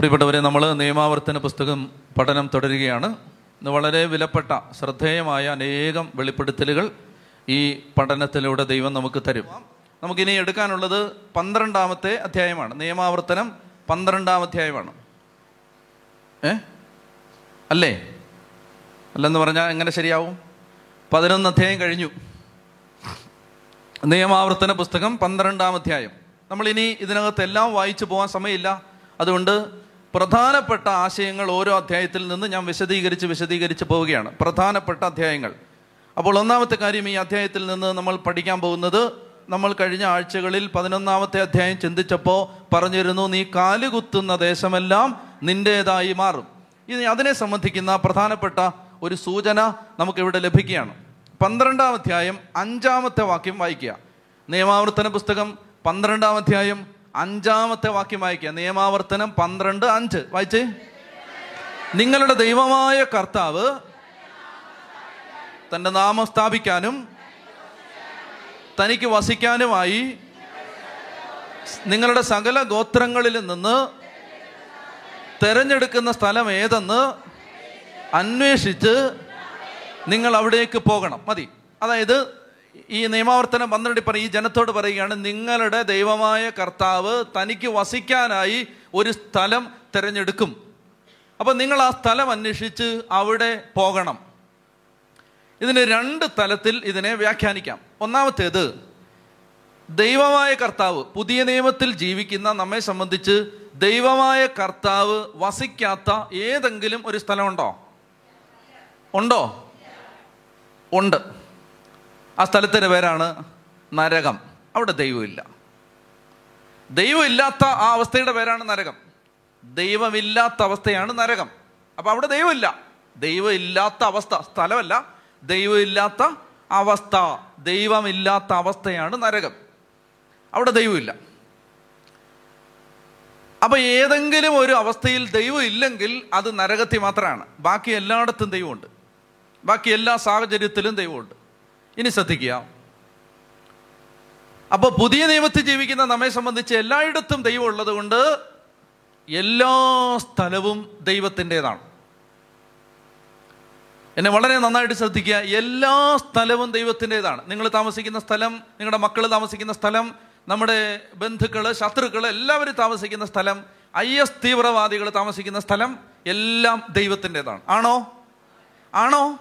പ്രിയപ്പെട്ടവരെ നമ്മൾ നിയമാവർത്തന പുസ്തകം പഠനം തുടരുകയാണ്. വളരെ വിലപ്പെട്ട ശ്രദ്ധേയമായ അനേകം വെളിപ്പെടുത്തലുകൾ ഈ പഠനത്തിലൂടെ ദൈവം നമുക്ക് തരും. നമുക്കിനി എടുക്കാനുള്ളത് പന്ത്രണ്ടാമത്തെ അധ്യായമാണ്. നിയമാവർത്തനം പന്ത്രണ്ടാം അധ്യായമാണ്. ഏ? അല്ലേ? അല്ലെന്ന് പറഞ്ഞാൽ എങ്ങനെ ശരിയാവും? പതിനൊന്ന് അധ്യായം കഴിഞ്ഞു. നിയമാവർത്തന പുസ്തകം പന്ത്രണ്ടാം അധ്യായം. നമ്മളിനി ഇതിനകത്ത് എല്ലാം വായിച്ചു പോകാൻ സമയമില്ല. അതുകൊണ്ട് പ്രധാനപ്പെട്ട ആശയങ്ങൾ ഓരോ അധ്യായത്തിൽ നിന്ന് ഞാൻ വിശദീകരിച്ച് വിശദീകരിച്ച് പോവുകയാണ്. പ്രധാനപ്പെട്ട അധ്യായങ്ങൾ. അപ്പോൾ ഒന്നാമത്തെ കാര്യം ഈ അധ്യായത്തിൽ നിന്ന് നമ്മൾ പഠിക്കാൻ പോകുന്നത് നമ്മൾ കഴിഞ്ഞ ആഴ്ചകളിൽ പതിനൊന്നാമത്തെ അധ്യായം ചിന്തിച്ചപ്പോൾ പറഞ്ഞിരുന്നു നീ കാലുകുത്തുന്ന ദേശമെല്ലാം നിന്റേതായി മാറും. ഇനി അതിനെ സംബന്ധിക്കുന്ന പ്രധാനപ്പെട്ട ഒരു സൂചന നമുക്കിവിടെ ലഭിക്കുകയാണ്. പന്ത്രണ്ടാം അധ്യായം അഞ്ചാമത്തെ വാക്യം വായിക്കുക. നിയമാവർത്തന പുസ്തകം പന്ത്രണ്ടാം അധ്യായം അഞ്ചാമത്തെ വാക്യം വായിക്കുക. നിയമാവർത്തനം പന്ത്രണ്ട് അഞ്ച്. വായിച്ചേ. നിങ്ങളുടെ ദൈവമായ കർത്താവ് തന്റെ നാമം സ്ഥാപിക്കാനും തനിക്ക് വസിക്കാനുമായി നിങ്ങളുടെ സകല ഗോത്രങ്ങളിൽ നിന്ന് തെരഞ്ഞെടുക്കുന്ന സ്ഥലം ഏതെന്ന് അന്വേഷിച്ച് നിങ്ങൾ അവിടേക്ക് പോകണം. മതി. അതായത് ഈ നിയമാവർത്തനം പന്ത്രണ്ടിൽ പറയും ഈ ജനത്തോട് പറയുകയാണ് നിങ്ങളുടെ ദൈവമായ കർത്താവ് തനിക്ക് വസിക്കാനായി ഒരു സ്ഥലം തിരഞ്ഞെടുക്കും. അപ്പം നിങ്ങൾ ആ സ്ഥലം അന്വേഷിച്ച് അവിടെ പോകണം. ഇതിന് രണ്ട് തലത്തിൽ ഇതിനെ വ്യാഖ്യാനിക്കാം. ഒന്നാമത്തേത് ദൈവമായ കർത്താവ് പുതിയ നിയമത്തിൽ ജീവിക്കുന്ന നമ്മെ സംബന്ധിച്ച് ദൈവമായ കർത്താവ് വസിക്കാത്ത ഏതെങ്കിലും ഒരു സ്ഥലമുണ്ടോ? ഉണ്ടോ? ഉണ്ട്. ആ സ്ഥലത്തിന്റെ പേരാണ് നരകം. അവിടെ ദൈവമില്ല. ദൈവമില്ലാത്ത ആ അവസ്ഥയുടെ പേരാണ് നരകം. ദൈവമില്ലാത്ത അവസ്ഥയാണ് നരകം. അപ്പം അവിടെ ദൈവമില്ല. ദൈവമില്ലാത്ത അവസ്ഥ സ്ഥലമല്ല. ദൈവമില്ലാത്ത അവസ്ഥ. ദൈവമില്ലാത്ത അവസ്ഥയാണ് നരകം. അവിടെ ദൈവമില്ല. അപ്പൊ ഏതെങ്കിലും ഒരു അവസ്ഥയിൽ ദൈവം ഇല്ലെങ്കിൽ അത് നരകത്തിൽ മാത്രമാണ്. ബാക്കി എല്ലായിടത്തും ദൈവമുണ്ട്. ബാക്കി എല്ലാ സാഹചര്യത്തിലും ദൈവമുണ്ട്. ഇനി ശ്രദ്ധിക്കുക. അപ്പോൾ പുതിയ നിയമത്തിൽ ജീവിക്കുന്ന നമ്മെ സംബന്ധിച്ച് എല്ലായിടത്തും ദൈവം ഉള്ളത് കൊണ്ട് എല്ലാ സ്ഥലവും ദൈവത്തിന്റെതാണ്. എന്നെ വളരെ നന്നായിട്ട് ശ്രദ്ധിക്കുക. എല്ലാ സ്ഥലവും ദൈവത്തിന്റെതാണ്. നിങ്ങൾ താമസിക്കുന്ന സ്ഥലം നിങ്ങളുടെ മക്കൾ താമസിക്കുന്ന സ്ഥലം നമ്മുടെ ബന്ധുക്കൾ ശത്രുക്കൾ എല്ലാവരും താമസിക്കുന്ന സ്ഥലം ഐ എസ് തീവ്രവാദികൾ താമസിക്കുന്ന സ്ഥലം എല്ലാം ദൈവത്തിന്റെതാണ്. ആണോ? ആണോ?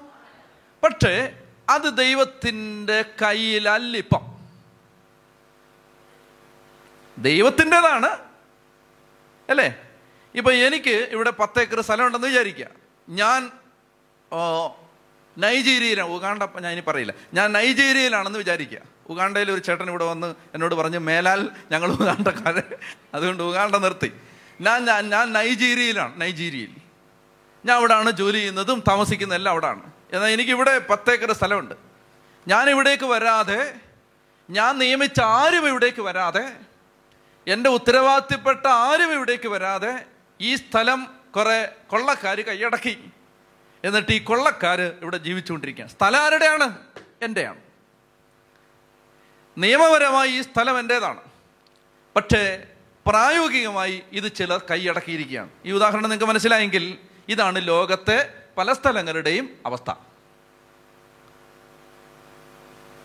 പക്ഷേ അത് ദൈവത്തിന്റെ കയ്യിലല്ല ഇപ്പം. ദൈവത്തിന്റെതാണ് അല്ലേ? ഇപ്പം എനിക്ക് ഇവിടെ പത്ത് ഏക്കർ സ്ഥലമുണ്ടെന്ന് വിചാരിക്കുക. ഞാൻ നൈജീരിയയിലാണ്. ഉഗാണ്ട ഞാൻ ഇനി പറയില്ല. ഞാൻ നൈജീരിയയിലാണെന്ന് വിചാരിക്കുക. ഉഗാണ്ടയിൽ ഒരു ചേട്ടൻ ഇവിടെ വന്ന് എന്നോട് പറഞ്ഞ് മേലാൽ ഞങ്ങൾ ഉഗാണ്ടക്കാരെ. അതുകൊണ്ട് ഉഗാണ്ട നിർത്തി. ഞാൻ ഞാൻ ഞാൻ നൈജീരിയയിലാണ് നൈജീരിയയിൽ. ഞാൻ അവിടെയാണ് ജോലി ചെയ്യുന്നതും താമസിക്കുന്നതെല്ലാം അവിടെയാണ് എന്നാൽ എനിക്കിവിടെ പത്തേക്കർ സ്ഥലമുണ്ട്. ഞാൻ ഇവിടേക്ക് വരാതെ ഞാൻ നിയമിച്ച ആരും ഇവിടേക്ക് വരാതെ എന്റെ ഉത്തരവാദിത്തപ്പെട്ട ആരും ഇവിടേക്ക് വരാതെ ഈ സ്ഥലം കുറേ കൊള്ളക്കാർ കൈയടക്കി. എന്നിട്ട് ഈ കൊള്ളക്കാർ ഇവിടെ ജീവിച്ചുകൊണ്ടിരിക്കുകയാണ്. സ്ഥലം ആരുടെയാണ്? എന്റെയാണ് നിയമപരമായി ഈ സ്ഥലം എന്റേതാണ് പക്ഷേ പ്രായോഗികമായി ഇത് ചിലർ കൈയടക്കിയിരിക്കുകയാണ്. ഈ ഉദാഹരണം നിങ്ങൾക്ക് മനസ്സിലായെങ്കിൽ ഇതാണ് ലോകത്തെ പല സ്ഥലങ്ങളുടെയും അവസ്ഥ.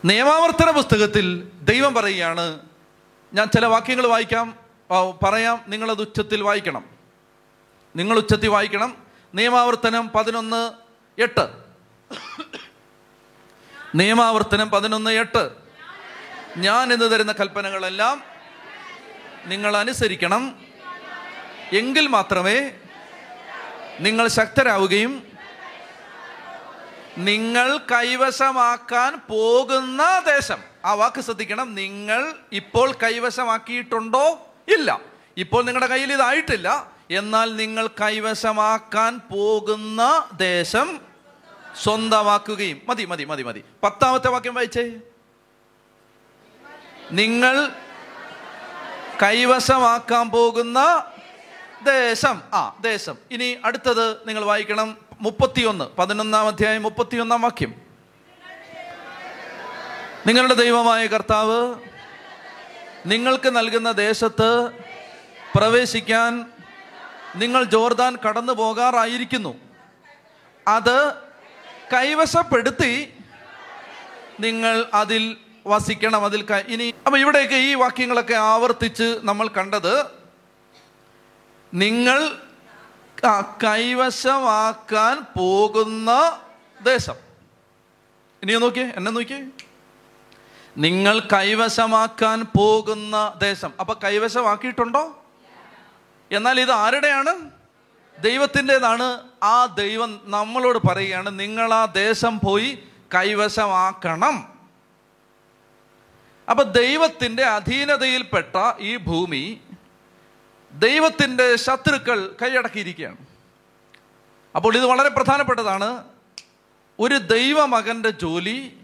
നിയമാവർത്തന പുസ്തകത്തിൽ ദൈവം പറയുകയാണ് ഞാൻ ചില വാക്യങ്ങൾ വായിക്കാം പറയാം നിങ്ങളത് ഉച്ചത്തിൽ വായിക്കണം. നിങ്ങൾ ഉച്ചത്തിൽ വായിക്കണം. നിയമാവർത്തനം പതിനൊന്ന് എട്ട്. നിയമാവർത്തനം പതിനൊന്ന് എട്ട്. ഞാൻ എന്ന് തരുന്ന കൽപ്പനകളെല്ലാം നിങ്ങൾ അനുസരിക്കണം. എങ്കിൽ മാത്രമേ നിങ്ങൾ ശക്തരാവുകയും നിങ്ങൾ കൈവശമാക്കാൻ പോകുന്ന ദേശം. ആ വാക്ക് ശ്രദ്ധിക്കണം. നിങ്ങൾ ഇപ്പോൾ കൈവശമാക്കിയിട്ടുണ്ടോ? ഇല്ല. ഇപ്പോൾ നിങ്ങളുടെ കയ്യിൽ ഇതായിട്ടില്ല. എന്നാൽ നിങ്ങൾ കൈവശമാക്കാൻ പോകുന്ന ദേശം സ്വന്തമാക്കുകയും മതി മതി മതി മതി. പത്താമത്തെ വാക്യം വായിച്ചേ. നിങ്ങൾ കൈവശമാക്കാൻ പോകുന്ന ദേശം. ആ ദേശം. ഇനി അടുത്തത് നിങ്ങൾ വായിക്കണം. മുപ്പത്തിയൊന്ന് പതിനൊന്നാം അധ്യായം മുപ്പത്തിയൊന്നാം വാക്യം. നിങ്ങളുടെ ദൈവമായ കർത്താവ് നിങ്ങൾക്ക് നൽകുന്ന ദേശത്ത് പ്രവേശിക്കാൻ നിങ്ങൾ ജോർദാൻ കടന്നു പോകാറായിരിക്കുന്നു. അത് കൈവശപ്പെടുത്തി നിങ്ങൾ അതിൽ വസിക്കണം അതിൽ ഇനി അപ്പൊ ഇവിടെയൊക്കെ ഈ വാക്യങ്ങളൊക്കെ ആവർത്തിച്ച് നമ്മൾ കണ്ടത് നിങ്ങൾ കൈവശമാക്കാൻ പോകുന്ന ദേശം. ഇനി നോക്കിയേ എന്നെ നോക്കിയേ. നിങ്ങൾ കൈവശമാക്കാൻ പോകുന്ന ദേശം. അപ്പൊ കൈവശമാക്കിയിട്ടുണ്ടോ? എന്നാൽ ഇത് ആരുടെയാണ്? ദൈവത്തിന്റെതാണ്. ആ ദൈവം നമ്മളോട് പറയുകയാണ് നിങ്ങൾ ആ ദേശം പോയി കൈവശമാക്കണം. അപ്പൊ ദൈവത്തിന്റെ അധീനതയിൽപ്പെട്ട ഈ ഭൂമി ദൈവത്തിന്റെ ശത്രുക്കൾ കൈയടക്കിയിരിക്കുകയാണ്. അപ്പോൾ ഇത് വളരെ പ്രധാനപ്പെട്ടതാണ്. ഒരു ദൈവമകന്റെ ജോലി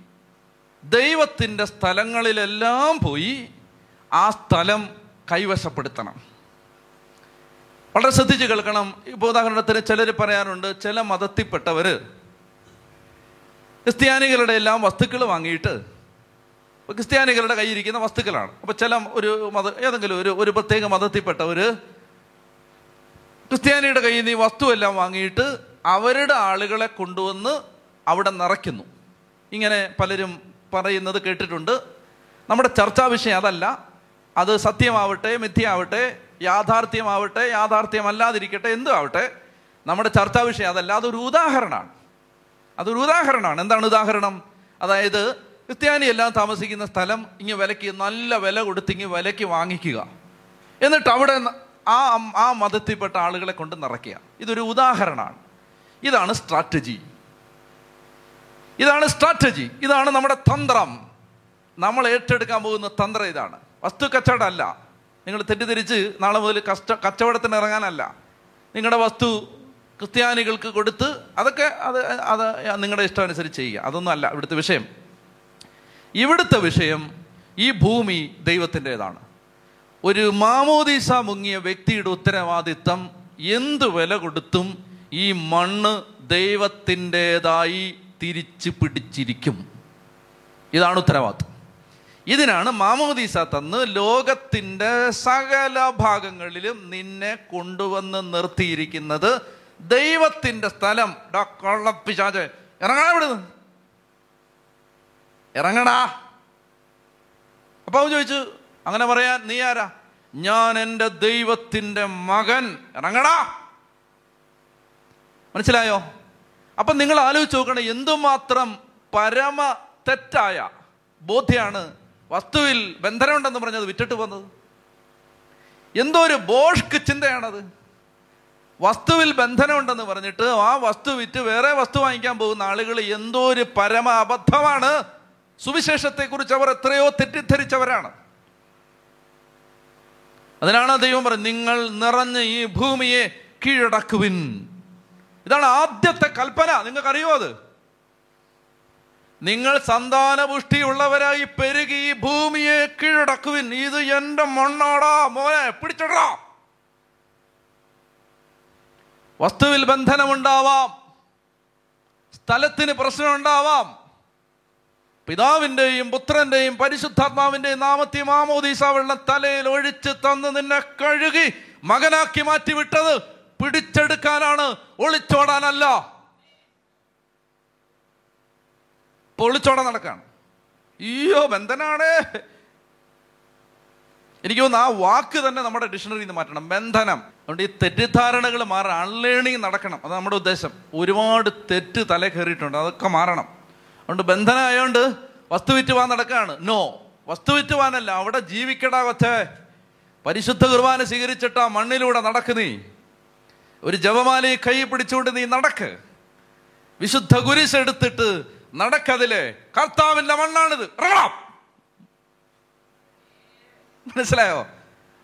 ദൈവത്തിന്റെ സ്ഥലങ്ങളിലെല്ലാം പോയി ആ സ്ഥലം കൈവശപ്പെടുത്തണം. വളരെ ശ്രദ്ധിച്ച് കേൾക്കണം. ഇപ്പോൾ ഉദാഹരണത്തിന് ചിലർ പറയാറുണ്ട് ചില മതത്തിൽപ്പെട്ടവർ ക്രിസ്ത്യാനികളുടെ എല്ലാം വസ്തുക്കൾ വാങ്ങിയിട്ട് ക്രിസ്ത്യാനികളുടെ കയ്യിരിക്കുന്ന വസ്തുക്കളാണ്. അപ്പോൾ ചില ഒരു മത ഏതെങ്കിലും ഒരു ഒരു പ്രത്യേക മതത്തിൽപ്പെട്ട ഒരു ക്രിസ്ത്യാനിയുടെ കയ്യിൽ നിന്ന് ഈ വസ്തുവെല്ലാം വാങ്ങിയിട്ട് അവരുടെ ആളുകളെ കൊണ്ടുവന്ന് അവിടെ നിറയ്ക്കുന്നു. ഇങ്ങനെ പലരും പറയുന്നത് കേട്ടിട്ടുണ്ട്. നമ്മുടെ ചർച്ചാ വിഷയം അതല്ല. അത് സത്യമാവട്ടെ മിഥ്യയാവട്ടെ യാഥാർത്ഥ്യമാവട്ടെ യാഥാർത്ഥ്യമല്ലാതിരിക്കട്ടെ എന്തും ആവട്ടെ നമ്മുടെ ചർച്ചാ വിഷയം അതല്ല. അതൊരു ഉദാഹരണമാണ്. അതൊരു ഉദാഹരണമാണ്. എന്താണ് ഉദാഹരണം? അതായത് ക്രിസ്ത്യാനി എല്ലാം താമസിക്കുന്ന സ്ഥലം ഇങ്ങ് വിലക്ക് നല്ല വില കൊടുത്ത് ഇങ്ങ് വിലക്ക് വാങ്ങിക്കുക. എന്നിട്ട് അവിടെ ആ ആ മതത്തിൽപ്പെട്ട ആളുകളെ കൊണ്ട് നിറയ്ക്കുക. ഇതൊരു ഉദാഹരണമാണ്. ഇതാണ് സ്ട്രാറ്റജി. ഇതാണ് സ്ട്രാറ്റജി. ഇതാണ് നമ്മുടെ തന്ത്രം. നമ്മൾ ഏറ്റെടുക്കാൻ പോകുന്ന തന്ത്രം ഇതാണ്. വസ്തു കച്ചവടം അല്ല നിങ്ങൾ തെറ്റിദ്ധരിച്ച് നാളെ മുതൽ കഷ്ട കച്ചവടത്തിന് ഇറങ്ങാനല്ല. നിങ്ങളുടെ വസ്തു ക്രിസ്ത്യാനികൾക്ക് കൊടുത്ത് അതൊക്കെ അത് അത് നിങ്ങളുടെ ഇഷ്ടമനുസരിച്ച് ചെയ്യുക. അതൊന്നും അല്ല ഇവിടുത്തെ വിഷയം. ഇവിടുത്തെ വിഷയം ഈ ഭൂമി ദൈവത്തിന്റെതാണ്. ഒരു മാമോദീസ മുങ്ങിയ വ്യക്തിയുടെ ഉത്തരവാദിത്തം എന്ത് വില കൊടുത്തും ഈ മണ്ണ് ദൈവത്തിന്റെതായി തിരിച്ചു പിടിച്ചിരിക്കും. ഇതാണ് ഉത്തരവാദിത്വം ഇതിനാണ് മാമോദീസ തന്ന് ലോകത്തിന്റെ സകല ഭാഗങ്ങളിലും നിന്നെ കൊണ്ടുവന്ന് നിർത്തിയിരിക്കുന്നത് ദൈവത്തിന്റെ സ്ഥലം. ഡോ കൊള്ളപ്പിശാച്. ഇറങ്ങാൻ ഇവിടുന്ന് ഇറങ്ങടാ. അവൻ ചോദിച്ചു അങ്ങനെ പറയാൻ നീ ആരാ? ഞാൻ എന്റെ ദൈവത്തിന്റെ മകൻ. ഇറങ്ങടാ. മനസ്സിലായോ? അപ്പം നിങ്ങൾ ആലോചിച്ച് നോക്കണം എന്തുമാത്രം പരമ തെറ്റായ ബോധ്യമാണ് വസ്തുവിൽ ബന്ധനമുണ്ടെന്ന് പറഞ്ഞത് വിറ്റിട്ട് വന്നത് എന്തോ ഒരു ബോഷ്ക്ക് ചിന്തയാണത്. വസ്തുവിൽ ബന്ധനമുണ്ടെന്ന് പറഞ്ഞിട്ട് ആ വസ്തു വിറ്റ് വേറെ വസ്തു വാങ്ങിക്കാൻ പോകുന്ന ആളുകൾ എന്തോ ഒരു പരമ അബദ്ധമാണ് സുവിശേഷത്തെക്കുറിച്ച് അവർ എത്രയോ തെറ്റിദ്ധരിച്ചവരാണ്. അതിനാണ് ദൈവം പറഞ്ഞത് നിങ്ങൾ നിറഞ്ഞ് ഈ ഭൂമിയെ കീഴടക്കുവിൻ. ഇതാണ് ആദ്യത്തെ കൽപ്പന. നിങ്ങൾക്കറിയോ അത്? നിങ്ങൾ സന്താനപുഷ്ടിയുള്ളവരായി പെരുകി ഈ ഭൂമിയെ കീഴടക്കുവിൻ. ഇത് എന്റെ മണ്ണാടാ മോനെ പിടിച്ചിടാ വസ്തുവിൽ ബന്ധനമുണ്ടാവാം സ്ഥലത്തിന് പ്രശ്നമുണ്ടാവാം പിതാവിന്റെയും പുത്രന്റെയും പരിശുദ്ധാത്മാവിന്റെയും നാമത്തെയും മാമോദീസ വെള്ളം തലയിൽ ഒഴിച്ച് തന്ന് നിന്നെ കഴുകി മകനാക്കി മാറ്റി വിട്ടത് പിടിച്ചെടുക്കാനാണ്. ഒളിച്ചോടാനല്ല. ഇപ്പൊ ഒളിച്ചോടാൻ നടക്കാണ്. അയ്യോ ബന്ധനാണേ. എനിക്ക് തോന്നുന്നു ആ വാക്ക് തന്നെ നമ്മുടെ ഡിക്ഷണറിയിൽ നിന്ന് മാറ്റണം. ബന്ധനം. അതുകൊണ്ട് ഈ തെറ്റിദ്ധാരണകൾ മാറാൻ അൺലേണിങ് നടക്കണം. അത് നമ്മുടെ ഉദ്ദേശം. ഒരുപാട് തെറ്റ് തല കയറിയിട്ടുണ്ട്. അതൊക്കെ മാറണം. അതുകൊണ്ട് ബന്ധനമായോണ്ട് വസ്തു വിറ്റുവാൻ നടക്കുകയാണ് നോ വസ്തു വിറ്റുവാനല്ല അവിടെ ജീവിക്കടാ കൊച്ചേ. പരിശുദ്ധ കുർബാന സ്വീകരിച്ചിട്ട് മണ്ണിലൂടെ നടക്ക് നീ. ഒരു ജപമാലയെ കൈ പിടിച്ചുകൊണ്ട് നീ നടക്ക്. വിശുദ്ധ കുരിശ് എടുത്തിട്ട് നടക്കതിലെ കർത്താവിന്റെ മണ്ണാണിത്. മനസ്സിലായോ?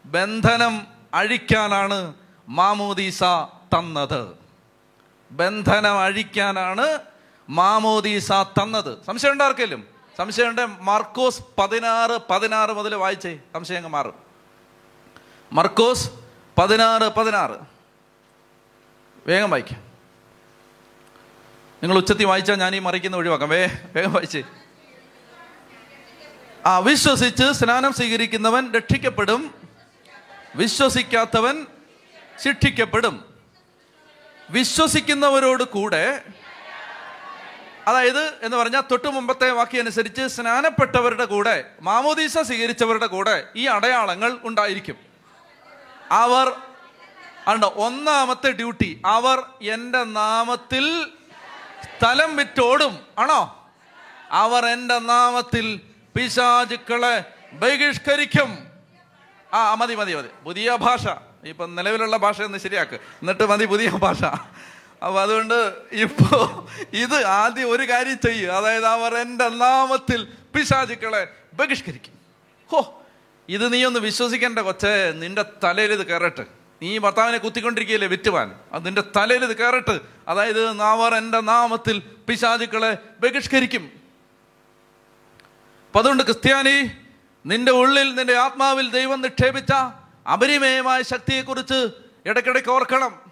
ബന്ധനം അഴിക്കാനാണ് മാമോദീസ തന്നത്. ബന്ധനം അഴിക്കാനാണ് മാമോദീസ തന്നത്. സംശയം ഉണ്ടാർക്കെങ്കിലും സംശയമുണ്ട് മർക്കോസ് പതിനാറ് പതിനാറ് മുതൽ വായിച്ചേ. സംശയം അങ്ങ് മാറും. മർക്കോസ് പതിനാറ് പതിനാറ്. വേഗം വായിക്കാം. നിങ്ങൾ ഉച്ചത്തി വായിച്ചാൽ ഞാൻ ഈ മറിക്കുന്ന ഒഴിവാക്കാം. വേ വേഗം വായിച്ചേ. ആ വിശ്വസിച്ച് സ്നാനം സ്വീകരിക്കുന്നവൻ രക്ഷിക്കപ്പെടും. വിശ്വസിക്കാത്തവൻ ശിക്ഷിക്കപ്പെടും. വിശ്വസിക്കുന്നവരോട് കൂടെ അതായത് എന്ന് പറഞ്ഞാൽ തൊട്ടു മുമ്പത്തെ വാക്യം അനുസരിച്ച് സ്നാനപ്പെട്ടവരുടെ കൂടെ മാമോദീസ സ്വീകരിച്ചവരുടെ കൂടെ ഈ അടയാളങ്ങൾ ഉണ്ടായിരിക്കും. അവർ ഉണ്ട് ഒന്നാമത്തെ ഡ്യൂട്ടി അവർ എന്റെ നാമത്തിൽ സ്ഥലം വിറ്റോടും ആണോ? അവർ എന്റെ നാമത്തിൽ പിശാചുക്കളെ ബഹിഷ്കരിക്കും. ആ മതി മതി മതി. പുതിയ ഭാഷ. ഇപ്പം നിലവിലുള്ള ഭാഷ ഒന്ന് ശരിയാക്ക്. എന്നിട്ട് മതി പുതിയ ഭാഷ. അപ്പൊ അതുകൊണ്ട് ഇപ്പോ ഇത് ആദ്യം ഒരു കാര്യം ചെയ്യും. അതായത് അവർ എന്റെ നാമത്തിൽ പിശാചുക്കളെ ബഹിഷ്കരിക്കും. ഹോ ഇത് നീ ഒന്ന് വിശ്വസിക്കേണ്ട കൊച്ചെ. നിന്റെ തലയിൽ ഇത് കയറട്ടെ. നീ ഭർത്താവിനെ കുത്തിക്കൊണ്ടിരിക്കുകയല്ലേ വിറ്റുവാൻ? അത് നിന്റെ തലയിൽ ഇത് കയറട്ട്. അതായത് അവർ എന്റെ നാമത്തിൽ പിശാചുക്കളെ ബഹിഷ്കരിക്കും. അപ്പൊ അതുകൊണ്ട് ക്രിസ്ത്യാനി നിന്റെ ഉള്ളിൽ നിന്റെ ആത്മാവിൽ ദൈവം നിക്ഷേപിച്ച അപരിമയമായ ശക്തിയെക്കുറിച്ച് ഇടയ്ക്കിടയ്ക്ക് ഓർക്കണം.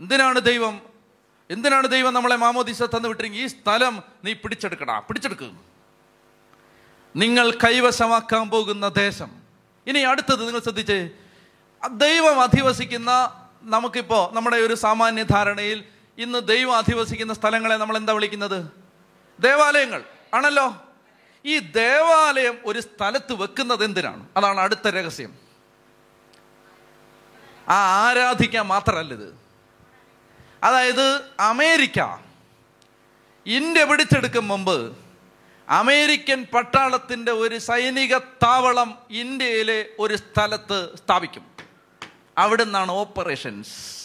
എന്തിനാണ് ദൈവം? എന്തിനാണ് ദൈവം നമ്മളെ മാമോദിസ തന്നു വിട്ടിരിക്കും ഈ സ്ഥലം നീ പിടിച്ചെടുക്കടാ പിടിച്ചെടുക്കുക നിങ്ങൾ കൈവശമാക്കാൻ പോകുന്ന ദേശം. ഇനി അടുത്തത് നിങ്ങൾ ശ്രദ്ധിച്ചേ ദൈവം അധിവസിക്കുന്ന നമുക്കിപ്പോൾ നമ്മുടെ ഒരു സാമാന്യ ധാരണയിൽ ഇന്ന് ദൈവം അധിവസിക്കുന്ന സ്ഥലങ്ങളെ നമ്മൾ എന്താ വിളിക്കുന്നത്? ദേവാലയങ്ങൾ. ആണല്ലോ? ഈ ദേവാലയം ഒരു സ്ഥലത്ത് വെക്കുന്നത് എന്തിനാണ്? അതാണ് അടുത്ത രഹസ്യം. ആ ആരാധിക്കാൻ മാത്രമല്ല ഇത്. അതായത് അമേരിക്ക. ഇന്ത്യ പിടിച്ചെടുക്കും മുമ്പ് അമേരിക്കൻ പട്ടാളത്തിന്റെ ഒരു സൈനിക താവളം ഇന്ത്യയിലെ ഒരു സ്ഥലത്ത് സ്ഥാപിക്കും. അവിടെ നിന്നാണ് ഓപ്പറേഷൻസ്.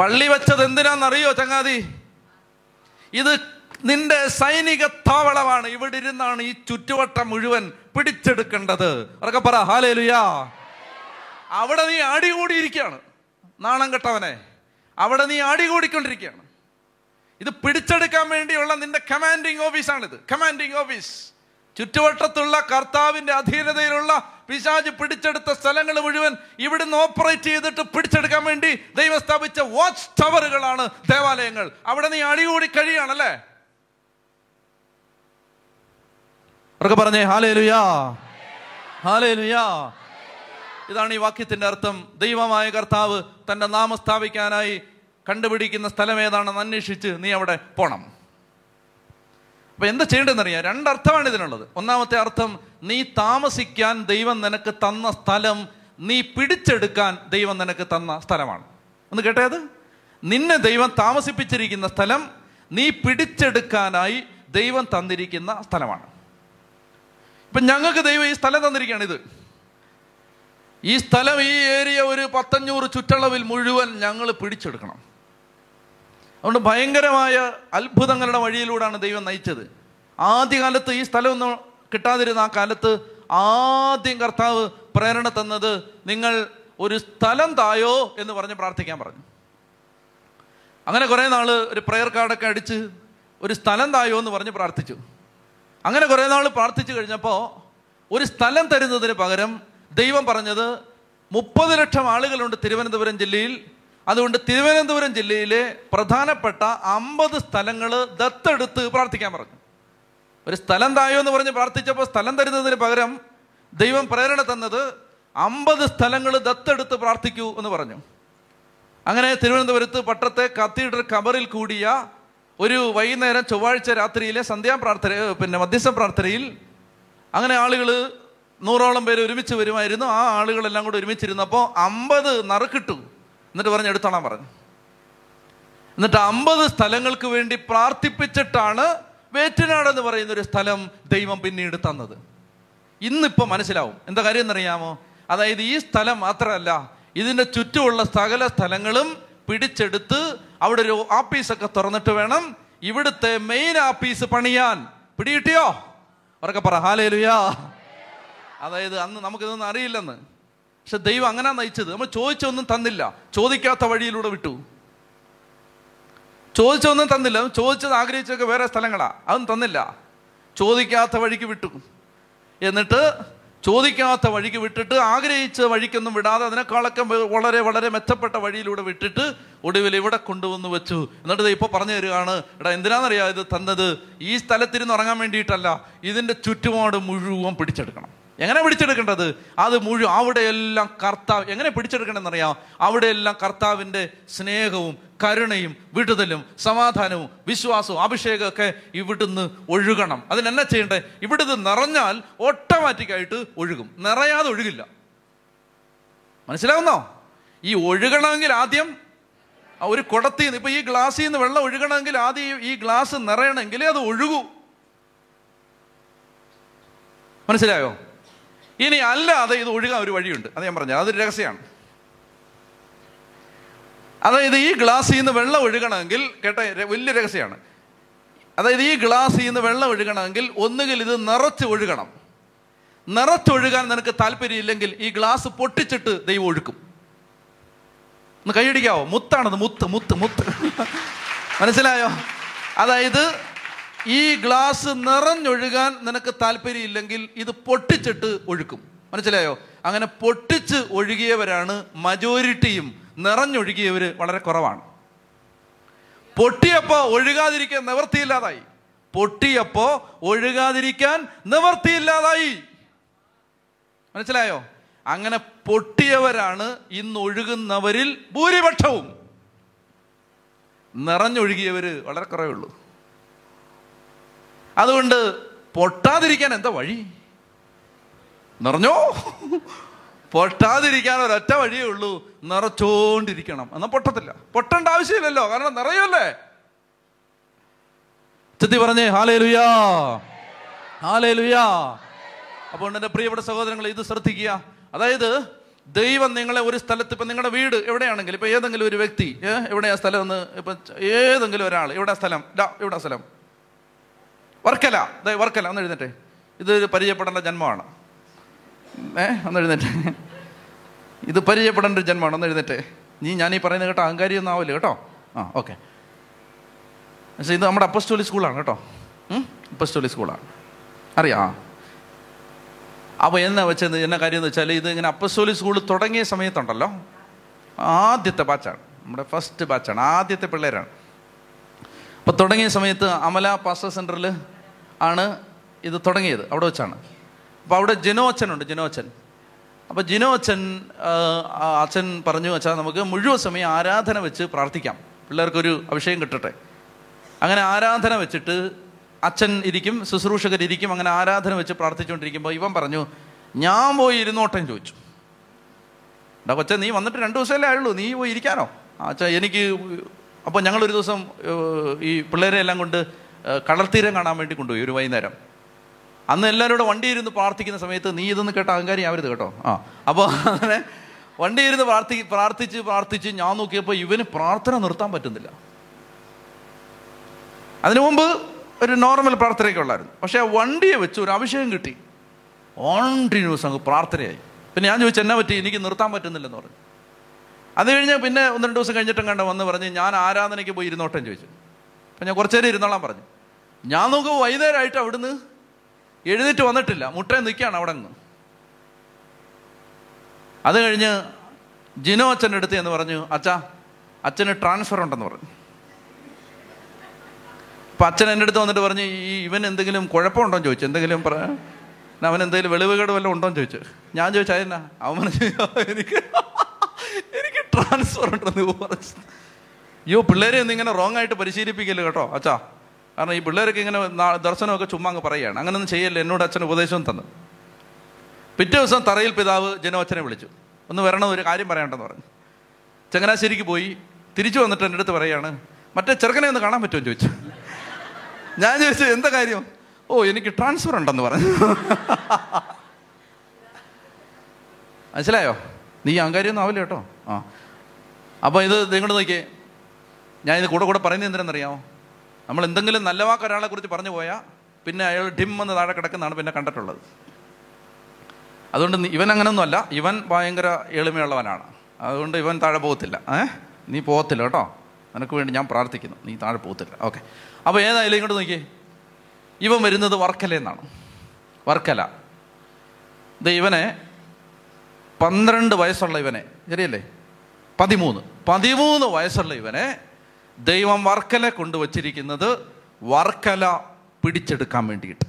പള്ളി വെച്ചത് എന്തിനാണെന്നറിയോ ചങ്ങാതി? ഇത് നിന്റെ സൈനിക താവളമാണ്. ഇവിടെ ഇരുന്നാണ് ഈ ചുറ്റുവട്ടം മുഴുവൻ പിടിച്ചെടുക്കേണ്ടത്. ഉറക്കെ പറ ഹാലേലുയാ. അവിടെ നീ ആടി ആടികൂടിയിരിക്കുകയാണ് നാണം കെട്ടവനെ അവിടെ നീ ആടികൂടിക്കൊണ്ടിരിക്കുകയാണ് ഇത് പിടിച്ചെടുക്കാൻ വേണ്ടിയുള്ള നിന്റെ കമാൻഡിങ് ഓഫീസാണിത് കമാൻഡിങ് ഓഫീസ് ചുറ്റുവട്ടത്തുള്ള കർത്താവിന്റെ അധീനതയിലുള്ള പിശാജ് പിടിച്ചെടുത്ത സ്ഥലങ്ങൾ മുഴുവൻ ഇവിടുന്ന് ഓപ്പറേറ്റ് ചെയ്തിട്ട് പിടിച്ചെടുക്കാൻ വേണ്ടി ദൈവം സ്ഥാപിച്ച വാച്ച് ടവറുകളാണ് ദേവാലയങ്ങൾ. അവിടെ നീ അടികൂടി കഴിയാണല്ലേ അവർക്ക് പറഞ്ഞേ ഹാലേലുയാ ഹാലേലുയാ ഇതാണ് ഈ വാക്യത്തിന്റെ അർത്ഥം. ദൈവമായ കർത്താവ് തന്റെ നാമം സ്ഥാപിക്കാനായി കണ്ടുപിടിക്കുന്ന സ്ഥലം ഏതാണെന്ന് അന്വേഷിച്ച് നീ അവിടെ പോണം. അപ്പൊ എന്താ ചെയ്യേണ്ടതെന്നറിയാം? രണ്ടർത്ഥമാണ് ഇതിനുള്ളത്. ഒന്നാമത്തെ അർത്ഥം നീ താമസിക്കാൻ ദൈവം നിനക്ക് തന്ന സ്ഥലം നീ പിടിച്ചെടുക്കാൻ ദൈവം നിനക്ക് തന്ന സ്ഥലമാണ്. ഒന്ന് കേട്ടേ അത്? നിന്നെ ദൈവം താമസിപ്പിച്ചിരിക്കുന്ന സ്ഥലം നീ പിടിച്ചെടുക്കാനായി ദൈവം തന്നിരിക്കുന്ന സ്ഥലമാണ്. ഇപ്പൊ ഞങ്ങൾക്ക് ദൈവം ഈ സ്ഥലം തന്നിരിക്കുകയാണ് ഇത് ഈ സ്ഥലം ഈ ഏരിയ ഒരു പത്തഞ്ഞൂറ് ചുറ്റളവിൽ മുഴുവൻ ഞങ്ങൾ പിടിച്ചെടുക്കണം. അതുകൊണ്ട് ഭയങ്കരമായ അത്ഭുതങ്ങളുടെ വഴിയിലൂടെയാണ് ദൈവം നയിച്ചത്. ആദ്യകാലത്ത് ഈ സ്ഥലമൊന്നും കിട്ടാതിരുന്ന ആ കാലത്ത് ആദ്യം കർത്താവ് പ്രേരണ തന്നത് നിങ്ങൾ ഒരു സ്ഥലം തായോ എന്ന് പറഞ്ഞ് പ്രാർത്ഥിക്കാൻ പറഞ്ഞു. അങ്ങനെ കുറേ നാൾ ഒരു പ്രയർ കാർഡൊക്കെ അടിച്ച് ഒരു സ്ഥലം തായോ എന്ന് പറഞ്ഞ് പ്രാർത്ഥിച്ചു. അങ്ങനെ കുറേ നാൾ പ്രാർത്ഥിച്ചു കഴിഞ്ഞപ്പോൾ ഒരു സ്ഥലം തരുന്നതിന് പകരം ദൈവം പറഞ്ഞത് മുപ്പത് ലക്ഷം ആളുകളുണ്ട് തിരുവനന്തപുരം ജില്ലയിൽ. അതുകൊണ്ട് തിരുവനന്തപുരം ജില്ലയിലെ പ്രധാനപ്പെട്ട അമ്പത് സ്ഥലങ്ങൾ ദത്തെടുത്ത് പ്രാർത്ഥിക്കാൻ പറഞ്ഞു. ഒരു സ്ഥലം തായോ എന്ന് പറഞ്ഞ് പ്രാർത്ഥിച്ചപ്പോൾ സ്ഥലം തരുന്നതിന് പകരം ദൈവം പ്രേരണ തന്നത് അമ്പത് സ്ഥലങ്ങൾ ദത്തെടുത്ത് പ്രാർത്ഥിക്കൂ എന്ന് പറഞ്ഞു. അങ്ങനെ തിരുവനന്തപുരത്ത് പട്ടത്തെ കത്തീഡ്രൽ കബറിൽ കൂടിയ ഒരു വൈകുന്നേരം ചൊവ്വാഴ്ച രാത്രിയിലെ സന്ധ്യാ പ്രാർത്ഥന പിന്നെ മധ്യസ്ഥ പ്രാർത്ഥനയിൽ അങ്ങനെ ആളുകൾ നൂറോളം പേര് ഒരുമിച്ച് വരുമായിരുന്നു. ആ ആളുകളെല്ലാം കൂടെ ഒരുമിച്ചിരുന്നപ്പോൾ അമ്പത് നറുക്കിട്ടു. എന്നിട്ട് പറഞ്ഞ് എടുത്തോളാൻ പറഞ്ഞു. എന്നിട്ട് അമ്പത് സ്ഥലങ്ങൾക്ക് വേണ്ടി പ്രാർത്ഥിപ്പിച്ചിട്ടാണ് വേറ്റനാട് എന്ന് പറയുന്ന ഒരു സ്ഥലം ദൈവം പിന്നീട് തന്നത്. ഇന്നിപ്പോൾ മനസ്സിലാവും. എന്താ കാര്യം എന്നറിയാമോ? അതായത് ഈ സ്ഥലം മാത്രമല്ല ഇതിന്റെ ചുറ്റുമുള്ള സകല സ്ഥലങ്ങളും പിടിച്ചെടുത്ത് അവിടെ ഒരു ആപ്പീസൊക്കെ തുറന്നിട്ട് വേണം ഇവിടുത്തെ മെയിൻ ആപ്പീസ് പണിയാൻ. പിടികിട്ടിയോ? ഉറക്കെ പറ. ഹാലേലുയാ അതായത് അന്ന് നമുക്കിതൊന്നും അറിയില്ലെന്ന്. പക്ഷെ ദൈവം അങ്ങനെ നയിച്ചത്. നമ്മൾ ചോദിച്ചൊന്നും തന്നില്ല. ചോദിക്കാത്ത വഴിയിലൂടെ വിട്ടു. ചോദിച്ചൊന്നും തന്നില്ല. ചോദിച്ചത് ആഗ്രഹിച്ചൊക്കെ വേറെ സ്ഥലങ്ങളാണ് അതൊന്നും തന്നില്ല. ചോദിക്കാത്ത വഴിക്ക് വിട്ടു. എന്നിട്ട് ചോദിക്കാത്ത വഴിക്ക് വിട്ടിട്ട് ആഗ്രഹിച്ച വഴിക്കൊന്നും വിടാതെ അതിനേക്കാളൊക്കെ വളരെ വളരെ മെച്ചപ്പെട്ട വഴിയിലൂടെ വിട്ടിട്ട് ഒടുവിൽ ഇവിടെ കൊണ്ടുവന്ന് വെച്ചു. എന്നിട്ട് ഇപ്പോൾ പറഞ്ഞു തരികയാണ് എടാ എന്തിനാണെന്നറിയാം ഇത് തന്നത്? ഈ സ്ഥലത്തിരുന്ന് ഉറങ്ങാൻ വേണ്ടിയിട്ടല്ല. ഇതിന്റെ ചുറ്റുപാട് മുഴുവൻ പിടിച്ചെടുക്കണം. എങ്ങനെ പിടിച്ചെടുക്കേണ്ടത്? അത് മുഴുവൻ അവിടെയെല്ലാം കർത്താവ് എങ്ങനെ പിടിച്ചെടുക്കണമെന്നറിയാം? അവിടെയെല്ലാം കർത്താവിന്റെ സ്നേഹവും കരുണയും വിടുതലും സമാധാനവും വിശ്വാസവും അഭിഷേകമൊക്കെ ഇവിടുന്ന് ഒഴുകണം. അതിനെന്നാ ചെയ്യണ്ടേ? ഇവിടുന്ന് നിറഞ്ഞാൽ ഓട്ടോമാറ്റിക്കായിട്ട് ഒഴുകും. നിറയാതെ ഒഴുകില്ല. മനസ്സിലാവുന്നോ? ഈ ഒഴുകണമെങ്കിൽ ആദ്യം ഒരു കുടത്തിൽ നിന്ന് ഇപ്പൊ ഈ ഗ്ലാസ്സിൽ നിന്ന് വെള്ളം ഒഴുകണമെങ്കിൽ ആദ്യം ഈ ഗ്ലാസ് നിറയണമെങ്കിൽ അത് ഒഴുകൂ. മനസ്സിലായോ? ഇനി അല്ലാതെ ഇത് ഒഴുകാൻ ഒരു വഴിയുണ്ട്. അത് ഞാൻ പറഞ്ഞു അതൊരു രഹസ്യമാണ്. അതായത് ഈ ഗ്ലാസ്സിൽ നിന്ന് വെള്ളം ഒഴുകണമെങ്കിൽ കേട്ട വലിയ രഹസ്യമാണ്. അതായത് ഈ ഗ്ലാസ്സിൽ നിന്ന് വെള്ളം ഒഴുകണമെങ്കിൽ ഒന്നുകിൽ ഇത് നിറച്ച് ഒഴുകണം. നിറച്ചൊഴുകാൻ നിനക്ക് താല്പര്യമില്ലെങ്കിൽ ഈ ഗ്ലാസ് പൊട്ടിച്ചിട്ട് ദൈവം ഒഴുക്കും. ഒന്ന് കൈയടിക്കാവോ? മുത്താണത് മുത്ത് മുത്ത് മുത്ത്. മനസ്സിലായോ? അതായത് ഈ ഗ്ലാസ് നിറഞ്ഞൊഴുകാൻ നിനക്ക് താല്പര്യമില്ലെങ്കിൽ ഇത് പൊട്ടിച്ചിട്ട് ഒഴുക്കും. മനസ്സിലായോ? അങ്ങനെ പൊട്ടിച്ച് ഒഴുകിയവരാണ് മജോറിറ്റിയും നിറഞ്ഞൊഴുകിയവർ വളരെ കുറവാണ്. പൊട്ടിയപ്പോൾ ഒഴുകാതിരിക്കാൻ നിവർത്തിയില്ലാതായി. പൊട്ടിയപ്പോൾ ഒഴുകാതിരിക്കാൻ നിവർത്തിയില്ലാതായി. മനസ്സിലായോ? അങ്ങനെ പൊട്ടിയവരാണ് ഇന്ന് ഒഴുകുന്നവരിൽ ഭൂരിപക്ഷവും. നിറഞ്ഞൊഴുകിയവർ വളരെ കുറവേ ഉള്ളൂ. അതുകൊണ്ട് പൊട്ടാതിരിക്കാൻ എന്താ വഴി? നിറഞ്ഞോ? പൊട്ടാതിരിക്കാൻ ഒരൊറ്റ വഴിയേ ഉള്ളൂ. നിറച്ചോണ്ടിരിക്കണം. എന്നാൽ പൊട്ടത്തില്ല. പൊട്ടേണ്ട ആവശ്യമില്ലല്ലോ. കാരണം നിറയല്ലേ ചെത്തി പറഞ്ഞേ ഹാലേ ലുയാ ഹാലേ ലുയാ അപ്പോൾ എന്റെ പ്രിയപ്പെട്ട സഹോദരങ്ങൾ ഇത് ശ്രദ്ധിക്കുക. അതായത് ദൈവം നിങ്ങളെ ഒരു സ്ഥലത്ത് ഇപ്പം നിങ്ങളുടെ വീട് എവിടെയാണെങ്കിലും ഇപ്പം ഏതെങ്കിലും ഒരു വ്യക്തി ഏഹ് എവിടെയാ സ്ഥലം എന്ന്? ഇപ്പം ഏതെങ്കിലും ഒരാൾ എവിടെ സ്ഥലം എവിടെ സ്ഥലം. വർക്കല. വർക്കല ഒന്ന് എഴുന്നേറ്റെ. ഇത് പരിചയപ്പെടേണ്ട ജന്മമാണ്. ഏ ഒന്ന് എഴുന്നേറ്റെ. ഇത് പരിചയപ്പെടേണ്ട ഒരു ജന്മമാണ് ഒന്ന് എഴുന്നേറ്റെ. നീ ഞാൻ ഈ പറയുന്നത് കേട്ടോ അഹങ്കാരി ഒന്നും ആവില്ല കേട്ടോ? ആ ഓക്കെ. പക്ഷേ ഇത് നമ്മുടെ അപ്പസ്റ്റോലി സ്കൂളാണ് കേട്ടോ. അപ്പസ്റ്റോലി സ്കൂളാണ്. അറിയാം അപ്പോൾ എന്നാ വെച്ചത് എന്നാ കാര്യം എന്ന് വെച്ചാൽ ഇത് ഇങ്ങനെ അപ്പസ്റ്റോലി സ്കൂൾ തുടങ്ങിയ സമയത്തുണ്ടല്ലോ. ആദ്യത്തെ ബാച്ചാണ്. നമ്മുടെ ഫസ്റ്റ് ബാച്ചാണ് ആദ്യത്തെ പിള്ളേരാണ്. അപ്പോൾ തുടങ്ങിയ സമയത്ത് അമല പാസ്റ്റർ സെന്ററിൽ ആണ് ഇത് തുടങ്ങിയത്. അവിടെ വെച്ചാണ്. അപ്പോൾ അവിടെ ജിനോ അച്ഛനുണ്ട് ജിനോ അച്ഛൻ അപ്പോൾ ജിനോ അച്ഛൻ പറഞ്ഞു വെച്ചാൽ നമുക്ക് മുഴുവൻ സമയം ആരാധന വെച്ച് പ്രാർത്ഥിക്കാം. പിള്ളേർക്കൊരു അഭിഷേകം കിട്ടട്ടെ. അങ്ങനെ ആരാധന വെച്ചിട്ട് അച്ഛൻ ഇരിക്കും ശുശ്രൂഷകരിരിക്കും അങ്ങനെ ആരാധന വെച്ച് പ്രാർത്ഥിച്ചുകൊണ്ടിരിക്കുമ്പോൾ ഇവൻ പറഞ്ഞു ഞാൻ പോയി ഇരുന്നോട്ടെ ചോദിച്ചു. എന്താ കൊച്ചെ നീ വന്നിട്ട് രണ്ട് ദിവസമല്ലേ ആയുള്ളൂ? നീ പോയി ഇരിക്കാനോ? അച്ഛാ എനിക്ക് അപ്പോൾ ഞങ്ങളൊരു ദിവസം ഈ പിള്ളേരെ എല്ലാം കൊണ്ട് കടൽത്തീരം കാണാൻ വേണ്ടി കൊണ്ടുപോയി ഒരു വൈകുന്നേരം. അന്ന് എല്ലാവരും വണ്ടി ഇരുന്ന് പ്രാർത്ഥിക്കുന്ന സമയത്ത് നീ ഇതൊന്ന് കേട്ട അഹങ്കാരി ആവരുത് കേട്ടോ. ആ അപ്പോൾ അങ്ങനെ വണ്ടി ഇരുന്ന് പ്രാർത്ഥി പ്രാർത്ഥിച്ച് പ്രാർത്ഥിച്ച് ഞാൻ നോക്കിയപ്പോൾ ഇവന് പ്രാർത്ഥന നിർത്താൻ പറ്റുന്നില്ല. അതിനു മുമ്പ് ഒരു നോർമൽ പ്രാർത്ഥനയൊക്കെ ഉള്ളായിരുന്നു. പക്ഷേ ആ വണ്ടിയെ വെച്ച് ഒരു അഭിഷേകം കിട്ടി. കോണ്ടിന്യൂസ് അങ്ങ് പ്രാർത്ഥനയായി. പിന്നെ ഞാൻ ചോദിച്ചു എന്നാ പറ്റി? എനിക്ക് നിർത്താൻ പറ്റുന്നില്ലെന്ന് പറഞ്ഞു. അത് കഴിഞ്ഞ് പിന്നെ ഒന്ന് രണ്ട് ദിവസം കഴിഞ്ഞിട്ടും കണ്ട വന്ന് പറഞ്ഞ് ഞാൻ ആരാധനയ്ക്ക് പോയി ഇരുന്നോട്ടം? ചോദിച്ചു. അപ്പം ഞാൻ കുറച്ചു നേരം പറഞ്ഞു. ഞാൻ നോക്കുമ്പോൾ വൈകുന്നേരമായിട്ട് അവിടുന്ന് എഴുന്നേറ്റ് വന്നിട്ടില്ല. മുട്ടയിൽ നിൽക്കുകയാണ് അവിടെ നിന്ന്. അത് കഴിഞ്ഞ് ജിനോ അച്ഛന്റെ അടുത്ത് എന്ന് പറഞ്ഞു അച്ഛാ അച്ഛന് ട്രാൻസ്ഫർ ഉണ്ടെന്ന് പറഞ്ഞു. അപ്പം അച്ഛൻ എന്റെ അടുത്ത് വന്നിട്ട് പറഞ്ഞു ഈ ഇവൻ എന്തെങ്കിലും കുഴപ്പമുണ്ടോ എന്ന് ചോദിച്ചു. എന്തെങ്കിലും പറ അവൻ എന്തെങ്കിലും വെളിവുകേട് വല്ലതും ഉണ്ടോ എന്ന് ചോദിച്ചു. ഞാൻ ചോദിച്ചു അതെന്നാ? അവൻ പറഞ്ഞു എനിക്ക് എനിക്ക് ട്രാൻസ്ഫർ ഉണ്ടെന്ന് പറഞ്ഞു. അയ്യോ പിള്ളേരെ ഒന്നും ഇങ്ങനെ റോങ് ആയിട്ട് പരിശീലിപ്പിക്കല്ലോ കേട്ടോ അച്ഛാ. കാരണം ഈ പിള്ളേർക്ക് ഇങ്ങനെ ദർശനമൊക്കെ ചുമ്മാ അങ്ങ് പറയുകയാണ്. അങ്ങനൊന്നും ചെയ്യല്ലേ എന്നോട് അച്ഛൻ ഉപദേശവും തന്നു. പിറ്റേ ദിവസം തറയിൽ പിതാവ് ജനോ അച്ഛനെ വിളിച്ചു. ഒന്ന് വരണം ഒരു കാര്യം പറയണ്ടെന്ന് പറഞ്ഞു. ചങ്ങനാശ്ശേരിക്ക് പോയി തിരിച്ചു വന്നിട്ട് എന്റെ അടുത്ത് പറയുകയാണ് മറ്റേ ചെറുക്കനെ ഒന്ന് കാണാൻ പറ്റുമോ? ചോദിച്ചു. ഞാൻ ചോദിച്ചു എന്താ കാര്യം? ഓ എനിക്ക് ട്രാൻസ്ഫർ ഉണ്ടെന്ന് പറഞ്ഞു. മനസ്സിലായോ? നീ അഹങ്കാരിയൊന്നും ആവില്ല കേട്ടോ. ആ. അപ്പോൾ ഇത് നിങ്ങൾ നോക്കിയേ ഞാൻ ഇത് കൂടെ കൂടെ പറയുന്നത് എന്തിനാണെന്നറിയാമോ? നമ്മൾ എന്തെങ്കിലും നല്ല വാക്ക് ഒരാളെ കുറിച്ച് പറഞ്ഞു പോയാൽ പിന്നെ അയാൾ ഡിം എന്ന് താഴെ കിടക്കുന്നതാണ് പിന്നെ കണ്ടിട്ടുള്ളത്. അതുകൊണ്ട് ഇവൻ അങ്ങനെയൊന്നുമല്ല ഇവൻ ഭയങ്കര എളിമയുള്ളവനാണ്. അതുകൊണ്ട് ഇവൻ താഴെ പോകത്തില്ല. ഏ? നീ പോകത്തില്ല കേട്ടോ. നിനക്ക് വേണ്ടി ഞാൻ പ്രാർത്ഥിക്കുന്നു. നീ താഴെ പോകത്തില്ല. ഓക്കെ. അപ്പോൾ ഏതായാലും ഇങ്ങോട്ട് നോക്കി ഇവൻ വരുന്നത് വർക്കലയെന്നാണ് വർക്കല. ഇത് ഇവനെ പന്ത്രണ്ട് വയസ്സുള്ള ഇവനെ. ശരിയല്ലേ? പതിമൂന്ന്. പതിമൂന്ന് വയസ്സുള്ള ഇവനെ ദൈവം വർക്കല കൊണ്ടുവച്ചിരിക്കുന്നത് വർക്കല പിടിച്ചെടുക്കാൻ വേണ്ടിയിട്ട്.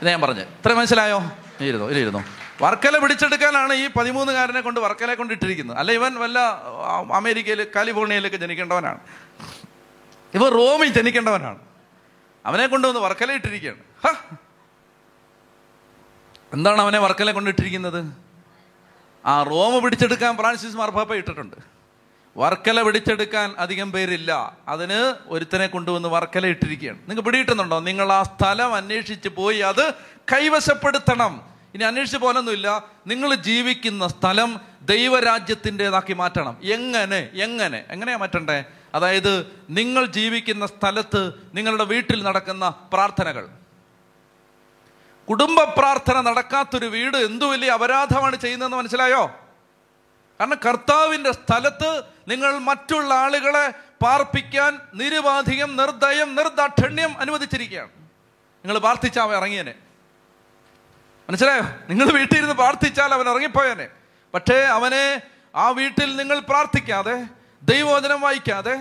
ഇത് ഞാൻ പറഞ്ഞു. ഇത്ര മനസ്സിലായോ? ഇരുന്നു ഇരുന്നു. വർക്കല പിടിച്ചെടുക്കാനാണ് ഈ പതിമൂന്നുകാരനെ കൊണ്ട് വർക്കലെ കൊണ്ട് ഇട്ടിരിക്കുന്നത്. അല്ല ഇവൻ വല്ല അമേരിക്കയിൽ കാലിഫോർണിയയിലൊക്കെ ജനിക്കേണ്ടവനാണ്. ഇവൻ റോമിൽ ജനിക്കേണ്ടവനാണ്. അവനെ കൊണ്ടുവന്ന് വർക്കല ഇട്ടിരിക്കുകയാണ്. എന്താണ് അവനെ വർക്കല കൊണ്ടിട്ടിരിക്കുന്നത് ആ റോമ് പിടിച്ചെടുക്കാൻ ഫ്രാൻസിസ് മാർപ്പാപ്പ ഇട്ടിട്ടുണ്ട്. വർക്കല പിടിച്ചെടുക്കാൻ അധികം പേരില്ല. അതിന് ഒരുത്തനെ കൊണ്ടുവന്ന് വർക്കല ഇട്ടിരിക്കുകയാണ്. നിങ്ങൾക്ക് പിടിയിട്ടുന്നുണ്ടോ നിങ്ങൾ ആ സ്ഥലം അന്വേഷിച്ച് പോയി അത് കൈവശപ്പെടുത്തണം. ഇനി അന്വേഷിച്ച് പോലൊന്നുമില്ല നിങ്ങൾ ജീവിക്കുന്ന സ്ഥലം ദൈവരാജ്യത്തിന്റെതാക്കി മാറ്റണം. എങ്ങനെ? എങ്ങനെ? എങ്ങനെയാ മാറ്റണ്ടേ? അതായത് നിങ്ങൾ ജീവിക്കുന്ന സ്ഥലത്ത് നിങ്ങളുടെ വീട്ടിൽ നടക്കുന്ന പ്രാർത്ഥനകൾ. കുടുംബ പ്രാർത്ഥന നടക്കാത്തൊരു വീട് എന്തു വലിയ അപരാധമാണ് ചെയ്യുന്നതെന്ന് മനസ്സിലായോ? കാരണം കർത്താവിന്റെ സ്ഥലത്ത് നിങ്ങൾ മറ്റുള്ള ആളുകളെ പാർപ്പിക്കാൻ നിരുപാധികം നിർദ്ദയം നിർദാക്ഷണ്യം അനുവദിച്ചിരിക്കുകയാണ്. നിങ്ങൾ പ്രാർത്ഥിച്ചാൽ ഇറങ്ങിയനെ. മനസ്സിലായോ? നിങ്ങൾ വീട്ടിൽ ഇരുന്ന് പ്രാർത്ഥിച്ചാൽ അവൻ ഇറങ്ങിപ്പോയനെ. പക്ഷേ അവനെ ആ വീട്ടിൽ നിങ്ങൾ പ്രാർത്ഥിക്കാതെ ദൈവവചനം വായിക്കാതെ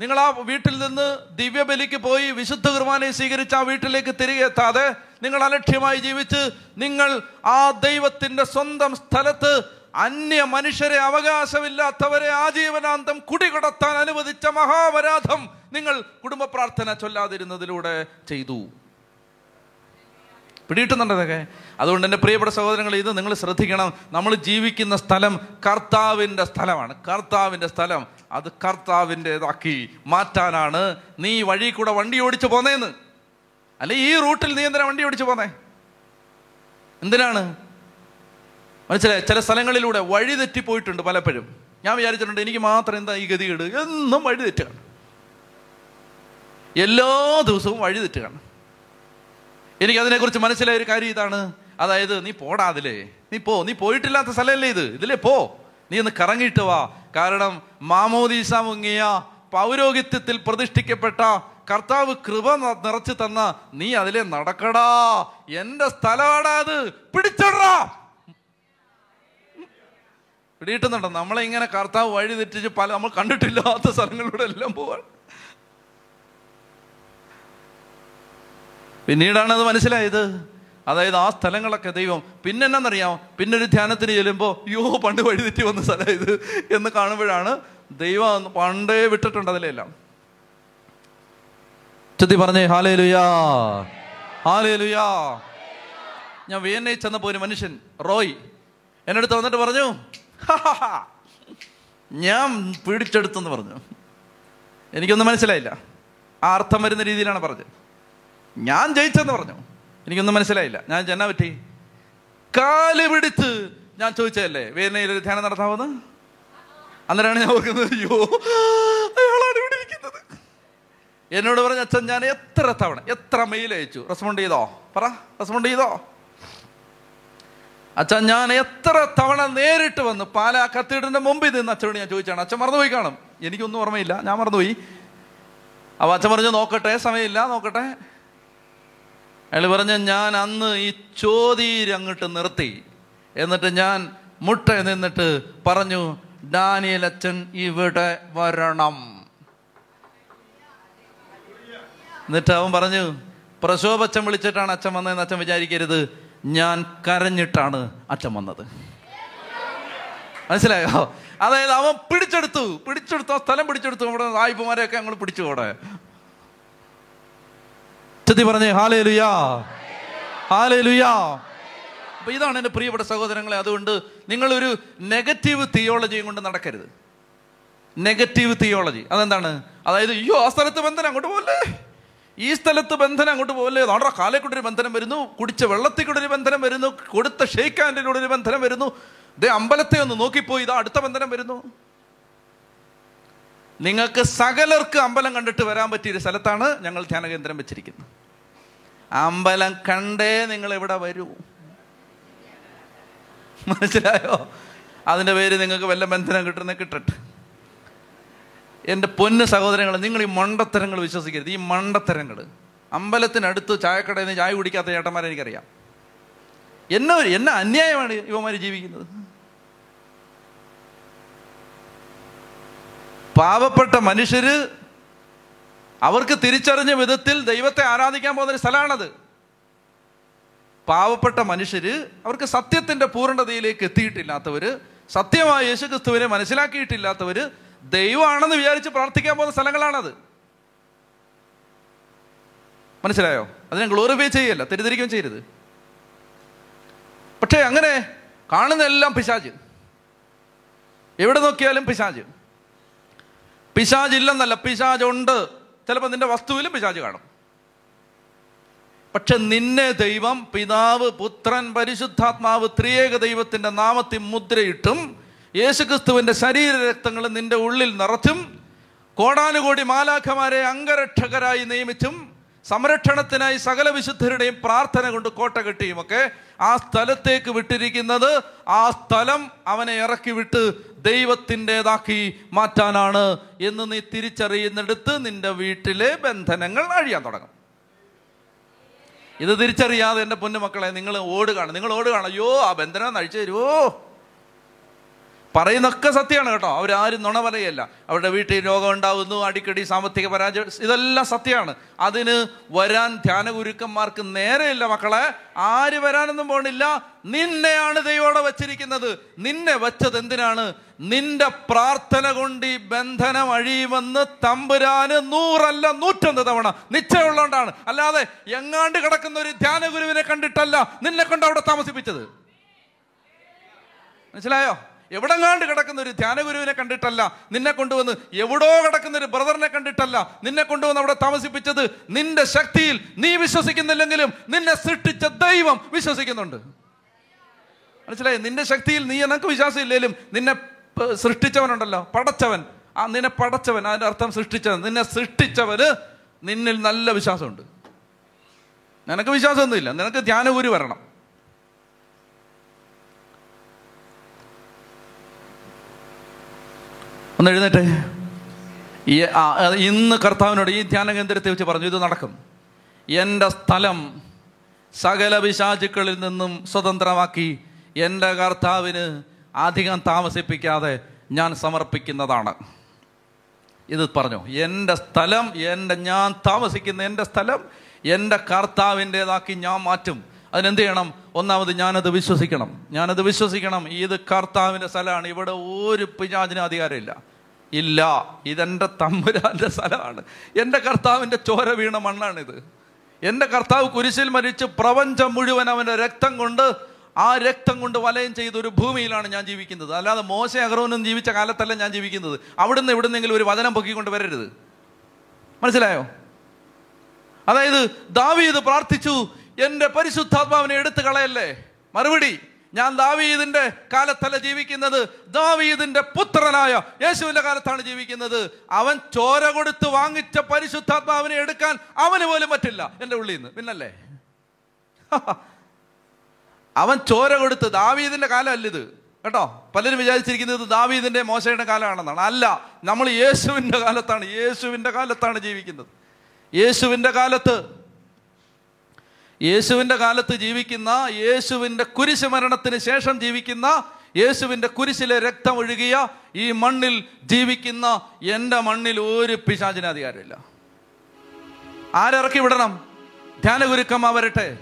നിങ്ങൾ ആ വീട്ടിൽ നിന്ന് ദിവ്യബലിക്ക് പോയി വിശുദ്ധ കുർബാനയെ സ്വീകരിച്ച് ആ വീട്ടിലേക്ക് തിരികെ എത്താതെ നിങ്ങൾ അലക്ഷ്യമായി ജീവിച്ച് നിങ്ങൾ ആ ദൈവത്തിന്റെ സ്വന്തം സ്ഥലത്ത് അന്യ മനുഷ്യരെ അവകാശമില്ലാത്തവരെ ആജീവനാന്തം കുടികടത്താൻ അനുവദിച്ച മഹാപരാധം നിങ്ങൾ കുടുംബ പ്രാർത്ഥന ചൊല്ലാതിരുന്നതിലൂടെ ചെയ്തു. പിടിയിട്ടുന്നുണ്ടതൊക്കെ അതുകൊണ്ട് എന്റെ പ്രിയപ്പെട്ട സഹോദരങ്ങൾ ഇത് നിങ്ങൾ ശ്രദ്ധിക്കണം. നമ്മൾ ജീവിക്കുന്ന സ്ഥലം കർത്താവിന്റെ സ്ഥലമാണ്. കർത്താവിന്റെ സ്ഥലം അത് കർത്താവിന്റെതാക്കി മാറ്റാനാണ്. നീ വഴി കൂടെ വണ്ടി ഓടിച്ചു പോന്നേന്ന്. അല്ലെ ഈ റൂട്ടിൽ നീ എന്തിനാ വണ്ടി ഓടിച്ചു പോന്നേ? എന്തിനാണ്? മനസ്സിലായി? ചില സ്ഥലങ്ങളിലൂടെ വഴി തെറ്റിപ്പോയിട്ടുണ്ട് പലപ്പോഴും. ഞാൻ വിചാരിച്ചിട്ടുണ്ട് എനിക്ക് മാത്രം എന്താ ഈ ഗതികേട്? എന്നും വഴി തെറ്റുകയാണ് എല്ലാ ദിവസവും വഴി തെറ്റുകയാണ് എനിക്ക് അതിനെക്കുറിച്ച് മനസ്സിലായ ഒരു കാര്യം ഇതാണ്. അതായത് നീ പോടാ അതിലേ. നീ പോ. നീ പോയിട്ടില്ലാത്ത സ്ഥലമല്ലേ ഇത്? ഇതിലേ പോ. നീ ഒന്ന് കറങ്ങിയിട്ട് വാ. കാരണം മാമോദീസ മുങ്ങിയ പൗരോഹിത്യത്തിൽ പ്രതിഷ്ഠിക്കപ്പെട്ട കർത്താവ് കൃപ നിറച്ചു തന്ന നീ അതിലെ നടക്കടാ. എന്റെ സ്ഥലമാടാ അത്. പിടിച്ചടാ. പിടിയിട്ടുന്നുണ്ടോ നമ്മളെ ഇങ്ങനെ കർത്താവ് വഴി തെറ്റിച്ച് പല നമ്മൾ കണ്ടിട്ടില്ലാത്ത സ്ഥലങ്ങളിലൂടെ എല്ലാം പോവാൻ. പിന്നീടാണ് അത് മനസ്സിലായത്. അതായത് ആ സ്ഥലങ്ങളൊക്കെ ദൈവം പിന്നെ എന്നാന്നറിയാം പിന്നെ ഒരു ധ്യാനത്തിന് ചെല്ലുമ്പോൾ യോ പണ്ട് വഴി വഴിതെറ്റി വന്ന സ്ഥലം ഇത് എന്ന് കാണുമ്പോഴാണ് ദൈവം പണ്ടേ വിട്ടിട്ടുണ്ട് അതിലെല്ലാം. ചെത്തി പറഞ്ഞേ ഹാലേ ലുയാ ഹാലേ ലുയാ ഞാൻ വിയന്നയിൽ ചെന്നപ്പോൾ ഒരു മനുഷ്യൻ റോയ് എന്നോട് തന്നിട്ട് വന്നിട്ട് പറഞ്ഞു "ഹാഹാഹാ, ഞാൻ പിടിച്ചെടുത്തെന്ന് പറഞ്ഞു. എനിക്കൊന്നും മനസ്സിലായില്ല. ആ അർത്ഥം വരുന്ന രീതിയിലാണ് പറഞ്ഞത്. ഞാൻ ജയിച്ചെന്ന് പറഞ്ഞു. എനിക്കൊന്നും മനസ്സിലായില്ല. ഞാൻ ചെന്നാ പറ്റി? കാൽ പിടിച്ച് ഞാൻ ചോദിച്ചതല്ലേ വേദനയിൽ ധ്യാനം നടത്താമെന്ന് അന്നേരമാണ് ഞാൻ ഓർക്കുന്നത് അയ്യോ അയാളാണ് ഇവിടെ ഇരിക്കുന്നത്. എന്നോട് പറഞ്ഞ അച്ഛൻ ഞാൻ എത്ര തവണ എത്ര മെയിൽ അയച്ചു. റെസ്പോണ്ട് ചെയ്തോ? പറ റെസ്പോണ്ട് ചെയ്തോ? അച്ഛൻ ഞാൻ എത്ര തവണ നേരിട്ട് വന്ന് പാലാ കത്തീഡറിന്റെ മുമ്പിൽ നിന്ന് അച്ഛനോട് ഞാൻ ചോദിച്ചാണ്. അച്ഛൻ മറന്നുപോയി കാണും. എനിക്കൊന്നും ഓർമ്മയില്ല. ഞാൻ മറന്നുപോയി. അപ്പൊ അച്ഛൻ പറഞ്ഞു നോക്കട്ടെ സമയമില്ല നോക്കട്ടെ. അയാൾ പറഞ്ഞ ഞാൻ അന്ന് ഈ ചോദീര് അങ്ങോട്ട് നിർത്തി. എന്നിട്ട് ഞാൻ മുട്ട നിന്നിട്ട് പറഞ്ഞു ഡാനിയൽ അച്ഛൻ ഇവിടെ വരണം. എന്നിട്ട് അവൻ പറഞ്ഞു പ്രശോഭച്ചൻ വിളിച്ചിട്ടാണ് അച്ഛൻ വന്നതെന്ന് അച്ഛൻ വിചാരിക്കരുത്. ഞാൻ കരഞ്ഞിട്ടാണ് അച്ഛൻ വന്നത്. മനസ്സിലായോ? അതായത് അവൻ പിടിച്ചെടുത്തു. പിടിച്ചെടുത്തു. സ്ഥലം പിടിച്ചെടുത്തു. നമ്മുടെ സായിപ്പുമാരെയൊക്കെ ഞങ്ങൾ പിടിച്ചു അവിടെ. ചെത്തി പറഞ്ഞേ ഹാലേ ലുയാ ഹാലേ ലുയാ അപ്പൊ ഇതാണ് എന്റെ പ്രിയപ്പെട്ട സഹോദരങ്ങളെ. അതുകൊണ്ട് നിങ്ങളൊരു നെഗറ്റീവ് തിയോളജിയും കൊണ്ട് നടക്കരുത്. നെഗറ്റീവ് തിയോളജി അതെന്താണ്? അതായത് അയ്യോ ആ സ്ഥലത്ത് ബന്ധനം അങ്ങോട്ട് പോലെ ഈ സ്ഥലത്ത് ബന്ധനം അങ്ങോട്ട് പോകല്ലേ നമ്മുടെ കാലെ ഒരു ബന്ധനം വരുന്നു കുടിച്ച വെള്ളത്തിൽ കൂടെ ഒരു ബന്ധനം വരുന്നു കൊടുത്ത ഷെയ്ക്കാൻഡിലൂടെ ഒരു ബന്ധനം വരുന്നു. ദേ അമ്പലത്തെ ഒന്ന് നോക്കിപ്പോയി ഇതാ അടുത്ത ബന്ധനം വരുന്നു. നിങ്ങൾക്ക് സകലർക്ക് അമ്പലം കണ്ടിട്ട് വരാൻ പറ്റിയ ഒരു സ്ഥലത്താണ് ഞങ്ങൾ ധ്യാനകേന്ദ്രം വെച്ചിരിക്കുന്നത്. അമ്പലം കണ്ടേ നിങ്ങൾ ഇവിടെ വരൂ. മനസ്സിലായോ? അതിന്റെ പേര് നിങ്ങൾക്ക് വല്ല ബന്ധനം കിട്ടുന്ന കിട്ടട്ടെ. എന്റെ പൊന്ന് സഹോദരങ്ങൾ നിങ്ങൾ ഈ മണ്ടത്തരങ്ങൾ വിശ്വസിക്കരുത്. ഈ മണ്ടത്തരങ്ങൾ. അമ്പലത്തിനടുത്ത് ചായക്കടയിൽ നിന്ന് ചായ കുടിക്കാത്ത ചേട്ടന്മാരെ എനിക്കറിയാം. എന്നെ എന്നെ അന്യായമാണ് ഇവന്മാർ ജീവിക്കുന്നത്. പാവപ്പെട്ട മനുഷ്യര് അവർക്ക് തിരിച്ചറിഞ്ഞ വിധത്തിൽ ദൈവത്തെ ആരാധിക്കാൻ പോകുന്ന ഒരു സ്ഥലമാണത്. പാവപ്പെട്ട മനുഷ്യര് അവർക്ക് സത്യത്തിന്റെ പൂർണതയിലേക്ക് എത്തിയിട്ടില്ലാത്തവര് സത്യമായ യേശുക്രിസ്തുവിനെ മനസ്സിലാക്കിയിട്ടില്ലാത്തവര് ദൈവമാണെന്ന് വിചാരിച്ച് പ്രാർത്ഥിക്കാൻ പോകുന്ന സ്ഥലങ്ങളാണത്. മനസ്സിലായോ? അതിനെ ഗ്ലോറിഫൈ ചെയ്യല്ല തെറ്റിദ്ധരിക്കുകയും ചെയ്യരുത്. പക്ഷേ അങ്ങനെ കാണുന്നതെല്ലാം പിശാജ് എവിടെ നോക്കിയാലും പിശാജ് പിശാജ് ഇല്ലെന്നല്ല പിശാജ് ഉണ്ട്. ചിലപ്പോൾ നിന്റെ വസ്തുവിലും പിശാജ് കാണും. പക്ഷെ നിന്നെ ദൈവം പിതാവ് പുത്രൻ പരിശുദ്ധാത്മാവ് ത്രിയേക ദൈവത്തിന്റെ നാമത്തിൽ മുദ്രയിട്ടും യേശുക്രിസ്തുവിന്റെ ശരീര രക്തങ്ങൾ നിന്റെ ഉള്ളിൽ നിറച്ചും കോടാനുകോടി മാലാഖമാരെ അംഗരക്ഷകരായി നിയമിച്ചും സംരക്ഷണത്തിനായി സകല വിശുദ്ധരുടെയും പ്രാർത്ഥന കൊണ്ട് കോട്ട കെട്ടിയുമൊക്കെ ആ സ്ഥലത്തേക്ക് വിട്ടിരിക്കുന്നത് ആ സ്ഥലം അവനെ ഇറക്കി വിട്ട് ദൈവത്തിന്റെതാക്കി മാറ്റാനാണ് എന്ന് നീ തിരിച്ചറിയുന്നിടത്ത് നിന്റെ വീട്ടിലെ ബന്ധനങ്ങൾ അഴിയാൻ തുടങ്ങും. ഇത് തിരിച്ചറിയാതെ എന്റെ പൊന്നുമക്കളെ നിങ്ങൾ ഓടുകയാണ് നിങ്ങൾ ഓടുകയാണ് അയ്യോ ആ ബന്ധനം അഴിച്ചു തരുമോ പറയുന്നൊക്കെ സത്യമാണ് കേട്ടോ. അവരാരും നുണ പറയല്ല. അവരുടെ വീട്ടിൽ രോഗം ഉണ്ടാകുന്നു അടിക്കടി സാമ്പത്തിക പരാജയം ഇതെല്ലാം സത്യമാണ്. അതിന് വരാൻ ധ്യാന ഗുരുക്കന്മാർക്ക് നേരെയില്ല മക്കളെ. ആര് വരാനൊന്നും പോണില്ല. നിന്നെയാണ് ദൈവോടെ വച്ചിരിക്കുന്നത്. നിന്നെ വെച്ചത് എന്തിനാണ്? നിന്റെ പ്രാർത്ഥന കൊണ്ട് ഈ ബന്ധനം അഴിയുമെന്ന് തമ്പുരാന് നൂറല്ല നൂറ്റൊന്ന് തവണ നിശ്ചയമുള്ളതുകൊണ്ടാണ്. അല്ലാതെ എങ്ങാണ്ട് കിടക്കുന്ന ഒരു ധ്യാന ഗുരുവിനെ കണ്ടിട്ടല്ല നിന്നെ കൊണ്ട് അവിടെ താമസിപ്പിച്ചത്. മനസ്സിലായോ? എവിടെങ്ങാണ്ട് കിടക്കുന്ന ഒരു ധ്യാനഗുരുവിനെ കണ്ടിട്ടല്ല നിന്നെ കൊണ്ടുവന്ന് എവിടോ കിടക്കുന്ന ഒരു ബ്രദറിനെ കണ്ടിട്ടല്ല നിന്നെ കൊണ്ടുവന്ന് അവിടെ താമസിപ്പിച്ചത്. നിന്റെ ശക്തിയിൽ നീ വിശ്വസിക്കുന്നില്ലെങ്കിലും നിന്നെ സൃഷ്ടിച്ച ദൈവം വിശ്വസിക്കുന്നുണ്ട്. മനസ്സിലായി? നിന്റെ ശക്തിയിൽ നീ എനക്ക് വിശ്വാസമില്ലെങ്കിലും നിന്നെ പ- സൃഷ്ടിച്ചവനുണ്ടല്ലോ. പടച്ചവൻ. ആ നിന്നെ പടച്ചവൻ. അതിന്റെ അർത്ഥം സൃഷ്ടിച്ചവൻ. നിന്നെ സൃഷ്ടിച്ചവന് നിന്നിൽ നല്ല വിശ്വാസമുണ്ട്. നിനക്ക് വിശ്വാസമൊന്നുമില്ല. നിനക്ക് ധ്യാനഗുരു വരണം. ഒന്ന് എഴുന്നേറ്റ്. ഈ ഇന്ന് കർത്താവിനോട് ഈ ധ്യാന കേന്ദ്രത്തെ വെച്ച് പറഞ്ഞു ഇത് നടക്കും. എന്റെ സ്ഥലം സകല പിശാചുക്കളിൽ നിന്നും സ്വതന്ത്രമാക്കി എന്റെ കർത്താവിന് അധികം താമസിപ്പിക്കാതെ ഞാൻ സമർപ്പിക്കുന്നതാണ്. ഇത് പറഞ്ഞു എന്റെ സ്ഥലം എന്റെ ഞാൻ താമസിക്കുന്ന എന്റെ സ്ഥലം എന്റെ കർത്താവിന്റെതാക്കി ഞാൻ മാറ്റും. അതിനെന്ത് ചെയ്യണം? ഒന്നാമത് ഞാനത് വിശ്വസിക്കണം. ഞാനത് വിശ്വസിക്കണം. ഇത് കർത്താവിന്റെ സ്ഥലമാണ്. ഇവിടെ ഒരു പിശാചിനും അധികാരമില്ല. ഇല്ല. ഇതെന്റെ തമ്പുരാന്റെ സ്ഥലമാണ്. എന്റെ കർത്താവിന്റെ ചോര വീണ മണ്ണാണിത്. എന്റെ കർത്താവ് കുരിശിൽ മരിച്ച് പ്രപഞ്ചം മുഴുവൻ അവന്റെ രക്തം കൊണ്ട് ആ രക്തം കൊണ്ട് വലയം ചെയ്ത ഒരു ഭൂമിയിലാണ് ഞാൻ ജീവിക്കുന്നത്. അല്ലാതെ മോശ അഗ്രഹനും ജീവിച്ച കാലത്തല്ല ഞാൻ ജീവിക്കുന്നത്. അവിടുന്ന് എവിടുന്നെങ്കിലും ഒരു വചനം പൊക്കിക്കൊണ്ട് വരരുത്. മനസ്സിലായോ? അതായത് ദാവീദ് പ്രാർത്ഥിച്ചു എന്റെ പരിശുദ്ധാത്മാവിനെ എടുത്തു കളയല്ലേ മറുപടി ഞാൻ ദാവീദിന്റെ കാലത്തല്ല ജീവിക്കുന്നത്. ദാവീദിന്റെ പുത്രനായ യേശുവിന്റെ കാലത്താണ് ജീവിക്കുന്നത്. അവൻ ചോര കൊടുത്ത് വാങ്ങിച്ച പരിശുദ്ധാത്മാവിനെ എടുക്കാൻ അവന് പോലും പറ്റില്ല എന്റെ ഉള്ളിൽ നിന്ന്. പിന്നല്ലേ? അവൻ ചോര കൊടുത്ത് ദാവീദിന്റെ കാലമല്ല ഇത്. കേട്ടോ? പലരും വിചാരിച്ചിരിക്കുന്നത് ദാവീദിന്റെ മോശയുടെ കാലമാണെന്നാണ്. അല്ല നമ്മൾ യേശുവിന്റെ കാലത്താണ് യേശുവിന്റെ കാലത്താണ് ജീവിക്കുന്നത്. യേശുവിന്റെ കാലത്ത് യേശുവിന്റെ കാലത്ത് ജീവിക്കുന്ന യേശുവിന്റെ കുരിശ് മരണത്തിന് ശേഷം ജീവിക്കുന്ന യേശുവിന്റെ കുരിശിലെ രക്തം ഒഴുകിയ ഈ മണ്ണിൽ ജീവിക്കുന്ന എന്റെ മണ്ണിൽ ഒരു പിശാചിന് അധികാരമില്ല. ആരിറക്കി വിടണം? ധ്യാനഗുരുക്കമ്മ വരട്ടെ?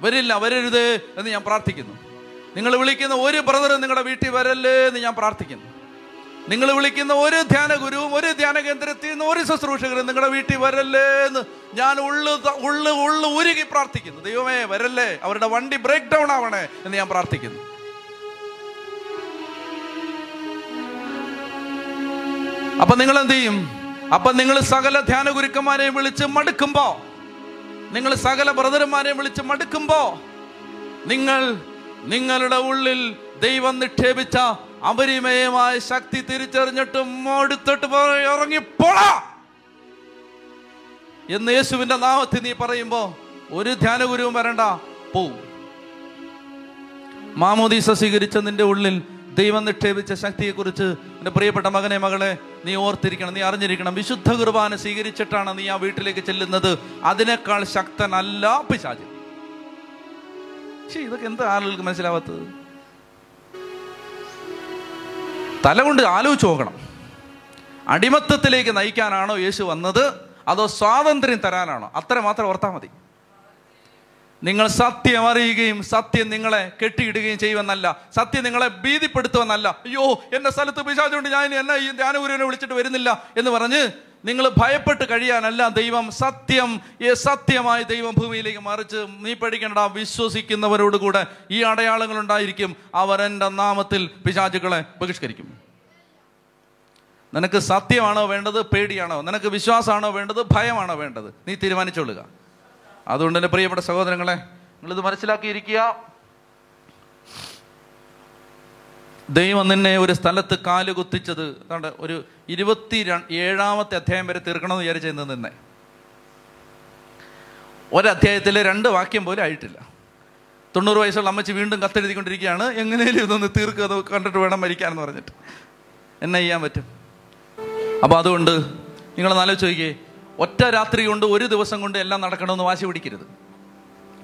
വരില്ല വരരുത് എന്ന് ഞാൻ പ്രാർത്ഥിക്കുന്നു. നിങ്ങൾ വിളിക്കുന്ന ഒരു ബ്രദറും നിങ്ങളുടെ വീട്ടിൽ വരല്ലേ എന്ന് ഞാൻ പ്രാർത്ഥിക്കുന്നു. നിങ്ങൾ വിളിക്കുന്ന ഒരു ധ്യാന ഗുരുവും ഒരു ധ്യാന കേന്ദ്രത്തിൽ നിന്ന് ഒരു ശുശ്രൂഷകരും നിങ്ങളുടെ വീട്ടിൽ വരല്ലേ എന്ന് ഞാൻ ഉള്ളു ഉള്ളു ഉള്ളു ഉരുകി പ്രാർത്ഥിക്കുന്നു. ദൈവമേ വരല്ലേ? അവരുടെ വണ്ടി ബ്രേക്ക് ഡൗൺ ആവണേ എന്ന് ഞാൻ പ്രാർത്ഥിക്കുന്നു. അപ്പൊ നിങ്ങൾ എന്ത് ചെയ്യും? അപ്പൊ നിങ്ങൾ സകല ധ്യാന ഗുരുക്കന്മാരെയും വിളിച്ച് മടുക്കുമ്പോ നിങ്ങൾ സകല ബ്രദർമാരെയും വിളിച്ച് മടുക്കുമ്പോ നിങ്ങൾ നിങ്ങളുടെ ഉള്ളിൽ ദൈവം നിക്ഷേപിച്ച അപരിമയമായ ശക്തി തിരിച്ചറിഞ്ഞിട്ടും മടുത്തിട്ട് ഇറങ്ങിപ്പോള എന്ന് യേശുവിന്റെ നാമത്തിൽ നീ പറയുമ്പോ ഒരു ധ്യാനഗുരുവും വരണ്ട. പോവും മാമോദീസ സ്വീകരിച്ച നിന്റെ ഉള്ളിൽ ദൈവം നിക്ഷേപിച്ച ശക്തിയെക്കുറിച്ച് എന്റെ പ്രിയപ്പെട്ട മകനെ മകളെ നീ ഓർത്തിരിക്കണം നീ അറിഞ്ഞിരിക്കണം. വിശുദ്ധ കുർബാന സ്വീകരിച്ചിട്ടാണ് നീ ആ വീട്ടിലേക്ക് ചെല്ലുന്നത്. അതിനേക്കാൾ ശക്തനല്ല പിശാചി. ഇതൊക്കെ എന്താ ആളുകൾക്ക് മനസ്സിലാവാത്തത്? തല കൊണ്ട് ആലോചിച്ച് നോക്കണം. അടിമത്തത്തിലേക്ക് നയിക്കാനാണോ യേശു വന്നത്? അതോ സ്വാതന്ത്ര്യം തരാനാണോ? അത്ര മാത്രം ഓർത്താൽ മതി. നിങ്ങൾ സത്യം അറിയുകയും സത്യം നിങ്ങളെ കെട്ടിയിടുകയും ചെയ്യുമെന്നല്ല സത്യം നിങ്ങളെ ഭീതിപ്പെടുത്തുമെന്നല്ല. അയ്യോ എന്റെ സ്ഥലത്ത് പിശാചുകൊണ്ട് ഞാൻ എന്നെ ഈ ധ്യാനഗുരുവിനെ വിളിച്ചിട്ട് വരുന്നില്ല എന്ന് പറഞ്ഞ് നിങ്ങൾ ഭയപ്പെട്ട് കഴിയാനല്ല ദൈവം സത്യം ഈ സത്യമായി ദൈവം ഭൂമിയിലേക്ക് മറിച്ച് നീ പഠിക്കേണ്ട വിശ്വസിക്കുന്നവരോട് കൂടെ ഈ അടയാളങ്ങൾ ഉണ്ടായിരിക്കും. അവർ എന്റെ നാമത്തിൽ പിശാചുക്കളെ ബഹിഷ്കരിക്കും. നിനക്ക് സത്യമാണോ വേണ്ടത് പേടിയാണോ? നിനക്ക് വിശ്വാസമാണോ വേണ്ടത് ഭയമാണോ വേണ്ടത്? നീ തീരുമാനിച്ചോളുക. അതുകൊണ്ട് തന്നെ പ്രിയപ്പെട്ട സഹോദരങ്ങളെ നിങ്ങളിത് മനസ്സിലാക്കിയിരിക്കുക. ദൈവം നിന്നെ ഒരു സ്ഥലത്ത് കാൽ കുത്തിച്ചത്. അതാണ്ട് ഒരു ഇരുപത്തി ഏഴാമത്തെ അധ്യായം വരെ തീർക്കണമെന്ന് വിചാരിച്ചു നിന്നെ. ഒരധ്യായത്തിൽ രണ്ട് വാക്യം പോലും ആയിട്ടില്ല. തൊണ്ണൂറ് വയസ്സുള്ള അമ്മച്ചി വീണ്ടും കത്തെഴുതിക്കൊണ്ടിരിക്കുകയാണ്. എങ്ങനെയും ഇതൊന്ന് തീർക്കുക അത് കണ്ടിട്ട് വേണം മരിക്കാനെന്ന് പറഞ്ഞിട്ട്. എന്നെ ചെയ്യാൻ പറ്റും. അപ്പോൾ അതുകൊണ്ട് നിങ്ങൾ ആലോചിച്ച് നോക്കിയേ. ഒറ്റ രാത്രി കൊണ്ട് ഒരു ദിവസം കൊണ്ട് എല്ലാം നടക്കണമെന്ന് വാശി പിടിക്കരുത്.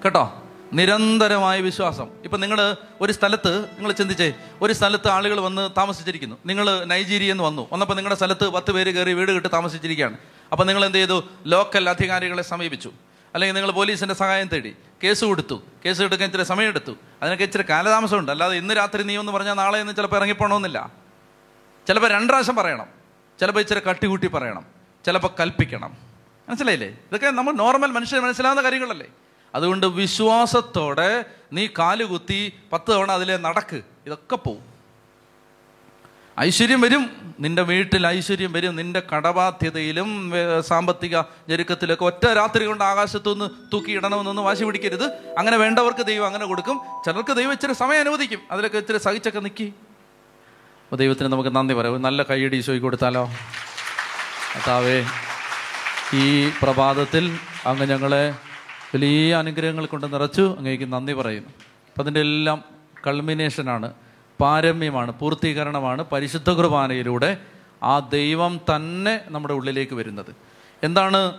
കേട്ടോ? നിരന്തരമായ വിശ്വാസം. ഇപ്പം നിങ്ങൾ ഒരു സ്ഥലത്ത് നിങ്ങൾ ചിന്തിച്ചേ ഒരു സ്ഥലത്ത് ആളുകൾ വന്ന് താമസിച്ചിരിക്കുന്നു. നിങ്ങൾ നൈജീരിയ എന്ന് വന്നു. വന്നപ്പോൾ നിങ്ങളുടെ സ്ഥലത്ത് പത്ത് പേര് കയറി വീട് കിട്ടി താമസിച്ചിരിക്കുകയാണ്. അപ്പം നിങ്ങൾ എന്ത് ചെയ്തു? ലോക്കൽ അധികാരികളെ സമീപിച്ചു. അല്ലെങ്കിൽ നിങ്ങൾ പോലീസിന്റെ സഹായം തേടി. കേസ് കൊടുത്തു. കേസ് എടുക്കാൻ ഇച്ചിരി സമയമെടുത്തു. അതിനൊക്കെ ഇച്ചിരി കാലതാമസമുണ്ട്. അല്ലാതെ ഇന്ന് രാത്രി നീ എന്ന് പറഞ്ഞാൽ നാളെ എന്ന് ചിലപ്പോൾ ഇറങ്ങിപ്പോണമെന്നില്ല ചിലപ്പോൾ രണ്ടാവശ്യം പറയണം. ചിലപ്പോൾ ഇച്ചിരി കട്ടികൂട്ടി പറയണം. ചിലപ്പോൾ കൽപ്പിക്കണം. മനസ്സിലായില്ലേ? ഇതൊക്കെ നമ്മൾ നോർമൽ മനുഷ്യർ മനസ്സിലാവുന്ന കാര്യങ്ങളല്ലേ? അതുകൊണ്ട് വിശ്വാസത്തോടെ നീ കാലുകുത്തി പത്ത് തവണ അതിലെ നടക്ക്. ഇതൊക്കെ പോവും. ഐശ്വര്യം വരും. നിന്റെ വീട്ടിൽ ഐശ്വര്യം വരും. നിന്റെ കടബാധ്യതയിലും സാമ്പത്തിക ഞെരുക്കത്തിലൊക്കെ ഒറ്റ രാത്രി കൊണ്ട് ആകാശത്തുനിന്ന് തൂക്കിയിടണമെന്നൊന്നും വാശി പിടിക്കരുത്. അങ്ങനെ വേണ്ടവർക്ക് ദൈവം അങ്ങനെ കൊടുക്കും. ചിലർക്ക് ദൈവം ഇച്ചിരി സമയം അനുവദിക്കും. അതിലൊക്കെ ഇച്ചിരി സഹിച്ചൊക്കെ നിൽക്കി അപ്പോൾ ദൈവത്തിന് നമുക്ക് നന്ദി പറയാം. നല്ല കൈയടി ഈശോയ്ക്ക് കർത്താവേ ഈ പ്രഭാതത്തിൽ അങ്ങ് ഞങ്ങളെ വലിയ അനുഗ്രഹങ്ങൾ കൊണ്ട് നിറച്ചു അങ്ങേക്ക് നന്ദി പറയുന്നു. അപ്പം അതിന്റെ എല്ലാം കൾമിനേഷനാണ് പാരമ്യമാണ് പൂർത്തീകരണമാണ് പരിശുദ്ധ കുർബാനയിലൂടെ ആ ദൈവം തന്നെ നമ്മുടെ ഉള്ളിലേക്ക് വരുന്നത്. എന്താണ്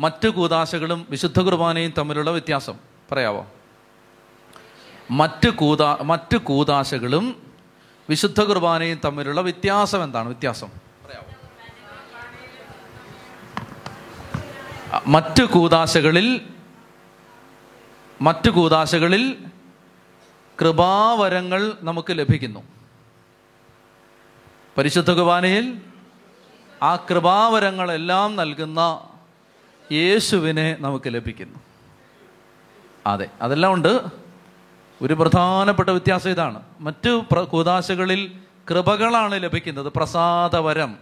മറ്റു കൂതാശകളും വിശുദ്ധ കുർബാനയും തമ്മിലുള്ള വ്യത്യാസം? പറയാവോ? മറ്റ് കൂതാ മറ്റ് കൂതാശകളും വിശുദ്ധ കുർബാനയും തമ്മിലുള്ള വ്യത്യാസം എന്താണ്? വ്യത്യാസം. മറ്റ് കൂതാശകളിൽ മറ്റ് കൂതാശകളിൽ കൃപാവരങ്ങൾ നമുക്ക് ലഭിക്കുന്നു. പരിശുദ്ധ കുർബാനയിൽ ആ കൃപാവരങ്ങളെല്ലാം നൽകുന്ന യേശുവിനെ നമുക്ക് ലഭിക്കുന്നു. അതെ അതെല്ലാം ഉണ്ട്. ഒരു പ്രധാനപ്പെട്ട വ്യത്യാസം ഇതാണ്. മറ്റു കൂതാശകളിൽ കൃപകളാണ് ലഭിക്കുന്നത്. പ്രസാദവരം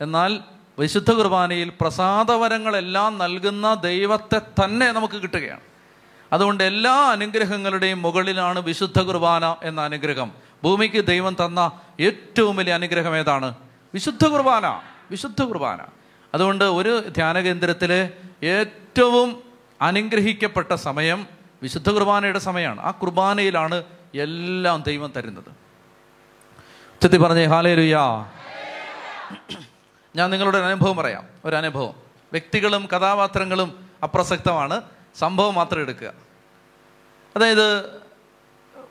എന്നാൽ വിശുദ്ധ കുർബാനയിൽ പ്രസാദവരങ്ങളെല്ലാം നൽകുന്ന ദൈവത്തെ തന്നെ നമുക്ക് കിട്ടുകയാണ്. അതുകൊണ്ട് എല്ലാ അനുഗ്രഹങ്ങളുടെയും മുകളിലാണ് വിശുദ്ധ കുർബാന എന്ന അനുഗ്രഹം. ഭൂമിക്ക് ദൈവം തന്ന ഏറ്റവും വലിയ അനുഗ്രഹം ഏതാണ്? വിശുദ്ധ കുർബാന. വിശുദ്ധ കുർബാന. അതുകൊണ്ട് ഒരു ധ്യാന കേന്ദ്രത്തിലെ ഏറ്റവും അനുഗ്രഹിക്കപ്പെട്ട സമയം വിശുദ്ധ കുർബാനയുടെ സമയമാണ്. ആ കുർബാനയിലാണ് എല്ലാം ദൈവം തരുന്നത്. ഉച്ചത്തി പറഞ്ഞേ ഹാലേ ലുയാ ഞാൻ നിങ്ങളുടെ അനുഭവം പറയാം. ഒരു അനുഭവം വ്യക്തികളും കഥാപാത്രങ്ങളും അപ്രസക്തമാണ്. സംഭവം മാത്രം എടുക്കുക. അതായത്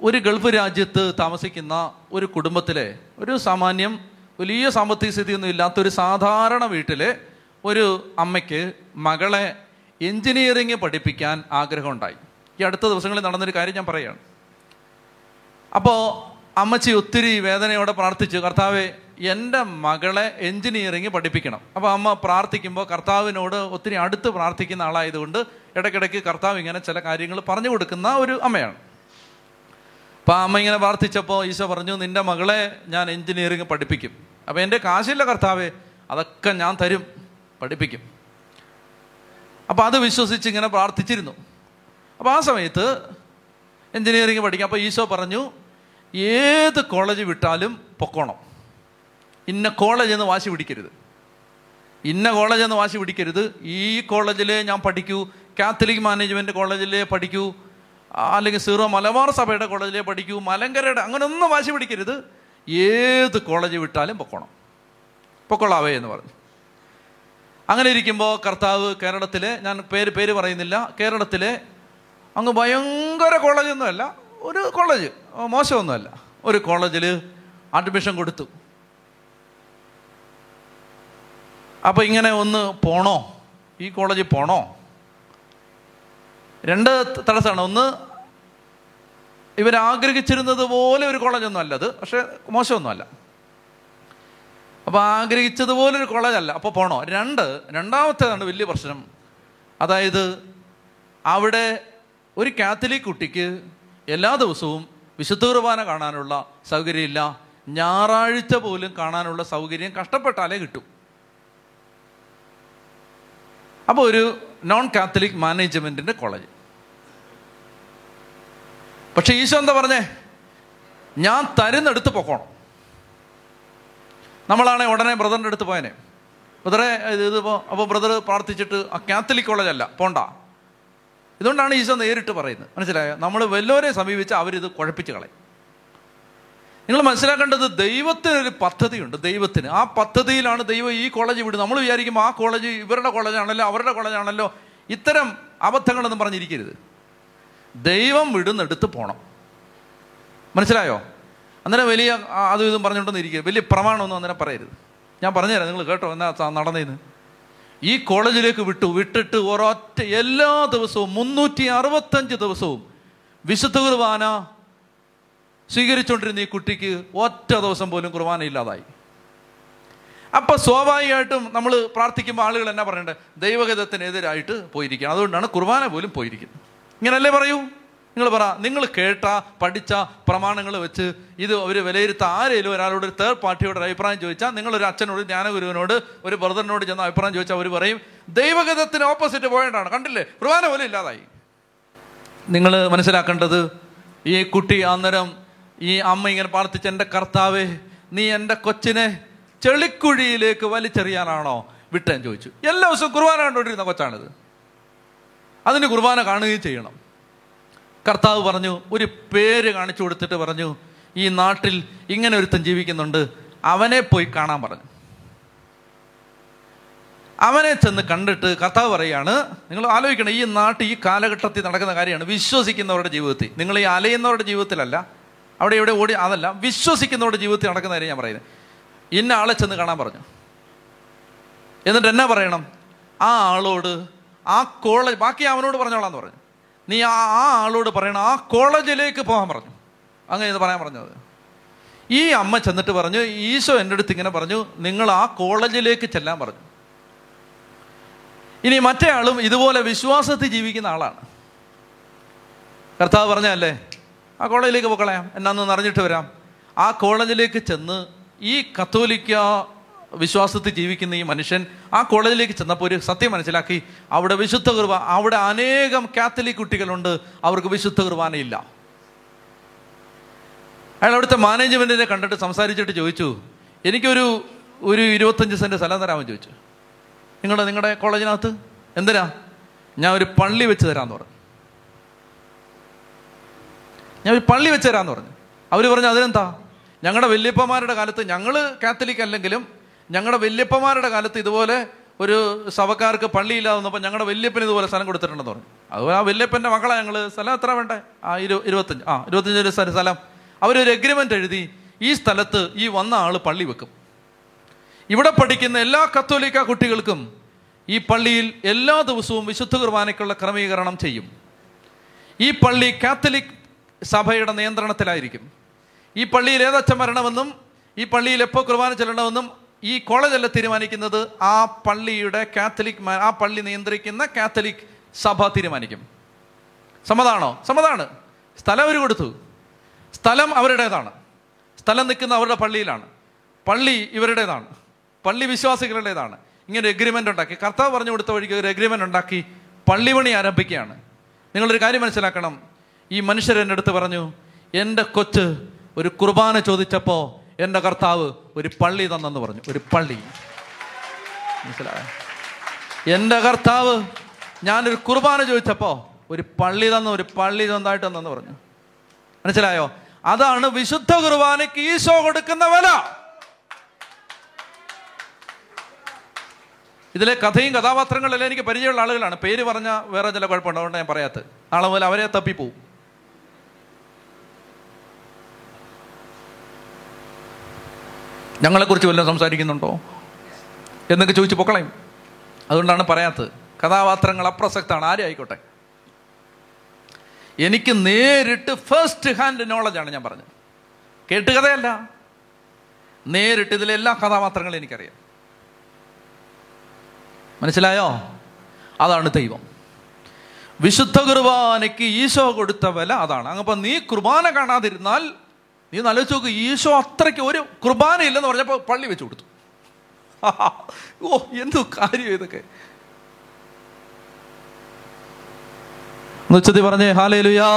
ഒരു ഗൾഫ് രാജ്യത്ത് താമസിക്കുന്ന ഒരു കുടുംബത്തിലെ ഒരു സാമാന്യം വലിയ സാമ്പത്തിക സ്ഥിതിയൊന്നും ഇല്ലാത്ത ഒരു സാധാരണ വീട്ടിലെ ഒരു അമ്മയ്ക്ക് മകളെ എഞ്ചിനീയറിംഗ് പഠിപ്പിക്കാൻ ആഗ്രഹമുണ്ടായി. ഈ അടുത്ത ദിവസങ്ങളിൽ നടന്നൊരു കാര്യം ഞാൻ പറയുകയാണ് അപ്പോൾ അമ്മച്ചി ഒത്തിരി വേദനയോടെ പ്രാർത്ഥിച്ചു കർത്താവെ എന്റെ മകളെ എൻജിനീയറിങ് പഠിപ്പിക്കണം. അപ്പോൾ അമ്മ പ്രാർത്ഥിക്കുമ്പോൾ കർത്താവിനോട് ഒത്തിരി അടുത്ത് പ്രാർത്ഥിക്കുന്ന ആളായതുകൊണ്ട് ഇടയ്ക്കിടയ്ക്ക് കർത്താവ് ഇങ്ങനെ ചില കാര്യങ്ങൾ പറഞ്ഞു കൊടുക്കുന്ന ഒരു അമ്മയാണ്. അപ്പോൾ ആ അമ്മ ഇങ്ങനെ പ്രാർത്ഥിച്ചപ്പോൾ ഈശോ പറഞ്ഞു നിന്റെ മകളെ ഞാൻ എൻജിനീയറിങ് പഠിപ്പിക്കും. അപ്പോൾ എന്റെ കാശില്ല കർത്താവേ അതൊക്കെ ഞാൻ തരും. പഠിപ്പിക്കും. അപ്പോൾ അത് വിശ്വസിച്ച് ഇങ്ങനെ പ്രാർത്ഥിച്ചിരുന്നു. അപ്പോൾ ആ സമയത്ത് എൻജിനീയറിങ് പഠിക്കാം അപ്പോൾ ഈശോ പറഞ്ഞു ഏത് കോളേജ് വിട്ടാലും പൊക്കോണം. ഇന്ന കോളേജ് എന്ന് വാശി പിടിക്കരുത്. ഇന്ന കോളേജ് എന്ന് വാശി പിടിക്കരുത്. ഈ കോളേജിലെ ഞാൻ പഠിക്കൂ. കാത്തലിക് മാനേജ്മെന്റ് കോളേജിലെ പഠിക്കൂ. അല്ലെങ്കിൽ സീറോ മലബാർ സഭയുടെ കോളേജിലെ പഠിക്കൂ. മലങ്കരയുടെ അങ്ങനെയൊന്നും വാശി പിടിക്കരുത്. ഏത് കോളേജ് വിട്ടാലും പൊക്കോണം. പൊക്കോളാവേ എന്ന് പറഞ്ഞു. അങ്ങനെ ഇരിക്കുമ്പോൾ കർത്താവ് കേരളത്തിലെ ഞാൻ പേര് പേര് പറയുന്നില്ല. കേരളത്തിലെ അങ്ങ് ഭയങ്കര കോളേജൊന്നുമല്ല ഒരു കോളേജ് മോശമൊന്നുമല്ല. ഒരു കോളേജിൽ അഡ്മിഷൻ കൊടുത്തു. അപ്പോൾ ഇങ്ങനെ ഒന്ന് പോണോ? ഈ കോളേജിൽ പോണോ? രണ്ട് തടസ്സമാണ്. ഒന്ന് ഇവരാഗ്രഹിച്ചിരുന്നത് പോലെ ഒരു കോളേജൊന്നും അല്ലത് പക്ഷേ മോശമൊന്നുമല്ല അപ്പോൾ ആഗ്രഹിച്ചതുപോലെ ഒരു കോളേജ് അല്ല. അപ്പോൾ പോണോ? രണ്ട് രണ്ടാമത്തേതാണ് വലിയ പ്രശ്നം. അതായത് അവിടെ ഒരു കാത്തലിക് കുട്ടിക്ക് എല്ലാ ദിവസവും വിശുദ്ധ കുർബാന കാണാനുള്ള സൗകര്യമില്ല. ഞായറാഴ്ച പോലും കാണാനുള്ള സൗകര്യം കഷ്ടപ്പെട്ടാലേ കിട്ടും. അപ്പോൾ ഒരു നോൺ കാത്തലിക് മാനേജ്മെന്റിന്റെ കോളേജ് പക്ഷെ ഈശോ എന്താ പറഞ്ഞേ? ഞാൻ തരുന്നെടുത്ത് പൊക്കോണം. നമ്മളാണെ ഉടനെ ബ്രദറിന്റെ അടുത്ത് പോയനെ. ബ്രദറെ ഇതിപ്പോൾ അപ്പോൾ ബ്രദർ പ്രാർത്ഥിച്ചിട്ട് ആ കാത്തലിക് കോളേജല്ല പോണ്ട. ഇതുകൊണ്ടാണ് ഈശോ നേരിട്ട് പറയുന്നത്. മനസ്സിലായോ? നമ്മൾ വല്ലവരെ സമീപിച്ച് അവരിത് കുഴപ്പിച്ച് കളയും. നിങ്ങൾ മനസ്സിലാക്കേണ്ടത് ദൈവത്തിന് ഒരു പദ്ധതിയുണ്ട് ദൈവത്തിന്. ആ പദ്ധതിയിലാണ് ദൈവം ഈ കോളേജ് വിടുന്നത്. നമ്മൾ വിചാരിക്കുമ്പോൾ ആ കോളേജ് ഇവരുടെ കോളേജാണല്ലോ അവരുടെ കോളേജാണല്ലോ. ഇത്തരം അബദ്ധങ്ങളൊന്നും പറഞ്ഞിരിക്കരുത്. ദൈവം വിടുന്നെടുത്ത് പോകണം മനസ്സിലായോ? അന്നേരം വലിയ അതും ഇതും പറഞ്ഞുകൊണ്ടൊന്നും ഇരിക്കുക വലിയ പ്രമാണമൊന്നും അന്നേരം പറയരുത്. ഞാൻ പറഞ്ഞുതരാം നിങ്ങൾ കേട്ടോ എന്നാ നടന്നേന്ന്. ഈ കോളേജിലേക്ക് വിട്ടു വിട്ടിട്ട് ഒരൊറ്റ എല്ലാ ദിവസവും മുന്നൂറ്റി അറുപത്തഞ്ച് ദിവസവും വിശുദ്ധ കുർബാന സ്വീകരിച്ചുകൊണ്ടിരുന്ന ഈ കുട്ടിക്ക് ഒറ്റ ദിവസം പോലും കുർബാന ഇല്ലാതായി. അപ്പൊ സ്വാഭാവികമായിട്ടും നമ്മൾ പ്രാർത്ഥിക്കുമ്പോൾ ആളുകൾ എന്നാ പറയണ്ടേ? ദൈവഗതത്തിനെതിരായിട്ട് പോയിരിക്കുകയാണ്. അതുകൊണ്ടാണ് കുർബാന പോലും പോയിരിക്കുന്നത്. ഇങ്ങനല്ലേ പറയൂ? നിങ്ങൾ പറ നിങ്ങൾ കേട്ട പഠിച്ച പ്രമാണങ്ങൾ വെച്ച് ഇത് ഒരു വിലയിരുത്ത ആരെങ്കിലും ഒരാളോട് ഒരു തേർഡ് പാർട്ടിയോട് ഒരു അഭിപ്രായം ചോദിച്ചാൽ നിങ്ങളൊരു അച്ഛനോട് ജ്ഞാനഗുരുവിനോട് ഒരു ബ്രദറിനോട് ചെന്ന് അഭിപ്രായം ചോദിച്ചാൽ അവർ പറയും ദൈവഗതത്തിന് ഓപ്പോസിറ്റ് പോയിട്ടാണ് കണ്ടില്ലേ? കുർബാന പോലും ഇല്ലാതായി. നിങ്ങൾ മനസ്സിലാക്കേണ്ടത് ഈ കുട്ടി അന്നേരം ഈ അമ്മ ഇങ്ങനെ പ്രാർത്ഥിച്ച എന്റെ കർത്താവേ നീ എന്റെ കൊച്ചിനെ ചെളിക്കുഴിയിലേക്ക് വലിച്ചെറിയാനാണോ വിട്ടേൻ ചോദിച്ചു. എല്ലാ ദിവസവും കുർബാന കണ്ടുകൊണ്ടിരുന്ന കൊച്ചാണിത്. അതിന് കുർബാന കാണുകയും ചെയ്യണം. കർത്താവ് പറഞ്ഞു ഒരു പേര് കാണിച്ചു കൊടുത്തിട്ട് പറഞ്ഞു ഈ നാട്ടിൽ ഇങ്ങനെ ഒരുത്തൻ ജീവിക്കുന്നുണ്ട് അവനെ പോയി കാണാൻ പറഞ്ഞു. അവനെ ചെന്ന് കണ്ടിട്ട് കർത്താവ് പറയാണ് നിങ്ങൾ ആലോചിക്കണം ഈ നാട്ടിൽ ഈ കാലഘട്ടത്തിൽ നടക്കുന്ന കാര്യമാണ് വിശ്വസിക്കുന്നവരുടെ ജീവിതത്തിൽ. നിങ്ങൾ ഈ അലയുന്നവരുടെ ജീവിതത്തിലല്ല അവിടെ ഇവിടെ ഓടി അതല്ല വിശ്വസിക്കുന്നവരുടെ ജീവിതത്തിൽ നടക്കുന്ന കാര്യം ഞാൻ പറയുന്നത്. ഇന്ന ആളെ ചെന്ന് കാണാൻ പറഞ്ഞു. എന്നിട്ട് എന്നാ പറയണം? ആ ആളോട് ആ കോളേജ് ബാക്കി അവനോട് പറഞ്ഞോളാന്ന് പറഞ്ഞു. നീ ആ ആ ആളോട് പറയണം ആ കോളേജിലേക്ക് പോകാൻ പറഞ്ഞു. അങ്ങനെ ഇത് പറയാൻ പറഞ്ഞത്. ഈ അമ്മ ചെന്നിട്ട് പറഞ്ഞു ഈശോ എന്റെ അടുത്ത് ഇങ്ങനെ പറഞ്ഞു നിങ്ങൾ ആ കോളേജിലേക്ക് ചെല്ലാൻ പറഞ്ഞു. ഇനി മറ്റേ ആളും ഇതുപോലെ വിശ്വാസത്തിൽ ജീവിക്കുന്ന ആളാണ്. കർത്താവ് പറഞ്ഞല്ലേ ആ കോളേജിലേക്ക് പോക്കളയാം എന്നാന്ന് അറിഞ്ഞിട്ട് വരാം. ആ കോളേജിലേക്ക് ചെന്ന് ഈ കത്തോലിക്ക വിശ്വാസത്തിൽ ജീവിക്കുന്ന ഈ മനുഷ്യൻ ആ കോളേജിലേക്ക് ചെന്നപ്പോൾ ഒരു സത്യം മനസ്സിലാക്കി അവിടെ വിശുദ്ധ കുർബ അവിടെ അനേകം കാത്തലിക് കുട്ടികളുണ്ട് അവർക്ക് വിശുദ്ധ കുർബാനയില്ല അയാൾ അവിടുത്തെ മാനേജ്മെന്റിനെ കണ്ടിട്ട് സംസാരിച്ചിട്ട് ചോദിച്ചു എനിക്കൊരു ഒരു ഇരുപത്തഞ്ച് സെന്റ് സ്ഥലം തരാമെന്ന് ചോദിച്ചു. നിങ്ങളുടെ നിങ്ങളുടെ കോളേജിനകത്ത്? എന്തിനാ? ഞാൻ ഒരു പള്ളി വെച്ച് തരാമെന്ന് പറഞ്ഞു. ഞാൻ ഒരു പള്ളി വെച്ച് തരാമെന്ന് പറഞ്ഞു. അവർ പറഞ്ഞു അതിനെന്താ? ഞങ്ങളുടെ വല്യപ്പന്മാരുടെ കാലത്ത് ഞങ്ങൾ കാത്തലിക് അല്ലെങ്കിലും ഞങ്ങളുടെ വല്യപ്പന്മാരുടെ കാലത്ത് ഇതുപോലെ ഒരു സഭക്കാർക്ക് പള്ളിയില്ലാതെ വന്നപ്പോൾ ഞങ്ങളുടെ വല്യപ്പന് ഇതുപോലെ സ്ഥലം കൊടുത്തിട്ടുണ്ടെന്ന് പറഞ്ഞു. അതുപോലെ ആ വല്യപ്പന്റെ മക്കളെ ഞങ്ങൾ സ്ഥലം എത്ര വേണ്ടേ? ആ ഇരു ഇരുപത്തഞ്ച്. ആ ഇരുപത്തഞ്ച് സ്ഥലം അവരൊരു എഗ്രിമെന്റ് എഴുതി ഈ സ്ഥലത്ത് ഈ വന്ന ആൾ പള്ളി വെക്കും. ഇവിടെ പഠിക്കുന്ന എല്ലാ കത്തോലിക്ക കുട്ടികൾക്കും ഈ പള്ളിയിൽ എല്ലാ ദിവസവും വിശുദ്ധ കുർബാനയ്ക്കുള്ള ക്രമീകരണം ചെയ്യും. ഈ പള്ളി കാത്തലിക് സഭയുടെ നിയന്ത്രണത്തിലായിരിക്കും. ഈ പള്ളിയിൽ ഏതച്ഛൻ വരണമെന്നും ഈ പള്ളിയിൽ എപ്പോൾ കുർബാന ചെല്ലണമെന്നും ഈ കോളേജല്ല തീരുമാനിക്കുന്നത്. ആ പള്ളിയുടെ കാത്തലിക് ആ പള്ളി നിയന്ത്രിക്കുന്ന കാത്തലിക് സഭ തീരുമാനിക്കും. സമ്മതാണോ സമ്മതാണ് സ്ഥലം അവർ കൊടുത്തു. സ്ഥലം അവരുടേതാണ്. സ്ഥലം നിൽക്കുന്ന അവരുടെ പള്ളിയിലാണ്. പള്ളി ഇവരുടേതാണ്. പള്ളി വിശ്വാസികളുടേതാണ്. ഇങ്ങനെ എഗ്രിമെന്റ് ഉണ്ടാക്കി. കർത്താവ് പറഞ്ഞു കൊടുത്ത വഴിക്ക് ഒരു എഗ്രിമെന്റ് ഉണ്ടാക്കി പള്ളി പണി ആരംഭിക്കുകയാണ്. നിങ്ങളൊരു കാര്യം മനസ്സിലാക്കണം. ഈ മനുഷ്യർ എന്റെ അടുത്ത് പറഞ്ഞു എന്റെ കൊച്ച് ഒരു കുർബാന ചോദിച്ചപ്പോൾ എന്റെ കർത്താവ് ഒരു പള്ളി തന്നെന്ന് പറഞ്ഞു ഒരു പള്ളി. മനസ്സിലായ? എന്റെ കർത്താവ് ഞാനൊരു കുർബാന ചോദിച്ചപ്പോൾ ഒരു പള്ളി തന്നു ഒരു പള്ളി സ്വന്തമായിട്ട് തന്നെന്ന് പറഞ്ഞു. മനസ്സിലായോ? അതാണ് വിശുദ്ധ കുർബാനയ്ക്ക് ഈശോ കൊടുക്കുന്ന വില. ഇതിലെ കഥയും കഥാപാത്രങ്ങളെല്ലാം എനിക്ക് പരിചയമുള്ള ആളുകളാണ്. പേര് പറഞ്ഞ വേറെ ചില കുഴപ്പമുണ്ട് അതുകൊണ്ട് ഞാൻ പറയാത്തത്. നാളെ മുതൽ അവരെ തപ്പിപ്പോവും. ഞങ്ങളെക്കുറിച്ച് വല്ലതും സംസാരിക്കുന്നുണ്ടോ? എന്നൊക്കെ ചോദിച്ച് പൊക്കളയും. അതുകൊണ്ടാണ് പറയാത്തത്. കഥാപാത്രങ്ങൾ അപ്രസക്താണ്. ആരും ആയിക്കോട്ടെ? എനിക്ക് നേരിട്ട് ഫസ്റ്റ് ഹാൻഡ് നോളജാണ് ഞാൻ പറഞ്ഞത്. കേട്ട് കഥയല്ല. നേരിട്ട് ഇതിലെ എല്ലാ കഥാപാത്രങ്ങളും എനിക്കറിയാം. മനസ്സിലായോ? അതാണ് ദൈവം. വിശുദ്ധ കുർബാനയ്ക്ക് ഈശോ കൊടുത്ത വില അതാണ്. അങ്ങപ്പം നീ കുർബാന കാണാതിരുന്നാൽ നീ നല്ല നോക്ക് ഈശോ അത്രയ്ക്ക് ഒരു കുർബാന ഇല്ലെന്ന് പറഞ്ഞപ്പോൾ പള്ളി വെച്ച് കൊടുത്തു. ഓ എന്തു കാര്യം ഇതൊക്കെ? ഉച്ചത്തി പറഞ്ഞേ ഹാലേ ലുയാ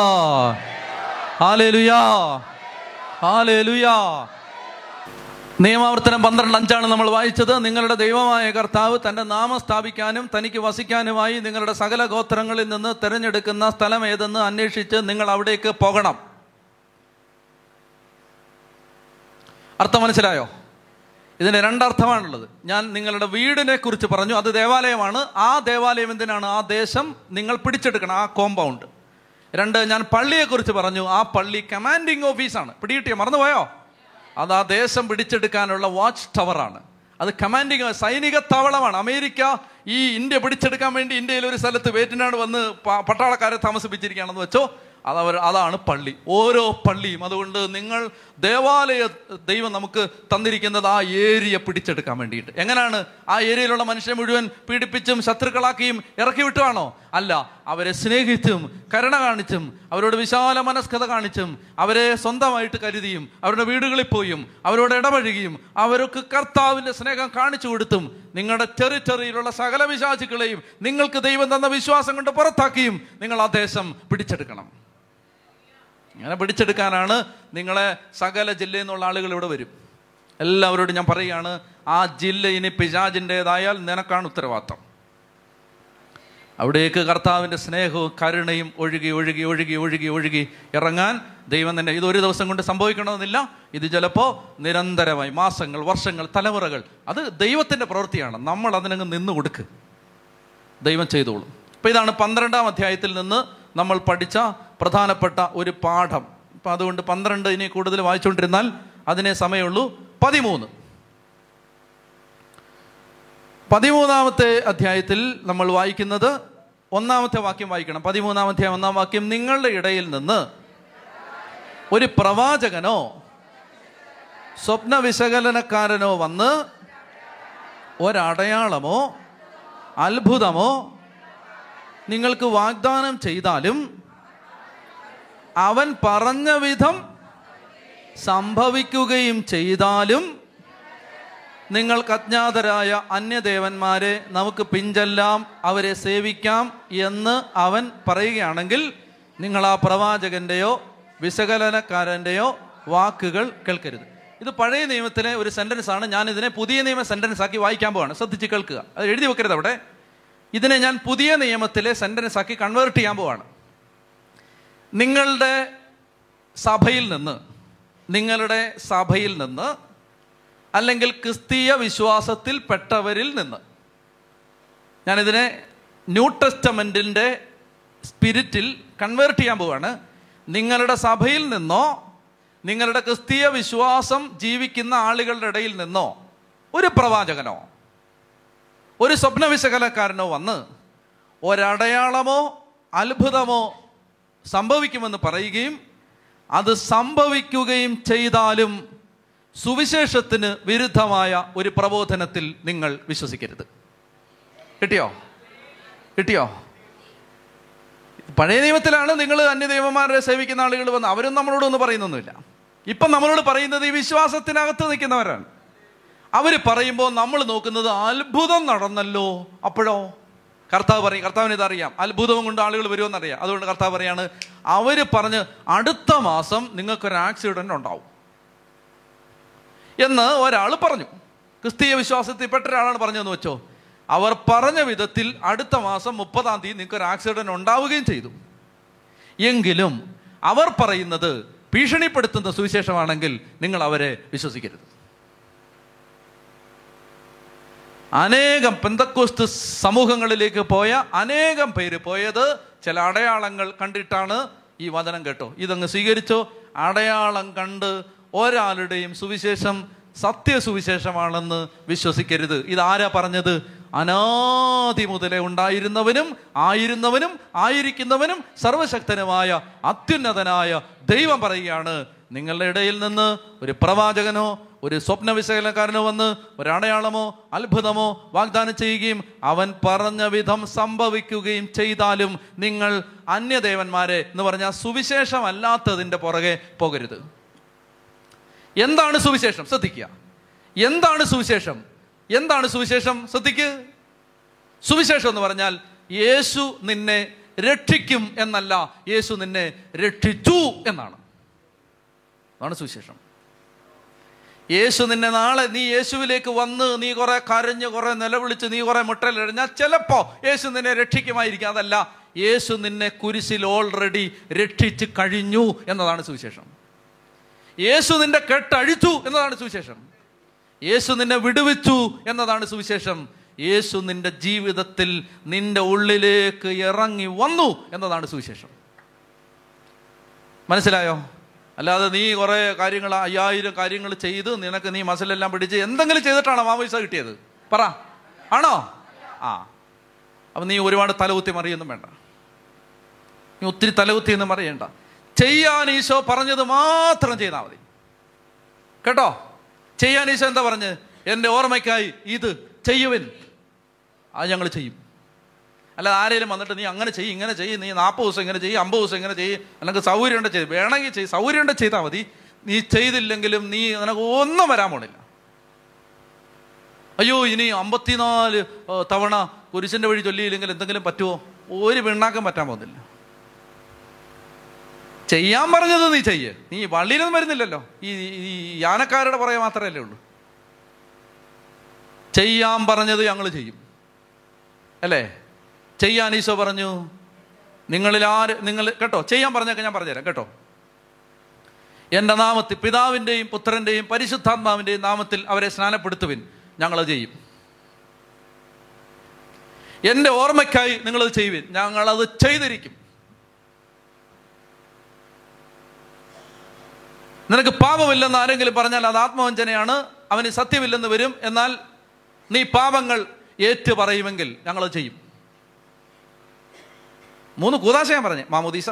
ഹാലേ ലുയാ ഹാലേ ലുയാ നിയമാവർത്തനം പന്ത്രണ്ട് അഞ്ചാണ് നമ്മൾ വായിച്ചത്. നിങ്ങളുടെ ദൈവമായ കർത്താവ് തന്റെ നാമം സ്ഥാപിക്കാനും തനിക്ക് വസിക്കാനുമായി നിങ്ങളുടെ സകല ഗോത്രങ്ങളിൽ നിന്ന് തിരഞ്ഞെടുക്കുന്ന സ്ഥലം ഏതെന്ന് അന്വേഷിച്ച് നിങ്ങൾ അവിടേക്ക് പോകണം. അർത്ഥം മനസ്സിലായോ? ഇതിന് രണ്ടർത്ഥമാണുള്ളത്. ഞാൻ നിങ്ങളുടെ വീടിനെ കുറിച്ച് പറഞ്ഞു അത് ദേവാലയമാണ്. ആ ദേവാലയം എന്തിനാണ്? ആ ദേശം നിങ്ങൾ പിടിച്ചെടുക്കണം ആ കോമ്പൗണ്ട് രണ്ട് ഞാൻ പള്ളിയെക്കുറിച്ച് പറഞ്ഞു ആ പള്ളി കമാൻഡിങ് ഓഫീസാണ് പിടികിട്ടിയോ? മറന്നുപോയോ? അത് ആ ദേശം പിടിച്ചെടുക്കാനുള്ള വാച്ച് ടവറാണ് അത് കമാൻഡിങ് സൈനിക താവളമാണ്. അമേരിക്ക ഈ ഇന്ത്യ പിടിച്ചെടുക്കാൻ വേണ്ടി ഇന്ത്യയിൽ ഒരു സ്ഥലത്ത് വേറ്റിനാട് വന്ന് പട്ടാളക്കാരെ താമസിപ്പിച്ചിരിക്കുകയാണെന്ന് വെച്ചോ അതവർ അതാണ് പള്ളി. ഓരോ പള്ളിയും. അതുകൊണ്ട് നിങ്ങൾ ദേവാലയ ദൈവം നമുക്ക് തന്നിരിക്കുന്നത് ആ ഏരിയ പിടിച്ചെടുക്കാൻ വേണ്ടിയിട്ട്. എങ്ങനെയാണ് ആ ഏരിയയിലുള്ള മനുഷ്യൻ മുഴുവൻ പീഡിപ്പിച്ചും ശത്രുക്കളാക്കിയും ഇറക്കി വിട്ടുവാണോ? അല്ല അവരെ സ്നേഹിച്ചും കരുണ കാണിച്ചും അവരോട് വിശാല മനസ്കത കാണിച്ചും അവരെ സ്വന്തമായിട്ട് കരുതിയും അവരുടെ വീടുകളിൽ പോയും അവരോട് ഇടപഴകിയും അവർക്ക് കർത്താവിന്റെ സ്നേഹം കാണിച്ചു കൊടുത്തും നിങ്ങളുടെ ടെറിറ്ററിയിലുള്ള സകല വിശ്വാസികളെയും നിങ്ങൾക്ക് ദൈവം തന്ന വിശ്വാസം കൊണ്ട് പുറത്താക്കിയും നിങ്ങൾ ആ ദേശം പിടിച്ചെടുക്കണം. അങ്ങനെ പിടിച്ചെടുക്കാനാണ് നിങ്ങളെ സകല ജില്ലയിൽ നിന്നുള്ള ആളുകൾ ഇവിടെ വരും. എല്ലാവരോടും ഞാൻ പറയുകയാണ് ആ ജില്ല ഇനി പിശാജിന്റെതായാൽ നിനക്കാണ് ഉത്തരവാദിത്തം. അവിടേക്ക് കർത്താവിന്റെ സ്നേഹവും കരുണയും ഒഴുകി ഒഴുകി ഒഴുകി ഒഴുകി ഒഴുകി ഇറങ്ങാൻ ദൈവം തന്നെ ഇത് ഒരു ദിവസം കൊണ്ട് സംഭവിക്കണമെന്നില്ല. ഇത് ചിലപ്പോൾ നിരന്തരമായി മാസങ്ങൾ വർഷങ്ങൾ തലമുറകൾ. അത് ദൈവത്തിന്റെ പ്രവൃത്തിയാണ്. നമ്മൾ അതിനങ്ങ് നിന്ന് കൊടുക്ക് ദൈവം ചെയ്തോളും. അപ്പോൾ ഇതാണ് പന്ത്രണ്ടാം അധ്യായത്തിൽ നിന്ന് നമ്മൾ പഠിച്ച പ്രധാനപ്പെട്ട ഒരു പാഠം. അപ്പം അതുകൊണ്ട് പന്ത്രണ്ട് ഇനി കൂടുതൽ വായിച്ചുകൊണ്ടിരുന്നാൽ അതിനെ സമയമുള്ളൂ. പതിമൂന്ന്. പതിമൂന്നാമത്തെ അധ്യായത്തിൽ നമ്മൾ വായിക്കുന്നത് ഒന്നാമത്തെ വാക്യം വായിക്കണം. പതിമൂന്നാം അധ്യായം ഒന്നാം വാക്യം നിങ്ങളുടെ ഇടയിൽ നിന്ന് ഒരു പ്രവാചകനോ സ്വപ്ന വിശകലനക്കാരനോ വന്ന് ഒരടയാളമോ അത്ഭുതമോ നിങ്ങൾക്ക് വാഗ്ദാനം ചെയ്താലും അവൻ പറഞ്ഞ വിധം സംഭവിക്കുകയും ചെയ്താലും നിങ്ങൾക്ക് അജ്ഞാതരായ അന്യദേവന്മാരെ നമുക്ക് പിഞ്ചെല്ലാം അവരെ സേവിക്കാം എന്ന് അവൻ പറയുകയാണെങ്കിൽ നിങ്ങൾ ആ പ്രവാചകന്റെയോ വിശകലനക്കാരന്റെയോ വാക്കുകൾ കേൾക്കരുത്. ഇത് പഴയ നിയമത്തിലെ ഒരു സെന്റൻസ് ആണ്. ഞാൻ ഇതിനെ പുതിയ നിയമ സെന്റൻസ് ആക്കി വായിക്കാൻ പോവാണ്. ശ്രദ്ധിച്ച് കേൾക്കുക. അത് എഴുതി വെക്കരുത് അവിടെ. ഇതിനെ ഞാൻ പുതിയ നിയമത്തിലെ സെന്റൻസ് ആക്കി കൺവേർട്ട് ചെയ്യാൻ പോവാണ്. നിങ്ങളുടെ സഭയിൽ നിന്ന് നിങ്ങളുടെ സഭയിൽ നിന്ന് അല്ലെങ്കിൽ ക്രിസ്തീയ വിശ്വാസത്തിൽ പെട്ടവരിൽ നിന്ന് ഞാനിതിനെ ന്യൂ ടെസ്റ്റമെന്റിന്റെ സ്പിരിറ്റിൽ കൺവേർട്ട് ചെയ്യാൻ പോവാണ്. നിങ്ങളുടെ സഭയിൽ നിന്നോ നിങ്ങളുടെ ക്രിസ്തീയ വിശ്വാസം ജീവിക്കുന്ന ആളുകളുടെ ഇടയിൽ നിന്നോ ഒരു പ്രവാചകനോ ഒരു സ്വപ്ന വിശകലക്കാരനോ വന്ന് ഒരടയാളമോ അത്ഭുതമോ സംഭവിക്കുമെന്ന് പറയുകയും അത് സംഭവിക്കുകയും ചെയ്താലും സുവിശേഷത്തിന് വിരുദ്ധമായ ഒരു പ്രബോധനത്തിൽ നിങ്ങൾ വിശ്വസിക്കരുത്. കിട്ടിയോ? കിട്ടിയോ? പഴയ നിയമത്തിലാണ് നിങ്ങൾ അന്യദൈവന്മാരെ സേവിക്കുന്ന ആളുകൾ വന്ന് അവരും നമ്മളോടൊന്നും പറയുന്നൊന്നുമില്ല. ഇപ്പം നമ്മളോട് പറയുന്നത് ഈ വിശ്വാസത്തിനകത്ത് നിൽക്കുന്നവരാണ്. അവർ പറയുമ്പോൾ നമ്മൾ നോക്കുന്നത് അത്ഭുതം നടന്നല്ലോ. അപ്പോഴോ? കർത്താവ് പറയും കർത്താവിന് ഇതറിയാം. അത്ഭുതം കൊണ്ട് ആളുകൾ വരുമെന്നറിയാം. അതുകൊണ്ട് കർത്താവ് പറയാണ് അവർ പറഞ്ഞ് അടുത്ത മാസം നിങ്ങൾക്കൊരു ആക്സിഡന്റ് ഉണ്ടാവും. എന്ന് ഒരാൾ പറഞ്ഞു. ക്രിസ്തീയ വിശ്വാസത്തിൽപ്പെട്ട ഒരാളാണ് പറഞ്ഞതെന്ന് വെച്ചോ. അവർ പറഞ്ഞ വിധത്തിൽ അടുത്ത മാസം മുപ്പതാം തീയതി നിങ്ങൾക്കൊരു ആക്സിഡന്റ് ഉണ്ടാവുകയും ചെയ്തു. എങ്കിലും അവർ പറയുന്നത് ഭീഷണിപ്പെടുത്തുന്ന സുവിശേഷമാണെങ്കിൽ നിങ്ങൾ അവരെ വിശ്വസിക്കരുത്. അനേകം പെന്തക്കോസ്ത് സമൂഹങ്ങളിലേക്ക് പോയ അനേകം പേര് പോയത് ചില അടയാളങ്ങൾ കണ്ടിട്ടാണ് ഈ വചനം കേട്ടോ. ഇതങ്ങ് സ്വീകരിച്ചോ? അടയാളം കണ്ട് ഒരാളുടെയും സുവിശേഷം സത്യസുവിശേഷമാണെന്ന് വിശ്വസിക്കരുത്. ഇതാരാ പറഞ്ഞത്? അനാദി മുതലേ ഉണ്ടായിരുന്നവനും ആയിരുന്നവനും ആയിരിക്കുന്നവനും സർവശക്തനുമായ അത്യുന്നതനായ ദൈവം പറയുകയാണ്. നിങ്ങളുടെ ഇടയിൽ നിന്ന് ഒരു പ്രവാചകനോ ഒരു സ്വപ്ന വിശകലനക്കാരനോ വന്ന് ഒരടയാളമോ അത്ഭുതമോ വാഗ്ദാനം ചെയ്യുകയും അവൻ പറഞ്ഞ വിധം സംഭവിക്കുകയും ചെയ്താലും നിങ്ങൾ അന്യദേവന്മാരെ എന്ന് പറഞ്ഞാൽ സുവിശേഷമല്ലാത്തതിന്റെ പുറകെ പോകരുത്. എന്താണ് സുവിശേഷം? ശ്രദ്ധിക്കുക. എന്താണ് സുവിശേഷം? എന്താണ് സുവിശേഷം? ശ്രദ്ധിക്ക്. സുവിശേഷം എന്ന് പറഞ്ഞാൽ യേശു നിന്നെ രക്ഷിക്കും എന്നല്ല യേശു നിന്നെ രക്ഷിച്ചു എന്നാണ്. അതാണ് സുവിശേഷം. യേശു നിന്നെ നാളെ നീ യേശുവിലേക്ക് വന്ന് നീ കുറെ കരഞ്ഞ് കുറെ നിലവിളിച്ച് നീ കുറെ മുട്ടലെഴിഞ്ഞാൽ ചിലപ്പോ യേശു നിന്നെ രക്ഷിക്കുമായിരിക്കും. അതല്ല യേശു നിന്നെ കുരിശിൽ ഓൾറെഡി രക്ഷിച്ച് കഴിഞ്ഞു എന്നതാണ് സുവിശേഷം. യേശു നിന്റെ കെട്ടഴിച്ചു എന്നതാണ് സുവിശേഷം. യേശു നിന്നെ വിടുവിച്ചു എന്നതാണ് സുവിശേഷം. യേശു നിന്റെ ജീവിതത്തിൽ നിന്റെ ഉള്ളിലേക്ക് ഇറങ്ങി വന്നു എന്നതാണ് സുവിശേഷം. മനസ്സിലായോ? അല്ലാതെ നീ കുറേ കാര്യങ്ങൾ അയ്യായിരം കാര്യങ്ങൾ ചെയ്ത് നിനക്ക് നീ മസിലെല്ലാം പിടിച്ച് എന്തെങ്കിലും ചെയ്തിട്ടാണോ മാമോയിസ കിട്ടിയത്? പറ. ആണോ? ആ. അപ്പം നീ ഒരുപാട് തലകുത്തി മറിയൊന്നും വേണ്ട. നീ ഒത്തിരി തലകുത്തി ഒന്നും അറിയണ്ട ചെയ്യാൻ ഈശോ പറഞ്ഞത് മാത്രം ചെയ്താൽ മതി. കേട്ടോ? ചെയ്യാൻ ഈശോ എന്താ പറഞ്ഞ്? എന്റെ ഓർമ്മയ്ക്കായി ഇത് ചെയ്യുവിൻ. അത് ഞങ്ങൾ ചെയ്യും. അല്ല ആരെങ്കിലും വന്നിട്ട് നീ അങ്ങനെ ചെയ്യും ഇങ്ങനെ ചെയ്യും നീ നാൽപ്പത് ദിവസം ഇങ്ങനെ ചെയ്യും അമ്പത് ദിവസം ഇങ്ങനെ ചെയ്യും അല്ലെങ്കിൽ സൗകര്യം ഉണ്ട് ചെയ്ത് വേണമെങ്കിൽ ചെയ്യും സൗകര്യമുണ്ട് ചെയ്താൽ മതി. നീ ചെയ്തില്ലെങ്കിലും നീ നിനക്ക് ഒന്നും വരാൻ പോണില്ല. അയ്യോ ഇനി അമ്പത്തിനാല് തവണ കുരിശിന്റെ വഴി ചൊല്ലിയില്ലെങ്കിൽ എന്തെങ്കിലും പറ്റുമോ ഒരു പിണ്ണാക്കം പറ്റാൻ പോകുന്നില്ല. ചെയ്യാൻ പറഞ്ഞത് നീ ചെയ്യ്. നീ വള്ളിയിലൊന്നും വരുന്നില്ലല്ലോ. ഈ ഈ യാനക്കാരുടെ പുറകെ മാത്രമല്ലേ ഉള്ളൂ. ചെയ്യാൻ പറഞ്ഞത് ഞങ്ങൾ ചെയ്യും. അല്ലേ? ചെയ്യാൻ ഈശോ പറഞ്ഞു. നിങ്ങളിൽ ആര് നിങ്ങൾ കേട്ടോ ചെയ്യാൻ പറഞ്ഞൊക്കെ ഞാൻ പറഞ്ഞുതരാം കേട്ടോ. എന്റെ നാമത്തിൽ പിതാവിന്റെയും പുത്രന്റെയും പരിശുദ്ധാത്മാവിന്റെയും നാമത്തിൽ അവരെ സ്നാനപ്പെടുത്തുവിൻ ഞങ്ങളത് ചെയ്യും. എന്റെ ഓർമ്മയ്ക്കായി നിങ്ങളത് ചെയ്യുവിൻ ഞങ്ങളത് ചെയ്തിരിക്കും. നിനക്ക് പാപമില്ലെന്ന് ആരെങ്കിലും പറഞ്ഞാൽ അത് ആത്മവഞ്ചനയാണ് അവന് സത്യമില്ലെന്ന് വരും എന്നാൽ നീ പാപങ്ങൾ ഏറ്റു പറയുമെങ്കിൽ ഞങ്ങളത് ചെയ്യും. മൂന്ന് കൂതാശ ഞാൻ പറഞ്ഞു. മാമോദീസ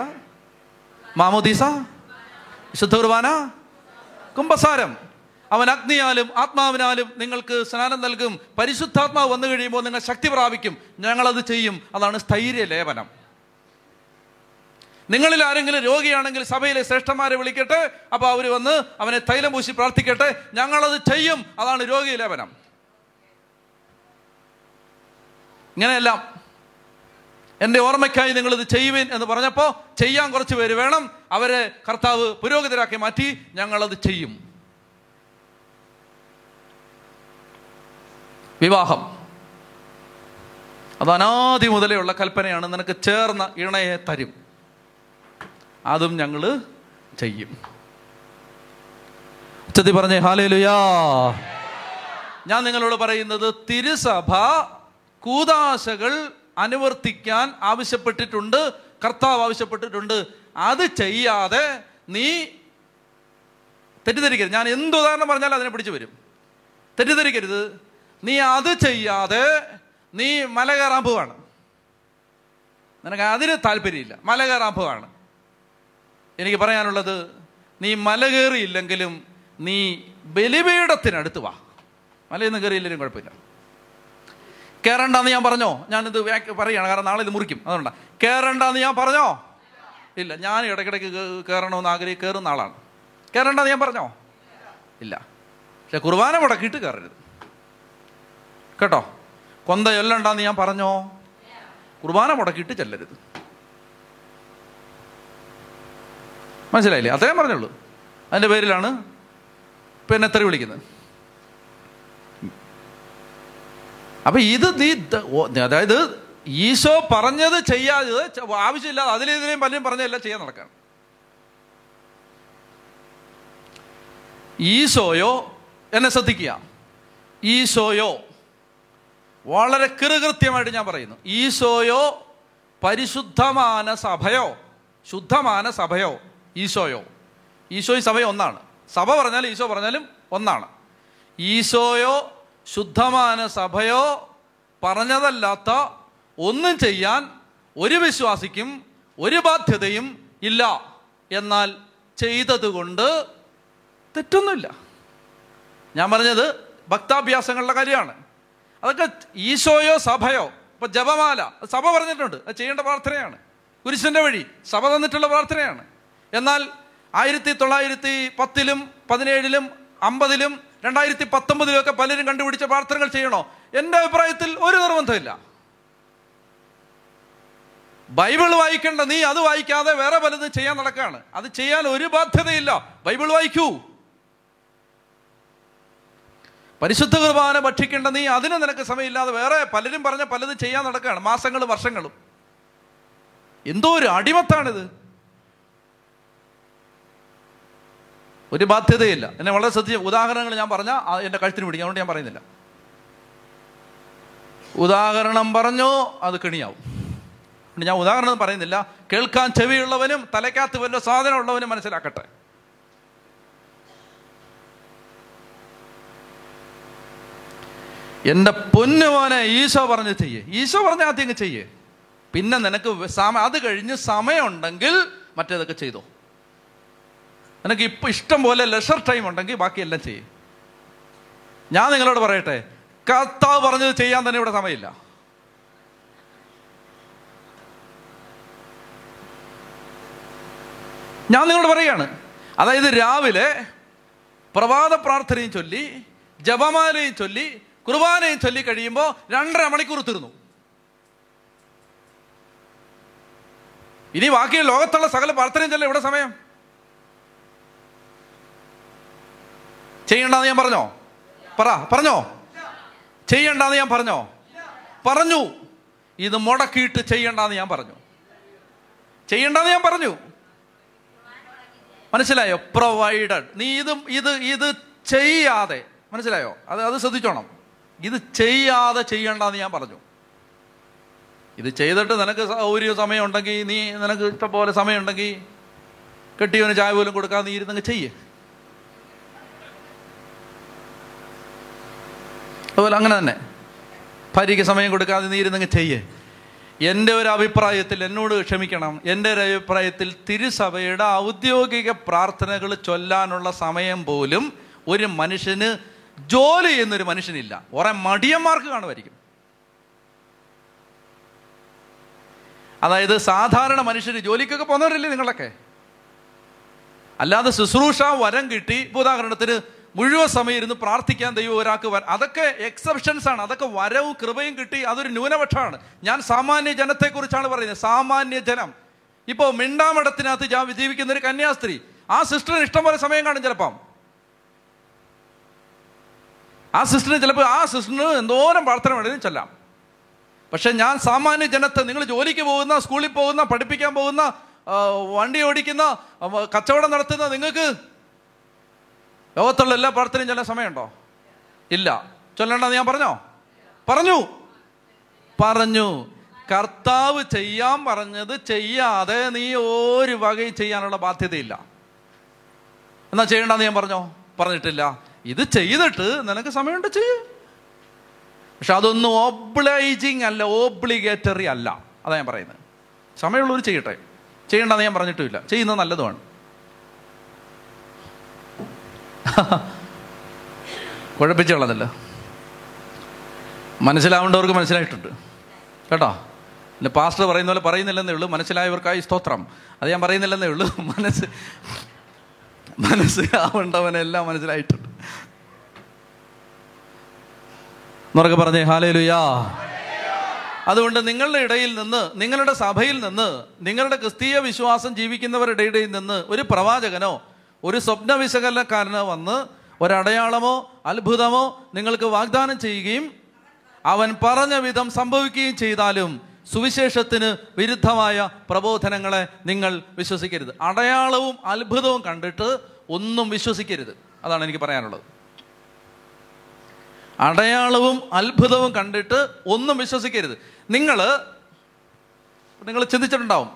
മാമോദീസ വിശുദ്ധ കുർബാന കുംഭസാരം. അവൻ അഗ്നിയാലും ആത്മാവിനാലും നിങ്ങൾക്ക് സ്നാനം നൽകും. പരിശുദ്ധാത്മാവ് വന്നു കഴിയുമ്പോൾ നിങ്ങൾ ശക്തി പ്രാപിക്കും. ഞങ്ങളത് ചെയ്യും. അതാണ് സ്ഥൈര്യ ലേപനം. നിങ്ങളിൽ ആരെങ്കിലും രോഗിയാണെങ്കിൽ സഭയിലെ ശ്രേഷ്ഠന്മാരെ വിളിക്കട്ടെ. അപ്പോൾ അവർ വന്ന് അവനെ തൈലം പൂശി പ്രാർത്ഥിക്കട്ടെ. ഞങ്ങളത് ചെയ്യും. അതാണ് രോഗി ലേപനം. ഇങ്ങനെയെല്ലാം എന്റെ ഓർമ്മയ്ക്കായി നിങ്ങൾ ഇത് ചെയ്യുവിൻ എന്ന് പറഞ്ഞപ്പോൾ ചെയ്യാൻ കുറച്ച് പേര് വേണം. അവരെ കർത്താവ് പുരോഗതിരാക്കി മാറ്റി ഞങ്ങളത് ചെയ്യും. വിവാഹം. അത് അനാദി മുതലേ ഉള്ള കൽപ്പനയാണ്. നിനക്ക് ചേർന്ന ഇണയെ തരും. അതും ഞങ്ങൾ ചെയ്യും. ഉച്ചത്തി പറഞ്ഞേ ഹാലേലുയാ. ഞാൻ നിങ്ങളോട് പറയുന്നത് തിരുസഭ കൂതാശകൾ അനുവർത്തിക്കാൻ ആവശ്യപ്പെട്ടിട്ടുണ്ട് കർത്താവ് ആവശ്യപ്പെട്ടിട്ടുണ്ട്. അത് ചെയ്യാതെ നീ തെറ്റിദ്ധരിക്കരുത്. ഞാൻ എന്ത് ഉദാഹരണം പറഞ്ഞാലും അതിനെ പിടിച്ചു വരും. തെറ്റിദ്ധരിക്കരുത്. നീ അത് ചെയ്യാതെ നീ മല പോവാണ്. നിനക്ക് അതിന് താല്പര്യമില്ല. മല പോവാണ്. എനിക്ക് പറയാനുള്ളത് നീ മല കയറിയില്ലെങ്കിലും നീ ബലിപീഠത്തിനടുത്ത് വാ. മലയൊന്നും കയറിയില്ലെങ്കിലും കുഴപ്പമില്ല. കയറണ്ടെന്ന് ഞാൻ പറഞ്ഞോ? ഞാനിത് പറയുകയാണ് കാരണം നാളെ ഇത് മുറിക്കും. അതുകൊണ്ടാണ് കയറണ്ടെന്ന് ഞാൻ പറഞ്ഞോ? ഇല്ല ഞാൻ ഇടയ്ക്കിടയ്ക്ക് കയറണമെന്ന് ആഗ്രഹിച്ച് കയറുന്ന ആളാണ്. കയറണ്ടെന്ന് ഞാൻ പറഞ്ഞോ? ഇല്ല. പക്ഷെ കുർബാന മുടക്കിയിട്ട് കയറരുത് കേട്ടോ? കൊന്ത ചൊല്ലണ്ടെന്ന് ഞാൻ പറഞ്ഞോ? കുർബാന മുടക്കിയിട്ട് ചെല്ലരുത്. മനസ്സിലായില്ലേ? അത്രയും പറഞ്ഞുള്ളൂ. അതിന്റെ പേരിലാണ്. പിന്നെ എത്ര വിളിക്കുന്നത്? അപ്പൊ ഇത് നീ അതായത് ഈശോ പറഞ്ഞത് ചെയ്യാതെ ആവശ്യമില്ലാതെ അതിലെതിരെയും പലരും പറഞ്ഞതെല്ലാം ചെയ്യാൻ നടക്കാണ്. ഈശോയോ എന്നെ ശ്രദ്ധിക്കുക. ഈശോയോ. വളരെ കൃകൃത്യമായിട്ട് ഞാൻ പറയുന്നു. ഈശോയോ പരിശുദ്ധമാന സഭയോ. ശുദ്ധമാന സഭയോ. ഈശോയോ. ഈശോയും സഭയോ ഒന്നാണ്. സഭ പറഞ്ഞാലും ഈശോ പറഞ്ഞാലും ഒന്നാണ്. ഈശോയോ ശുദ്ധമാന സഭയോ പറഞ്ഞതല്ലാത്ത ഒന്നും ചെയ്യാൻ ഒരു വിശ്വാസിക്കും ഒരു ബാധ്യതയും ഇല്ല. എന്നാൽ ചെയ്തതുകൊണ്ട് തെറ്റൊന്നുമില്ല. ഞാൻ പറഞ്ഞത് ഭക്താഭ്യാസങ്ങളുടെ കാര്യമാണ്. അതൊക്കെ ഈശോയോ സഭയോ? ഇപ്പൊ ജപമാല സഭ പറഞ്ഞിട്ടുണ്ട്. അത് ചെയ്യേണ്ട പ്രാർത്ഥനയാണ്. കുരിശിന്റെ വഴി സഭ തന്നിട്ടുള്ള പ്രാർത്ഥനയാണ്. എന്നാൽ ആയിരത്തി തൊള്ളായിരത്തി പത്തിലും പതിനേഴിലും അമ്പതിലും രണ്ടായിരത്തി പത്തൊമ്പതിലൊക്കെ പലരും കണ്ടുപിടിച്ച പ്രാർത്ഥനകൾ ചെയ്യണോ? എന്റെ അഭിപ്രായത്തിൽ ഒരു നിർബന്ധമില്ല. ബൈബിൾ വായിക്കേണ്ട നീ അത് വായിക്കാതെ വേറെ പലതും ചെയ്യാൻ നടക്കാണ്. അത് ചെയ്യാൻ ഒരു ബാധ്യതയില്ല. ബൈബിൾ വായിക്കൂ. പരിശുദ്ധ കുർബാന ഭക്ഷിക്കേണ്ട നീ അതിന് നിനക്ക് സമയമില്ലാതെ വേറെ പലരും പറഞ്ഞ പലതും ചെയ്യാൻ നടക്കുകയാണ് മാസങ്ങളും വർഷങ്ങളും. എന്തോ ഒരു അടിമത്താണിത്. ഒരു ബാധ്യതയില്ല. എന്നെ വളരെ ശ്രദ്ധിച്ച ഉദാഹരണങ്ങൾ ഞാൻ പറഞ്ഞാൽ എന്റെ കഴുത്തിന് പിടിക്കും. അതുകൊണ്ട് ഞാൻ പറയുന്നില്ല. ഉദാഹരണം പറഞ്ഞോ അത് കെണിയാവും. ഞാൻ ഉദാഹരണം പറയുന്നില്ല. കേൾക്കാൻ ചെവിയുള്ളവനും തലയ്ക്കകത്ത് വല്ല സാധനം ഉള്ളവനും മനസ്സിലാക്കട്ടെ. എന്റെ പൊന്നുമോനെ ഈശോ പറഞ്ഞ് ചെയ്യേ. ഈശോ പറഞ്ഞ ആദ്യം ചെയ്യേ. പിന്നെ നിനക്ക് സമയം അത് കഴിഞ്ഞ് സമയമുണ്ടെങ്കിൽ മറ്റേതൊക്കെ ചെയ്തോ. നിനക്ക് ഇപ്പം ഇഷ്ടം പോലെ ലെഷർ ടൈം ഉണ്ടെങ്കിൽ ബാക്കിയെല്ലാം ചെയ്യും. ഞാൻ നിങ്ങളോട് പറയട്ടെ കർത്താവ് പറഞ്ഞത് ചെയ്യാൻ തന്നെ ഇവിടെ സമയമില്ല. ഞാൻ നിങ്ങളോട് പറയുകയാണ് അതായത് രാവിലെ പ്രഭാത പ്രാർത്ഥനയും ചൊല്ലി ജപമാലയും ചൊല്ലി കുർബാനയും ചൊല്ലി കഴിയുമ്പോൾ രണ്ടര മണിക്കൂർ തീർന്നു. ഇനി ബാക്കി ലോകത്തുള്ള സകല പ്രാർത്ഥനയും ചൊല്ലി ഇവിടെ സമയം? ചെയ്യണ്ടെന്ന് ഞാൻ പറഞ്ഞോ? പറ പറഞ്ഞോ? ചെയ്യണ്ടെന്ന് ഞാൻ പറഞ്ഞോ? പറഞ്ഞു. ഇത് മുടക്കിയിട്ട് ചെയ്യണ്ടെന്ന് ഞാൻ പറഞ്ഞു. ചെയ്യണ്ടെന്ന് ഞാൻ പറഞ്ഞു. മനസ്സിലായോ? പ്രൊവൈഡഡ് നീ ഇത് ഇത് ഇത് ചെയ്യാതെ. മനസ്സിലായോ? അത് അത് ശ്രദ്ധിച്ചോണം. ഇത് ചെയ്യാതെ ചെയ്യണ്ടെന്ന് ഞാൻ പറഞ്ഞു. ഇത് ചെയ്തിട്ട് നിനക്ക് സൗകര്യം സമയം ഉണ്ടെങ്കിൽ നീ നിനക്ക് ഇഷ്ടംപോലെ സമയം ഉണ്ടെങ്കിൽ കെട്ടിയവന് ചായ പോലും കൊടുക്കാതെ നീ ഇരുന്നങ്ങ് ചെയ്യേ. അതുപോലെ അങ്ങനെ തന്നെ. ഭാര്യയ്ക്ക് സമയം കൊടുക്കാതെ നീ ഇരുന്നങ്ങ് ചെയ്യേ. എന്റെ ഒരു അഭിപ്രായത്തിൽ എന്നോട് ക്ഷമിക്കണം. എന്റെ ഒരു അഭിപ്രായത്തിൽ തിരുസഭയുടെ ഔദ്യോഗിക പ്രാർത്ഥനകൾ ചൊല്ലാനുള്ള സമയം പോലും ഒരു മനുഷ്യന് ജോലി ചെയ്യുന്നൊരു മനുഷ്യനില്ല. കുറെ മടിയന്മാർക്ക് കാണുമായിരിക്കും. അതായത് സാധാരണ മനുഷ്യർ ജോലിക്കൊക്കെ പോകുന്നവരല്ലേ നിങ്ങളൊക്കെ? അല്ലാതെ ശുശ്രൂഷ വരം കിട്ടി. ഉദാഹരണത്തിന് മുഴുവൻ സമയം ഇരുന്ന് പ്രാർത്ഥിക്കാൻ ദൈവം ഒരാൾക്ക് അതൊക്കെ എക്സെപ്ഷൻസ് ആണ്. അതൊക്കെ വരവും കൃപയും കിട്ടി. അതൊരു ന്യൂനപക്ഷമാണ്. ഞാൻ സാമാന്യ ജനത്തെക്കുറിച്ചാണ് പറയുന്നത്. സാമാന്യ ജനം. ഇപ്പോൾ മിണ്ടാമഠത്തിനകത്ത് ഞാൻ ജീവിക്കുന്ന ഒരു കന്യാസ്ത്രീ. ആ സിസ്റ്ററിന് ഇഷ്ടംപോലെ സമയം കാണും ചിലപ്പം. ആ സിസ്റ്ററിന് ചിലപ്പോൾ ആ സിസ്റ്ററിന് എന്തോരം പ്രാർത്ഥന വേണമെങ്കിലും ചെല്ലാം. പക്ഷെ ഞാൻ സാമാന്യ ജനത്തെ നിങ്ങൾ ജോലിക്ക് പോകുന്ന സ്കൂളിൽ പോകുന്ന പഠിപ്പിക്കാൻ പോകുന്ന വണ്ടി ഓടിക്കുന്ന കച്ചവടം നടത്തുന്ന നിങ്ങൾക്ക് ലോകത്തുള്ള എല്ലാ പ്രാർത്ഥനയും ചെല്ലാൻ സമയമുണ്ടോ? ഇല്ല. ചൊല്ലണ്ടെന്ന് ഞാൻ പറഞ്ഞോ? പറഞ്ഞു. പറഞ്ഞു. കർത്താവ് ചെയ്യാൻ പറഞ്ഞത് ചെയ്യാതെ നീ ഒരു വകയും ചെയ്യാനുള്ള ബാധ്യതയില്ല. എന്നാ ചെയ്യണ്ടെന്ന് ഞാൻ പറഞ്ഞോ? പറഞ്ഞിട്ടില്ല. ഇത് ചെയ്തിട്ട് നിനക്ക് സമയമുണ്ട് ചെയ്യ്. പക്ഷെ അതൊന്നും ഓബ്ലൈജിങ് അല്ല ഓബ്ലിഗേറ്ററി അല്ല. അതാ ഞാൻ പറയുന്നത്. സമയമുള്ളവർ ചെയ്യട്ടെ. ചെയ്യണ്ടെന്ന് ഞാൻ പറഞ്ഞിട്ടുമില്ല. ചെയ്യുന്നത് നല്ലതുമാണ്. കുഴപ്പിച്ചുള്ളതല്ല. മനസ്സിലാവേണ്ടവർക്ക് മനസ്സിലായിട്ടുണ്ട്. കേട്ടോ? പിന്നെ പാസ്റ്റർ പറയുന്ന പോലെ പറയുന്നില്ലെന്നേ ഉള്ളൂ. മനസ്സിലായവർക്കായി സ്തോത്രം. അത് ഞാൻ പറയുന്നില്ലെന്നേ ഉള്ളൂ. മനസ്സ് മനസ്സിലാവേണ്ടവനെല്ലാം മനസ്സിലായിട്ടുണ്ട്. എന്നൊക്കെ പറഞ്ഞേ ഹാലേ ലുയാ അതുകൊണ്ട് നിങ്ങളുടെ ഇടയിൽ നിന്ന് നിങ്ങളുടെ സഭയിൽ നിന്ന് നിങ്ങളുടെ ക്രിസ്തീയ വിശ്വാസം ജീവിക്കുന്നവരുടെ ഇടയിൽ നിന്ന് ഒരു പ്രവാചകനോ ഒരു സ്വപ്ന വിശകലനക്കാരന് വന്ന് ഒരടയാളമോ അത്ഭുതമോ നിങ്ങൾക്ക് വാഗ്ദാനം ചെയ്യുകയും അവൻ പറഞ്ഞ വിധം സംഭവിക്കുകയും ചെയ്താലും സുവിശേഷത്തിന് വിരുദ്ധമായ പ്രബോധനങ്ങളെ നിങ്ങൾ വിശ്വസിക്കരുത്. അടയാളവും അത്ഭുതവും കണ്ടിട്ട് ഒന്നും വിശ്വസിക്കരുത്. അതാണ് എനിക്ക് പറയാനുള്ളത്. അടയാളവും അത്ഭുതവും കണ്ടിട്ട് ഒന്നും വിശ്വസിക്കരുത്. നിങ്ങൾ നിങ്ങൾ ചിന്തിച്ചിട്ടുണ്ടാവും.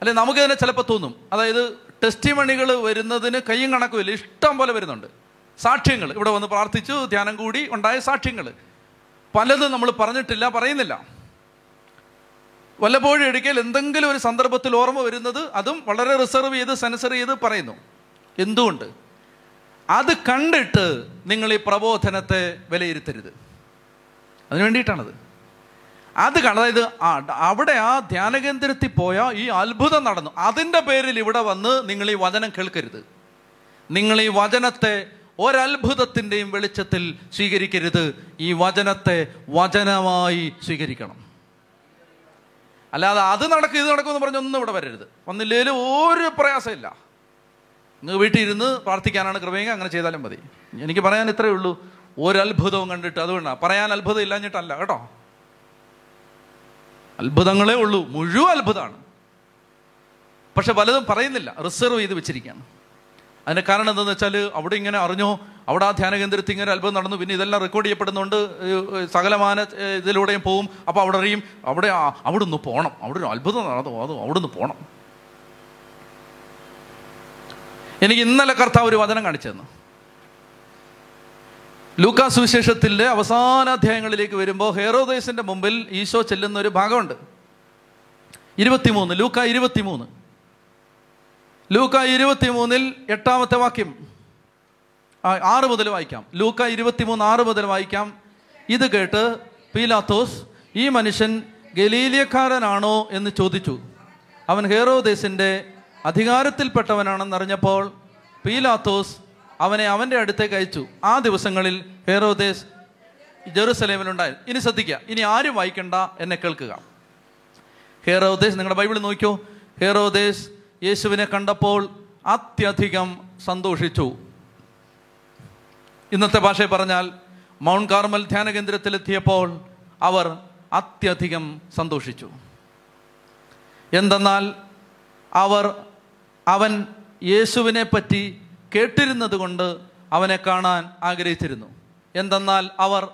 അല്ലെ നമുക്ക് തന്നെ ചിലപ്പോൾ തോന്നും. അതായത് ടെസ്റ്റിമണികൾ വരുന്നതിന് കയ്യും കണക്കുമില്ല ഇഷ്ടം പോലെ വരുന്നുണ്ട്. സാക്ഷ്യങ്ങൾ. ഇവിടെ വന്ന് പ്രാർത്ഥിച്ചു ധ്യാനം കൂടി ഉണ്ടായ സാക്ഷ്യങ്ങൾ. പലതും നമ്മൾ പറഞ്ഞിട്ടില്ല പറയുന്നില്ല. വല്ലപ്പോഴും ഇടയ്ക്കൽ എന്തെങ്കിലും ഒരു സന്ദർഭത്തിൽ ഓർമ്മ വരുന്നത് അതും വളരെ റിസർവ് ചെയ്ത് സെൻസർ ചെയ്ത് പറയുന്നു. എന്തുകൊണ്ട്? അത് കണ്ടിട്ട് നിങ്ങൾ ഈ പ്രബോധനത്തെ വിലയിരുത്തരുത്. അതിനു വേണ്ടിയിട്ടാണത്. അത് കണ്ട അതായത് അവിടെ ആ ധ്യാനകേന്ദ്രത്തിൽ പോയ ഈ അത്ഭുതം നടന്നു. അതിന്റെ പേരിൽ ഇവിടെ വന്ന് നിങ്ങൾ ഈ വചനം കേൾക്കരുത്. നിങ്ങൾ ഈ വചനത്തെ ഒരത്ഭുതത്തിന്റെയും വെളിച്ചത്തിൽ സ്വീകരിക്കരുത്. ഈ വചനത്തെ വചനമായി സ്വീകരിക്കണം. അല്ലാതെ അത് നടക്കും ഇത് നടക്കും എന്ന് പറഞ്ഞൊന്നും ഇവിടെ വരരുത്. വന്നില്ലേലും ഒരു പ്രയാസമില്ല. നിങ്ങൾ വീട്ടിൽ ഇരുന്ന് പ്രാർത്ഥിക്കാനാണ് കൃപയെങ്കിൽ അങ്ങനെ ചെയ്താലും മതി. എനിക്ക് പറയാൻ ഇത്രയേ ഉള്ളൂ. ഒരത്ഭുതവും കണ്ടിട്ട് അതുകൊണ്ടാണ് പറയാൻ അത്ഭുതം ഇല്ലാഞ്ഞിട്ടല്ല കേട്ടോ? അത്ഭുതങ്ങളേ ഉള്ളൂ. മുഴുവൻ അത്ഭുതമാണ്. പക്ഷെ പലതും പറയുന്നില്ല. റിസർവ് ചെയ്ത് വെച്ചിരിക്കുകയാണ്. അതിന് കാരണം എന്താണെന്ന് വെച്ചാൽ അവിടെ ഇങ്ങനെ അറിഞ്ഞോ അവിടെ ആ ധ്യാന കേന്ദ്രത്തിൽ ഇങ്ങനെ അത്ഭുതം നടന്നു. പിന്നെ ഇതെല്ലാം റെക്കോർഡ് ചെയ്യപ്പെടുന്നുണ്ട്. സകലമാന ഇതിലൂടെയും പോവും അപ്പോൾ അവിടെ അറിയും അവിടെ അവിടെ ഒന്ന് പോകണം അവിടെ ഒരു അത്ഭുതം നടന്നു. അത് അവിടെ നിന്ന് പോകണം എനിക്ക് ഇന്നലെ കർത്താവ് ഒരു വചനം കാണിച്ചു തന്നു. ലൂക്കാ സുവിശേഷത്തിന്റെ അവസാന അധ്യായങ്ങളിലേക്ക് വരുമ്പോൾ ഹെറോദേസിന്റെ മുമ്പിൽ ഈശോ ചെല്ലുന്ന ഒരു ഭാഗമുണ്ട്. ഇരുപത്തിമൂന്ന് ലൂക്ക ഇരുപത്തിമൂന്ന്. ലൂക്ക ഇരുപത്തിമൂന്നിൽ എട്ടാമത്തെ വാക്യം. ആറ് മുതൽ വായിക്കാം. ലൂക്ക ഇരുപത്തിമൂന്ന് ആറ് മുതൽ വായിക്കാം. ഇത് കേട്ട് പീലാത്തോസ് ഈ മനുഷ്യൻ ഗലീലിയക്കാരനാണോ? എന്ന് ചോദിച്ചു. അവൻ ഹേറോദേസിന്റെ അധികാരത്തിൽപ്പെട്ടവനാണെന്നറിഞ്ഞപ്പോൾ പീലാത്തോസ് അവനെ അവന്റെ അടുത്തേക്ക് അയച്ചു. ആ ദിവസങ്ങളിൽ ഹേറോദേശ് ജെറുസലേമിലുണ്ടായി. ഇനി ശ്രദ്ധിക്കുക ഇനി ആരും വായിക്കണ്ട എന്നെ കേൾക്കുക. ഹേറോദേശ് നിങ്ങളുടെ ബൈബിൾ നോക്കിയോ? ഹേറോദേശ് യേശുവിനെ കണ്ടപ്പോൾ അത്യധികം സന്തോഷിച്ചു. ഇന്നത്തെ ഭാഷയിൽ പറഞ്ഞാൽ മൗണ്ട് കാർമൽ ധ്യാന കേന്ദ്രത്തിലെത്തിയപ്പോൾ അവർ അത്യധികം സന്തോഷിച്ചു. എന്തെന്നാൽ അവർ അവൻ യേശുവിനെ പറ്റി കേട്ടിരുന്നത് കൊണ്ട് അവനെ കാണാൻ ആഗ്രഹിച്ചിരുന്നു. എന്തെന്നാൽ അവർ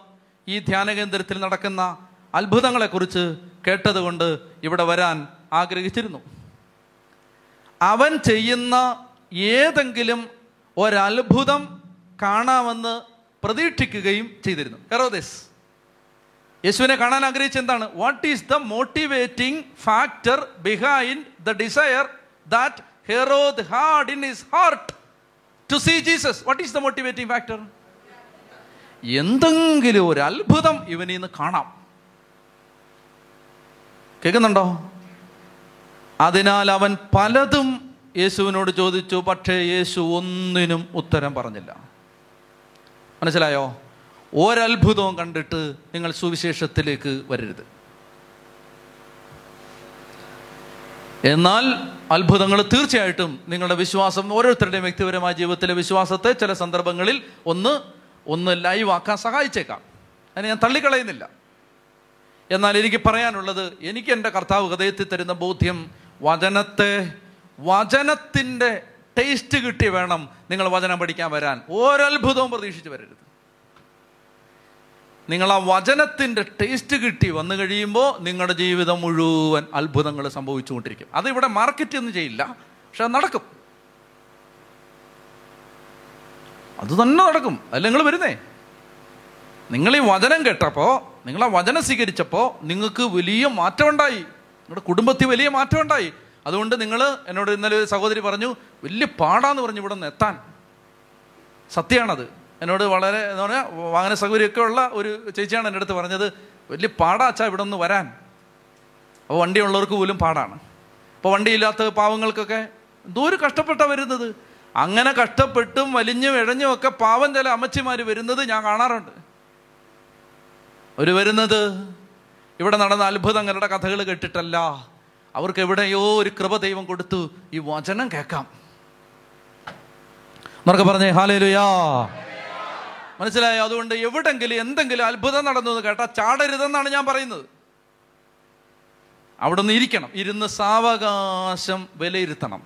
ഈ ധ്യാന കേന്ദ്രത്തിൽ നടക്കുന്ന അത്ഭുതങ്ങളെക്കുറിച്ച് കേട്ടതുകൊണ്ട് ഇവിടെ വരാൻ ആഗ്രഹിച്ചിരുന്നു. അവൻ ചെയ്യുന്ന ഏതെങ്കിലും ഒരത്ഭുതം കാണാമെന്ന് പ്രതീക്ഷിക്കുകയും ചെയ്തിരുന്നു. ഹെറോദേസ് യേശുവിനെ കാണാൻ ആഗ്രഹിച്ച എന്താണ്? What is the motivating factor behind the desire that Herod had in his heart to see Jesus what is the motivating factor എന്തെങ്കിലും ഒരു അത്ഭുതം ഇവനിൽ നിന്ന് കാണാം. കേൾക്കുന്നുണ്ടോ? അതിനാൽ അവൻ പലതും യേശുവിനോട് ചോദിച്ചു പക്ഷേ യേശു ഒന്നിനും ഉത്തരം പറഞ്ഞില്ല. മനസ്സിലായോ? ഒരത്ഭുതവും കണ്ടിട്ട് നിങ്ങൾ സുവിശേഷത്തിലേക്ക് വരരുത്. എന്നാൽ അത്ഭുതങ്ങൾ തീർച്ചയായിട്ടും നിങ്ങളുടെ വിശ്വാസം ഓരോരുത്തരുടെയും വ്യക്തിപരമായ ജീവിതത്തിലെ വിശ്വാസത്തെ ചില സന്ദർഭങ്ങളിൽ ഒന്ന് ഒന്ന് ലൈവ് ആക്കാൻ സഹായിച്ചേക്കാം. അതിനെ ഞാൻ തള്ളിക്കളയുന്നില്ല. എന്നാൽ എനിക്ക് പറയാനുള്ളത് എനിക്ക് എന്റെ കർത്താവ് ഹൃദയത്തിൽ തരുന്ന ബോധ്യം വചനത്തെ വചനത്തിന്റെ ടേസ്റ്റ് കിട്ടി വേണം നിങ്ങൾ വചനം പഠിക്കാൻ വരാൻ. ഒരത്ഭുതവും പ്രതീക്ഷിച്ച് വരരുത്. നിങ്ങൾ ആ വചനത്തിന്റെ ടേസ്റ്റ് കിട്ടി വന്നു കഴിയുമ്പോൾ നിങ്ങളുടെ ജീവിതം മുഴുവൻ അത്ഭുതങ്ങൾ സംഭവിച്ചുകൊണ്ടിരിക്കും. അത് ഇവിടെ മാർക്കറ്റ് ഒന്നും ചെയ്യില്ല. പക്ഷെ അത് നടക്കും. അത് തന്നെ നടക്കും. അല്ല നിങ്ങൾ വരുന്നേ. നിങ്ങൾ ഈ വചനം കേട്ടപ്പോൾ നിങ്ങൾ ആ വചനം സ്വീകരിച്ചപ്പോൾ നിങ്ങൾക്ക് വലിയ മാറ്റമുണ്ടായി. നിങ്ങളുടെ കുടുംബത്തിൽ വലിയ മാറ്റമുണ്ടായി. അതുകൊണ്ട് നിങ്ങൾ എന്നോട് ഇന്നലെ ഒരു സഹോദരി പറഞ്ഞു വലിയ പാടാന്ന് പറഞ്ഞു ഇവിടെ നിന്ന് എത്താൻ. സത്യമാണത്. എന്നോട് വളരെ എന്താ പറയുക വാഹന സൗകര്യമൊക്കെ ഉള്ള ഒരു ചേച്ചിയാണ് എന്റെ അടുത്ത് പറഞ്ഞത് വലിയ പാടാച്ചാ ഇവിടെ ഒന്ന് വരാൻ. അപ്പോൾ വണ്ടിയുള്ളവർക്ക് പോലും പാടാണ്. അപ്പോൾ വണ്ടിയില്ലാത്ത പാവങ്ങൾക്കൊക്കെ എന്തോരം കഷ്ടപ്പെട്ടാണ് വരുന്നത്. അങ്ങനെ കഷ്ടപ്പെട്ടും വലിഞ്ഞും ഇഴഞ്ഞും ഒക്കെ പാവം ചില അമ്മച്ചിമാർ വരുന്നത് ഞാൻ കാണാറുണ്ട്. അവർ വരുന്നത് ഇവിടെ നടന്ന അത്ഭുതങ്ങളുടെ കഥകൾ കേട്ടിട്ടല്ല. അവർക്ക് എവിടെയോ ഒരു കൃപ ദൈവം കൊടുത്തു. ഈ വചനം കേൾക്കാം. എന്നൊക്കെ പറഞ്ഞേ ഹാലേലുയാ. മനസ്സിലായോ? അതുകൊണ്ട് എവിടെങ്കിലും എന്തെങ്കിലും അത്ഭുതം നടന്നു എന്ന് കേട്ടാൽ ചാടരുതെന്നാണ് ഞാൻ പറയുന്നത്. അവിടെ നിന്ന് ഇരിക്കണം. ഇരുന്ന് സാവകാശം വിലയിരുത്തണം.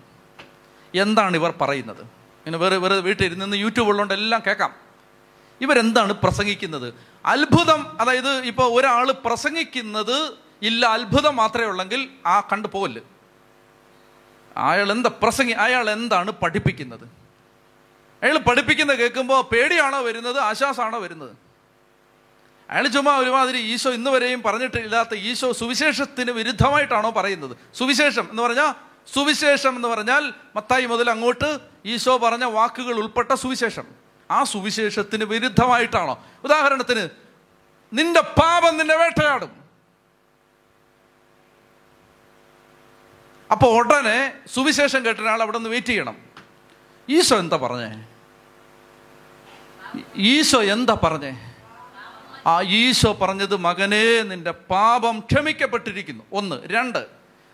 എന്താണ് ഇവർ പറയുന്നത്? ഇങ്ങനെ വേറെ വേറെ വീട്ടിൽ ഇരുന്ന് യൂട്യൂബ് ഉള്ളതുകൊണ്ട് എല്ലാം കേൾക്കാം. ഇവരെന്താണ് പ്രസംഗിക്കുന്നത്? അത്ഭുതം അതായത് ഇപ്പോൾ ഒരാൾ പ്രസംഗിക്കുന്നത് ഇല്ല അത്ഭുതം മാത്രമേ ഉള്ളെങ്കിൽ ആ കണ്ടു പോകൽ അയാൾ എന്താ പ്രസംഗി അയാൾ എന്താണ് പഠിപ്പിക്കുന്നത്? അയാൾ പഠിപ്പിക്കുന്ന കേൾക്കുമ്പോൾ പേടിയാണോ വരുന്നത്? ആശ്വാസമാണോ വരുന്നത്? അയാൾ ചുമ്മാ ഒരുമാതിരി ഈശോ ഇന്ന് വരെയും പറഞ്ഞിട്ടില്ലാത്ത ഈശോ സുവിശേഷത്തിന് വിരുദ്ധമായിട്ടാണോ പറയുന്നത്? സുവിശേഷം എന്ന് പറഞ്ഞാൽ സുവിശേഷം എന്ന് പറഞ്ഞാൽ മത്തായി മുതൽ അങ്ങോട്ട് ഈശോ പറഞ്ഞ വാക്കുകൾ ഉൾപ്പെട്ട സുവിശേഷം. ആ സുവിശേഷത്തിന് വിരുദ്ധമായിട്ടാണോ? ഉദാഹരണത്തിന് നിന്റെ പാപം നിന്നെ വേട്ടയാടും. അപ്പോൾ ഉടനെ സുവിശേഷം കേട്ടൊരാൾ അവിടെ നിന്ന് വെയിറ്റ് ചെയ്യണം. ഈശോ എന്താ പറഞ്ഞേ? ഈശോ എന്താ പറഞ്ഞേ? ആ ഈശോ പറഞ്ഞത് മകനെ നിന്റെ പാപം ക്ഷമിക്കപ്പെട്ടിരിക്കുന്നു. ഒന്ന്. രണ്ട്.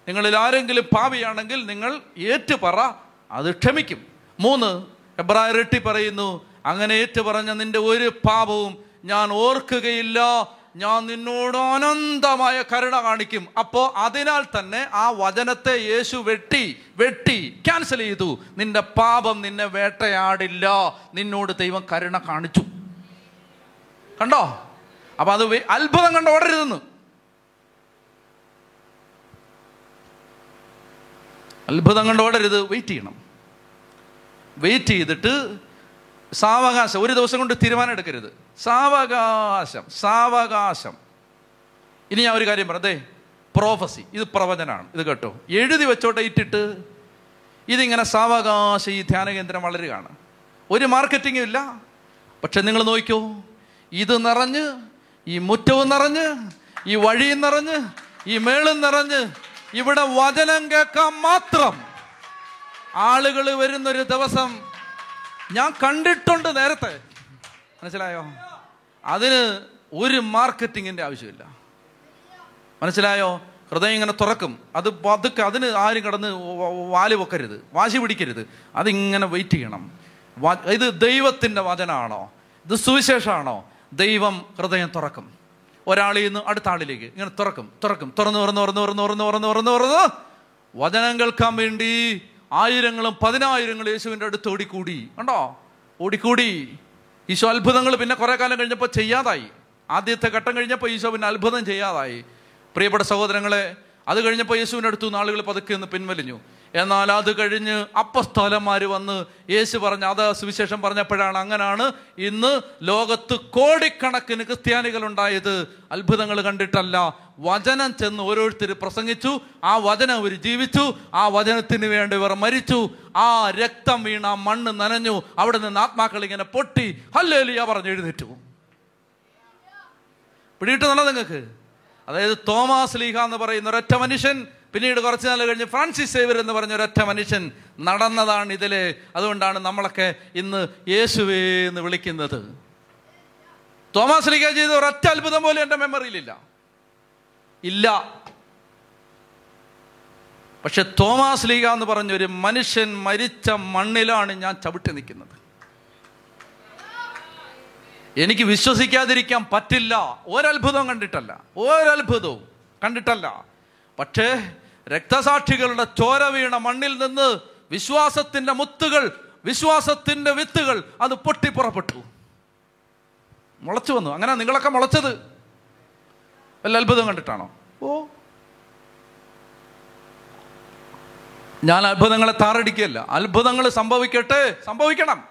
നിങ്ങളിൽ ആരെങ്കിലും പാപിയാണെങ്കിൽ നിങ്ങൾ ഏറ്റു പറ അത് ക്ഷമിക്കും. മൂന്ന്. എബ്രായ റെട്ടി പറയുന്നു അങ്ങനെ ഏറ്റു പറഞ്ഞ നിന്റെ ഒരു പാപവും ഞാൻ ഓർക്കുകയില്ല. ഞാൻ നിന്നോട് അനന്തമായ കരുണ കാണിക്കും. അപ്പോ അതിനാൽ തന്നെ ആ വചനത്തെ യേശു വെട്ടി വെട്ടി ക്യാൻസൽ ചെയ്തു. നിന്റെ പാപം നിന്നെ വേട്ടയാടില്ല. നിന്നോട് ദൈവം കരുണ കാണിച്ചു. കണ്ടോ? അപ്പൊ അത് അത്ഭുതം കണ്ട ഓടരുതെന്ന്. അത്ഭുതം കണ്ട് ഓടരുത്. വെയിറ്റ് ചെയ്യണം. വെയിറ്റ് ചെയ്തിട്ട് സാവകാശം ഒരു ദിവസം കൊണ്ട് തീരുമാനം എടുക്കരുത് സാവകാശം സാവകാശം. ഇനി ഞാൻ ഒരു കാര്യം പറഞ്ഞതേ പ്രോഫസി ഇത് പ്രവചനമാണ്. ഇത് കേട്ടോ. എഴുതി വെച്ചോട്ടെ ഇട്ടിട്ട് ഇതിങ്ങനെ സാവകാശം ഈ ധ്യാന കേന്ദ്രം വളരുകയാണ്. ഒരു മാർക്കറ്റിങ്ങും ഇല്ല. പക്ഷെ നിങ്ങൾ നോക്കിക്കോ ഇത് നിറഞ്ഞ് ഈ മുറ്റവും നിറഞ്ഞ് ഈ വഴിയും നിറഞ്ഞ് ഈ മേളും നിറഞ്ഞ് ഇവിടെ വചനം കേൾക്കാൻ മാത്രം ആളുകൾ വരുന്നൊരു ദിവസം ഞാൻ കണ്ടിട്ടുണ്ട് നേരത്തെ. മനസ്സിലായോ? അതിന് ഒരു മാർക്കറ്റിങ്ങിന്റെ ആവശ്യമില്ല. മനസ്സിലായോ? ഹൃദയം ഇങ്ങനെ തുറക്കും. അത് പതുക്കെ അതിന് ആരും കടന്ന് വാൽ പൊക്കരുത് വാശി പിടിക്കരുത്. അതിങ്ങനെ വെയിറ്റ് ചെയ്യണം. ഇത് ദൈവത്തിന്റെ വചനമാണോ ഇത് സുവിശേഷമാണോ ദൈവം ഹൃദയം തുറക്കും. ഒരാളിൽ നിന്ന് അടുത്ത ആളിലേക്ക് ഇങ്ങനെ തുറക്കും. തുറക്കും. തുറന്ന് തുറന്ന് തുറന്ന് തുറന്ന് തുറന്ന് തുറന്ന് തുറന്ന് തുറന്ന് വചനം കേൾക്കാൻ വേണ്ടി ആയിരങ്ങളും പതിനായിരങ്ങളും യേശുവിന്റെ അടുത്ത് ഓടിക്കൂടി. കണ്ടോ? ഓടിക്കൂടി. ഈശോ അത്ഭുതങ്ങൾ പിന്നെ കുറെ കാലം കഴിഞ്ഞപ്പോൾ ചെയ്യാതായി. ആദ്യത്തെ ഘട്ടം കഴിഞ്ഞപ്പോൾ ഈശോ പിന്നെ അത്ഭുതം ചെയ്യാതായി. പ്രിയപ്പെട്ട സഹോദരങ്ങളെ അത് കഴിഞ്ഞപ്പോൾ യേശുവിന്റെ അടുത്തു നിന്ന് ആളുകൾ പതുക്കെ പിൻവലിഞ്ഞു. എന്നാൽ അത് കഴിഞ്ഞ് അപ്പസ്തോലന്മാർ വന്ന് യേശു പറഞ്ഞ അത് സുവിശേഷം പറഞ്ഞപ്പോഴാണ് അങ്ങനാണ് ഇന്ന് ലോകത്ത് കോടിക്കണക്കിന് ക്രിസ്ത്യാനികൾ ഉണ്ടായത് അത്ഭുതങ്ങൾ കണ്ടിട്ടല്ല. വചനം ചെന്ന് ഓരോരുത്തർ പ്രസംഗിച്ചു. ആ വചനം അവർ ജീവിച്ചു. ആ വചനത്തിന് വേണ്ടി ഇവർ മരിച്ചു. ആ രക്തം വീണ മണ്ണ് നനഞ്ഞു. അവിടെ നിന്ന് ആത്മാക്കൾ ഇങ്ങനെ പൊട്ടി. ഹല്ലേലിയ പറഞ്ഞ് എഴുന്നേറ്റു. പിടിയിട്ടുണ്ടല്ലോ നിങ്ങൾക്ക്? അതായത് തോമാസ് ലീഹ എന്ന് പറയുന്ന ഒരൊറ്റ മനുഷ്യൻ പിന്നീട് കുറച്ച് നാൾ കഴിഞ്ഞ് ഫ്രാൻസിസ് സേവർ എന്ന് പറഞ്ഞ ഒരൊറ്റ മനുഷ്യൻ നടന്നതാണ് ഇതിൽ അതുകൊണ്ടാണ് നമ്മളൊക്കെ ഇന്ന് യേശുവേ എന്ന് വിളിക്കുന്നത്. തോമസ് ലീഗ ചെയ്ത ഒരൊറ്റ അത്ഭുതം പോലും എന്റെ മെമ്മറിയിലില്ല. ഇല്ല. പക്ഷെ തോമാസ് ലീഗ എന്ന് പറഞ്ഞൊരു മനുഷ്യൻ മരിച്ച മണ്ണിലാണ് ഞാൻ ചവിട്ടി നിൽക്കുന്നത്. എനിക്ക് വിശ്വസിക്കാതിരിക്കാൻ പറ്റില്ല. ഒരത്ഭുതവും കണ്ടിട്ടല്ല. ഒരത്ഭുതവും കണ്ടിട്ടല്ല. പക്ഷേ രക്തസാക്ഷികളുടെ ചോര വീണ മണ്ണിൽ നിന്ന് വിശ്വാസത്തിന്റെ മുത്തുകൾ വിശ്വാസത്തിന്റെ വിത്തുകൾ അത് പൊട്ടി പുറപ്പെട്ടു. മുളച്ചു വന്നു. അങ്ങനെ നിങ്ങളൊക്കെ മുളച്ചത്? വല്ല അത്ഭുതം കണ്ടിട്ടാണോ? ഓ. ഞാൻ അത്ഭുതങ്ങളെ താറടിക്കുകയല്ല. അത്ഭുതങ്ങൾ സംഭവിക്കട്ടെ സംഭവിക്കണം.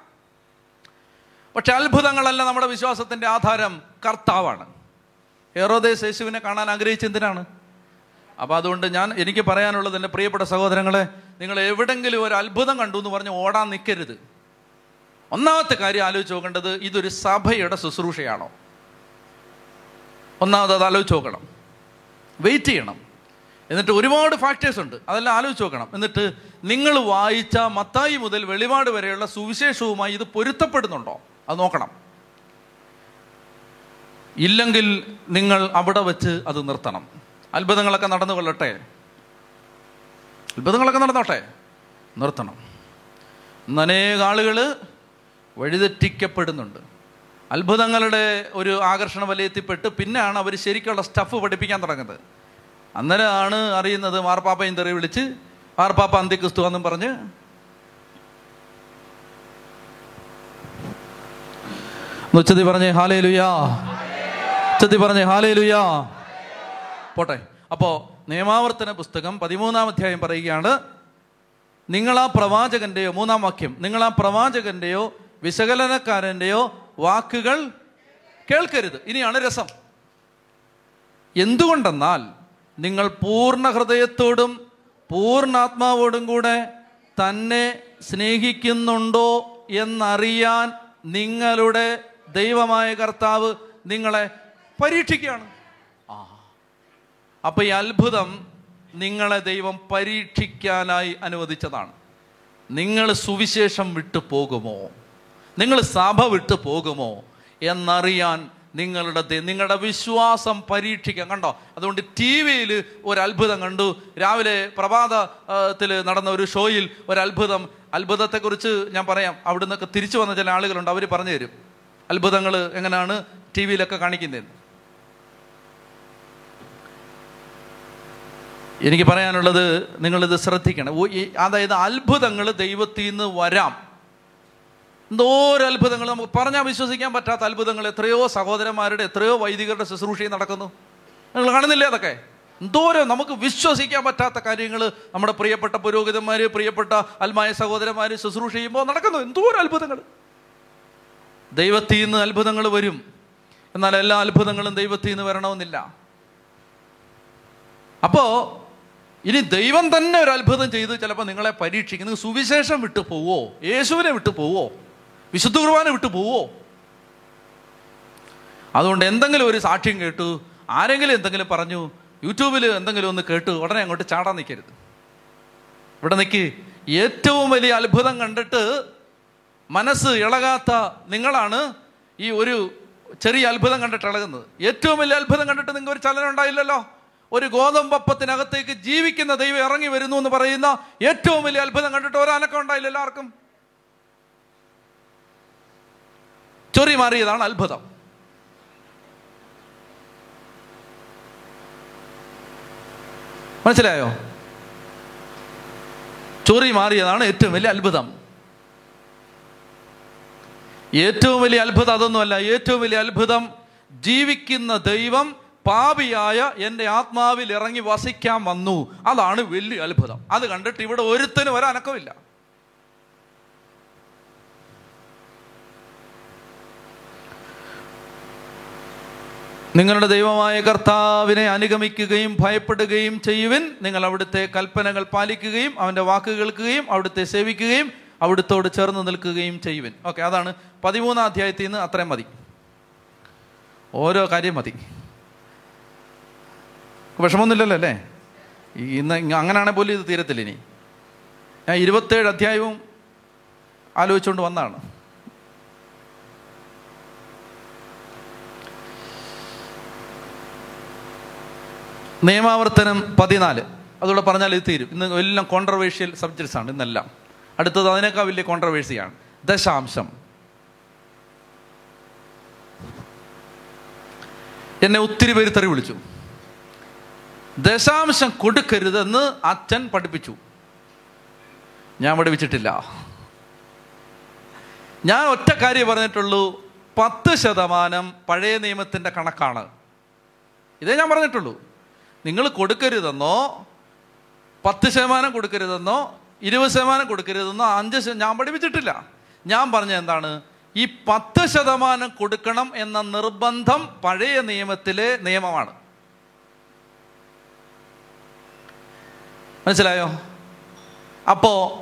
പക്ഷെ അത്ഭുതങ്ങളല്ല നമ്മുടെ വിശ്വാസത്തിന്റെ ആധാരം. കർത്താവാണ്. ഹെറോദേസ് യേശുവിനെ കാണാൻ ആഗ്രഹിച്ച എന്തിനാണ്? അപ്പോൾ അതുകൊണ്ട് ഞാൻ എനിക്ക് പറയാനുള്ളത് എന്റെ പ്രിയപ്പെട്ട സഹോദരങ്ങളെ നിങ്ങൾ എവിടെങ്കിലും ഒരു അത്ഭുതം കണ്ടു എന്ന് പറഞ്ഞ് ഓടാൻ നിൽക്കരുത് ഒന്നാമത്തെ കാര്യം ആലോചിച്ച് നോക്കേണ്ടത് ഇതൊരു സഭയുടെ ശുശ്രൂഷയാണോ? ഒന്നാമത് അത് ആലോചിച്ച് നോക്കണം. വെയിറ്റ് ചെയ്യണം. എന്നിട്ട് ഒരുപാട് ഫാക്ടേഴ്സ് ഉണ്ട്. അതെല്ലാം ആലോചിച്ച് നോക്കണം. എന്നിട്ട് നിങ്ങൾ വായിച്ച മത്തായി മുതൽ വെളിപാട് വരെയുള്ള സുവിശേഷവുമായി ഇത് പൊരുത്തപ്പെടുന്നുണ്ടോ? അത് നോക്കണം. ഇല്ലെങ്കിൽ നിങ്ങൾ അവിടെ വെച്ച് അത് നിർത്തണം. അത്ഭുതങ്ങളൊക്കെ നടന്നു കൊള്ളട്ടെ? അത്ഭുതങ്ങളൊക്കെ നടന്നോട്ടെ? നിർത്തണം. ഇന്ന് അനേക ആളുകൾ വഴിതെറ്റിക്കപ്പെടുന്നുണ്ട്. അത്ഭുതങ്ങളുടെ ഒരു ആകർഷണ വലയത്തിൽപ്പെട്ട്. പിന്നെയാണ് അവർ ശരിക്കുള്ള സ്റ്റഫ് പഠിപ്പിക്കാൻ തുടങ്ങുന്നത്. അന്നേരമാണ് അറിയുന്നത് മാർപ്പാപ്പയും തെറി വിളിച്ച് മാർപ്പാപ്പ അന്ത്യക്രിസ്തു എന്നും പറഞ്ഞ്. ഉച്ചതി പറഞ്ഞേ ഹാലേ ലുയാ ഉച്ചതി പറഞ്ഞേ ഹാലേ ലുയാ പോട്ടെ. അപ്പോ നിയമാവർത്തന പുസ്തകം പതിമൂന്നാം അധ്യായം പറയുകയാണ് നിങ്ങൾ ആ പ്രവാചകന്റെയോ മൂന്നാം വാക്യം നിങ്ങൾ ആ പ്രവാചകന്റെയോ വിശകലനക്കാരന്റെയോ വാക്കുകൾ കേൾക്കരുത്. ഇനിയാണ് രസം. എന്തുകൊണ്ടെന്നാൽ നിങ്ങൾ പൂർണ ഹൃദയത്തോടും പൂർണാത്മാവോടും കൂടെ തന്നെ സ്നേഹിക്കുന്നുണ്ടോ എന്നറിയാൻ നിങ്ങളുടെ ദൈവമായ കർത്താവ് നിങ്ങളെ പരീക്ഷിക്കുകയാണ്. അപ്പൊ ഈ അത്ഭുതം നിങ്ങളെ ദൈവം പരീക്ഷിക്കാനായി അനുവദിച്ചതാണ്. നിങ്ങൾ സുവിശേഷം വിട്ടു പോകുമോ? നിങ്ങൾ സഭ വിട്ടു പോകുമോ? എന്നറിയാൻ നിങ്ങളുടെ നിങ്ങളുടെ വിശ്വാസം പരീക്ഷിക്കാം. കണ്ടോ? അതുകൊണ്ട് ടി വിയിൽ ഒരു അത്ഭുതം കണ്ടു. രാവിലെ പ്രഭാതത്തിൽ നടന്ന ഒരു ഷോയിൽ ഒരു അത്ഭുതം. അത്ഭുതത്തെക്കുറിച്ച് ഞാൻ പറയാം. അവിടെ നിന്നൊക്കെ തിരിച്ചു വന്ന ചില ആളുകളുണ്ട്. അവർ പറഞ്ഞു തരും. അത്ഭുതങ്ങൾ എങ്ങനെയാണ് ടി വിയിലൊക്കെ കാണിക്കുന്നതെന്ന്. എനിക്ക് പറയാനുള്ളത് നിങ്ങളിത് ശ്രദ്ധിക്കണം. അതായത് അത്ഭുതങ്ങൾ ദൈവത്തിൽ നിന്ന് വരാം എന്തോരോ അത്ഭുതങ്ങൾ നമുക്ക് പറഞ്ഞാൽ വിശ്വസിക്കാൻ പറ്റാത്ത അത്ഭുതങ്ങൾ എത്രയോ സഹോദരന്മാരുടെ എത്രയോ വൈദികരുടെ ശുശ്രൂഷയും നടക്കുന്നു. നിങ്ങൾ കാണുന്നില്ലേ അതൊക്കെ? എന്തോരോ നമുക്ക് വിശ്വസിക്കാൻ പറ്റാത്ത കാര്യങ്ങൾ നമ്മുടെ പ്രിയപ്പെട്ട പുരോഹിതന്മാർ പ്രിയപ്പെട്ട അൽമായ സഹോദരന്മാർ ശുശ്രൂഷ ചെയ്യുമ്പോൾ നടക്കുന്നു. എന്തോരോ അത്ഭുതങ്ങൾ ദൈവത്തിൽ നിന്ന് അത്ഭുതങ്ങൾ വരും. എന്നാൽ എല്ലാ അത്ഭുതങ്ങളും ദൈവത്തിൽ നിന്ന് വരണമെന്നില്ല. അപ്പോ ഇനി ദൈവം തന്നെ ഒരു അത്ഭുതം ചെയ്ത് ചിലപ്പോൾ നിങ്ങളെ പരീക്ഷിക്കും. സുവിശേഷം വിട്ടു പോവോ? യേശുവിനെ വിട്ടു പോവോ? വിശുദ്ധ കുർബാന വിട്ടു പോവോ? അതുകൊണ്ട് എന്തെങ്കിലും ഒരു സാക്ഷ്യം കേട്ടു. ആരെങ്കിലും എന്തെങ്കിലും പറഞ്ഞു. യൂട്യൂബിൽ എന്തെങ്കിലും ഒന്ന് കേട്ടു. ഉടനെ അങ്ങോട്ട് ചാടാൻ നിൽക്കരുത്. ഇവിടെ നിൽക്ക് ഏറ്റവും വലിയ അത്ഭുതം കണ്ടിട്ട് മനസ്സ് ഇളകാത്ത നിങ്ങളാണ് ഈ ഒരു ചെറിയ അത്ഭുതം കണ്ടിട്ട് ഇളകുന്നത്. ഏറ്റവും വലിയ അത്ഭുതം കണ്ടിട്ട് നിങ്ങൾക്ക് ഒരു ചലനം ഉണ്ടായില്ലല്ലോ? ഒരു ഗോതമ്പപ്പത്തിനകത്തേക്ക് ജീവിക്കുന്ന ദൈവം ഇറങ്ങി വരുന്നു എന്ന് പറയുന്ന ഏറ്റവും വലിയ അത്ഭുതം കണ്ടിട്ട് ഒരനക്കം ഉണ്ടായില്ല എല്ലാവർക്കും. ചൊറി മാറിയതാണ് അത്ഭുതം. മനസ്സിലായോ? ചൊറി മാറിയതാണ് ഏറ്റവും വലിയ അത്ഭുതം. ഏറ്റവും വലിയ അത്ഭുതം അതൊന്നുമല്ല. ഏറ്റവും വലിയ അത്ഭുതം ജീവിക്കുന്ന ദൈവം പാപിയായ എന്റെ ആത്മാവിൽ ഇറങ്ങി വസിക്കാൻ വന്നു. അതാണ് വലിയ അത്ഭുതം. അത് കണ്ടിട്ട് ഇവിടെ ഒരുത്തനും അനക്കമില്ല നിങ്ങളുടെ ദൈവമായ കർത്താവിനെ അനുഗമിക്കുകയും ഭയപ്പെടുകയും ചെയ്യുവിൻ. നിങ്ങൾ അവിടുത്തെ കൽപ്പനകൾ പാലിക്കുകയും അവന്റെ വാക്ക് കേൾക്കുകയും അവിടുത്തെ സേവിക്കുകയും അവിടുത്തോട് ചേർന്ന് നിൽക്കുകയും ചെയ്യുവിൻ. ഓക്കെ അതാണ് പതിമൂന്നാം അധ്യായത്തിൽ നിന്ന് അത്രയും മതി. ഓരോ കാര്യം മതി. വിഷമമൊന്നുമില്ലല്ലോ അല്ലേ? ഇന്ന് അങ്ങനെയാണെങ്കിൽ പോലും ഇത് തീരത്തില്ല ഇനി ഞാൻ ഇരുപത്തേഴ് അധ്യായവും ആലോചിച്ചുകൊണ്ട് വന്നാണ്. നിയമാവർത്തനം പതിനാല്. അതുകൂടെ പറഞ്ഞാൽ ഇത് തീരും. ഇന്ന് എല്ലാം കോൺട്രവേഴ്ഷ്യൽ സബ്ജക്ട്സ് ആണ് ഇന്നെല്ലാം. അടുത്തത് അതിനേക്കാൾ വലിയ കോൺട്രവേഴ്സിയാണ് ദശാംശം. എന്നെ ഒത്തിരി പേര് തെറി വിളിച്ചു. ദശാംശം കൊടുക്കരുതെന്ന് അച്ഛൻ പഠിപ്പിച്ചു. ഞാൻ പഠിപ്പിച്ചിട്ടില്ല. ഞാൻ ഒറ്റ കാര്യം പറഞ്ഞിട്ടുള്ളൂ. പത്ത് ശതമാനം പഴയ നിയമത്തിന്റെ കണക്കാണ്. ഇതേ ഞാൻ പറഞ്ഞിട്ടുള്ളൂ. നിങ്ങൾ കൊടുക്കരുതെന്നോ പത്ത് ശതമാനം കൊടുക്കരുതെന്നോ ഇരുപത് ശതമാനം കൊടുക്കരുതെന്നോ അഞ്ച് ഞാൻ പഠിപ്പിച്ചിട്ടില്ല. ഞാൻ പറഞ്ഞ എന്താണ്? ഈ പത്ത് ശതമാനം കൊടുക്കണം എന്ന നിർബന്ധം പഴയ നിയമത്തിലെ നിയമമാണ്. മനസ്സിലായോ? അപ്പോ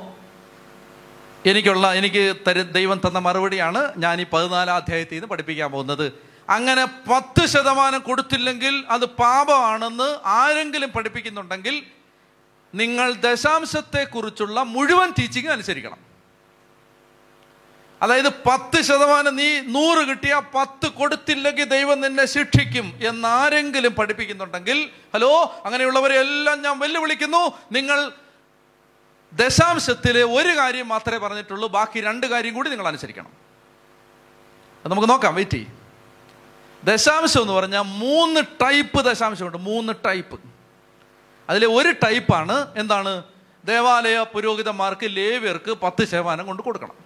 എനിക്കുള്ള എനിക്ക് തരു ദൈവം തന്ന മറുപടിയാണ് ഞാൻ ഈ പതിനാലാം അധ്യായത്തിൽ നിന്ന് പഠിപ്പിക്കാൻ പോകുന്നത്. അങ്ങനെ പത്ത് ശതമാനം കൊടുത്തില്ലെങ്കിൽ അത് പാപമാണെന്ന് ആരെങ്കിലും പഠിപ്പിക്കുന്നുണ്ടെങ്കിൽ നിങ്ങൾ ദശാംശത്തെക്കുറിച്ചുള്ള മുഴുവൻ ടീച്ചിങ് അനുസരിക്കണം. അതായത് പത്ത് ശതമാനം നീ നൂറ് കിട്ടിയ പത്ത് കൊടുത്തില്ലെങ്കിൽ ദൈവം നിന്നെ ശിക്ഷിക്കും എന്നാരെങ്കിലും പഠിപ്പിക്കുന്നുണ്ടെങ്കിൽ ഹലോ അങ്ങനെയുള്ളവരെ എല്ലാം ഞാൻ വെല്ലുവിളിക്കുന്നു. നിങ്ങൾ ദശാംശത്തിലെ ഒരു കാര്യം മാത്രമേ പറഞ്ഞിട്ടുള്ളൂ ബാക്കി രണ്ട് കാര്യം കൂടി നിങ്ങൾ അനുസരിക്കണം. നമുക്ക് നോക്കാം വെയിറ്റ് ചെയ്യും ദശാംശം എന്ന് പറഞ്ഞാൽ മൂന്ന് ടൈപ്പ് ദശാംശമുണ്ട് മൂന്ന് ടൈപ്പ് അതിലെ ഒരു ടൈപ്പാണ് എന്താണ്? ദേവാലയ പുരോഹിതന്മാർക്ക് ലേവ്യർക്ക് പത്ത് ശതമാനം കൊണ്ട് കൊടുക്കണം.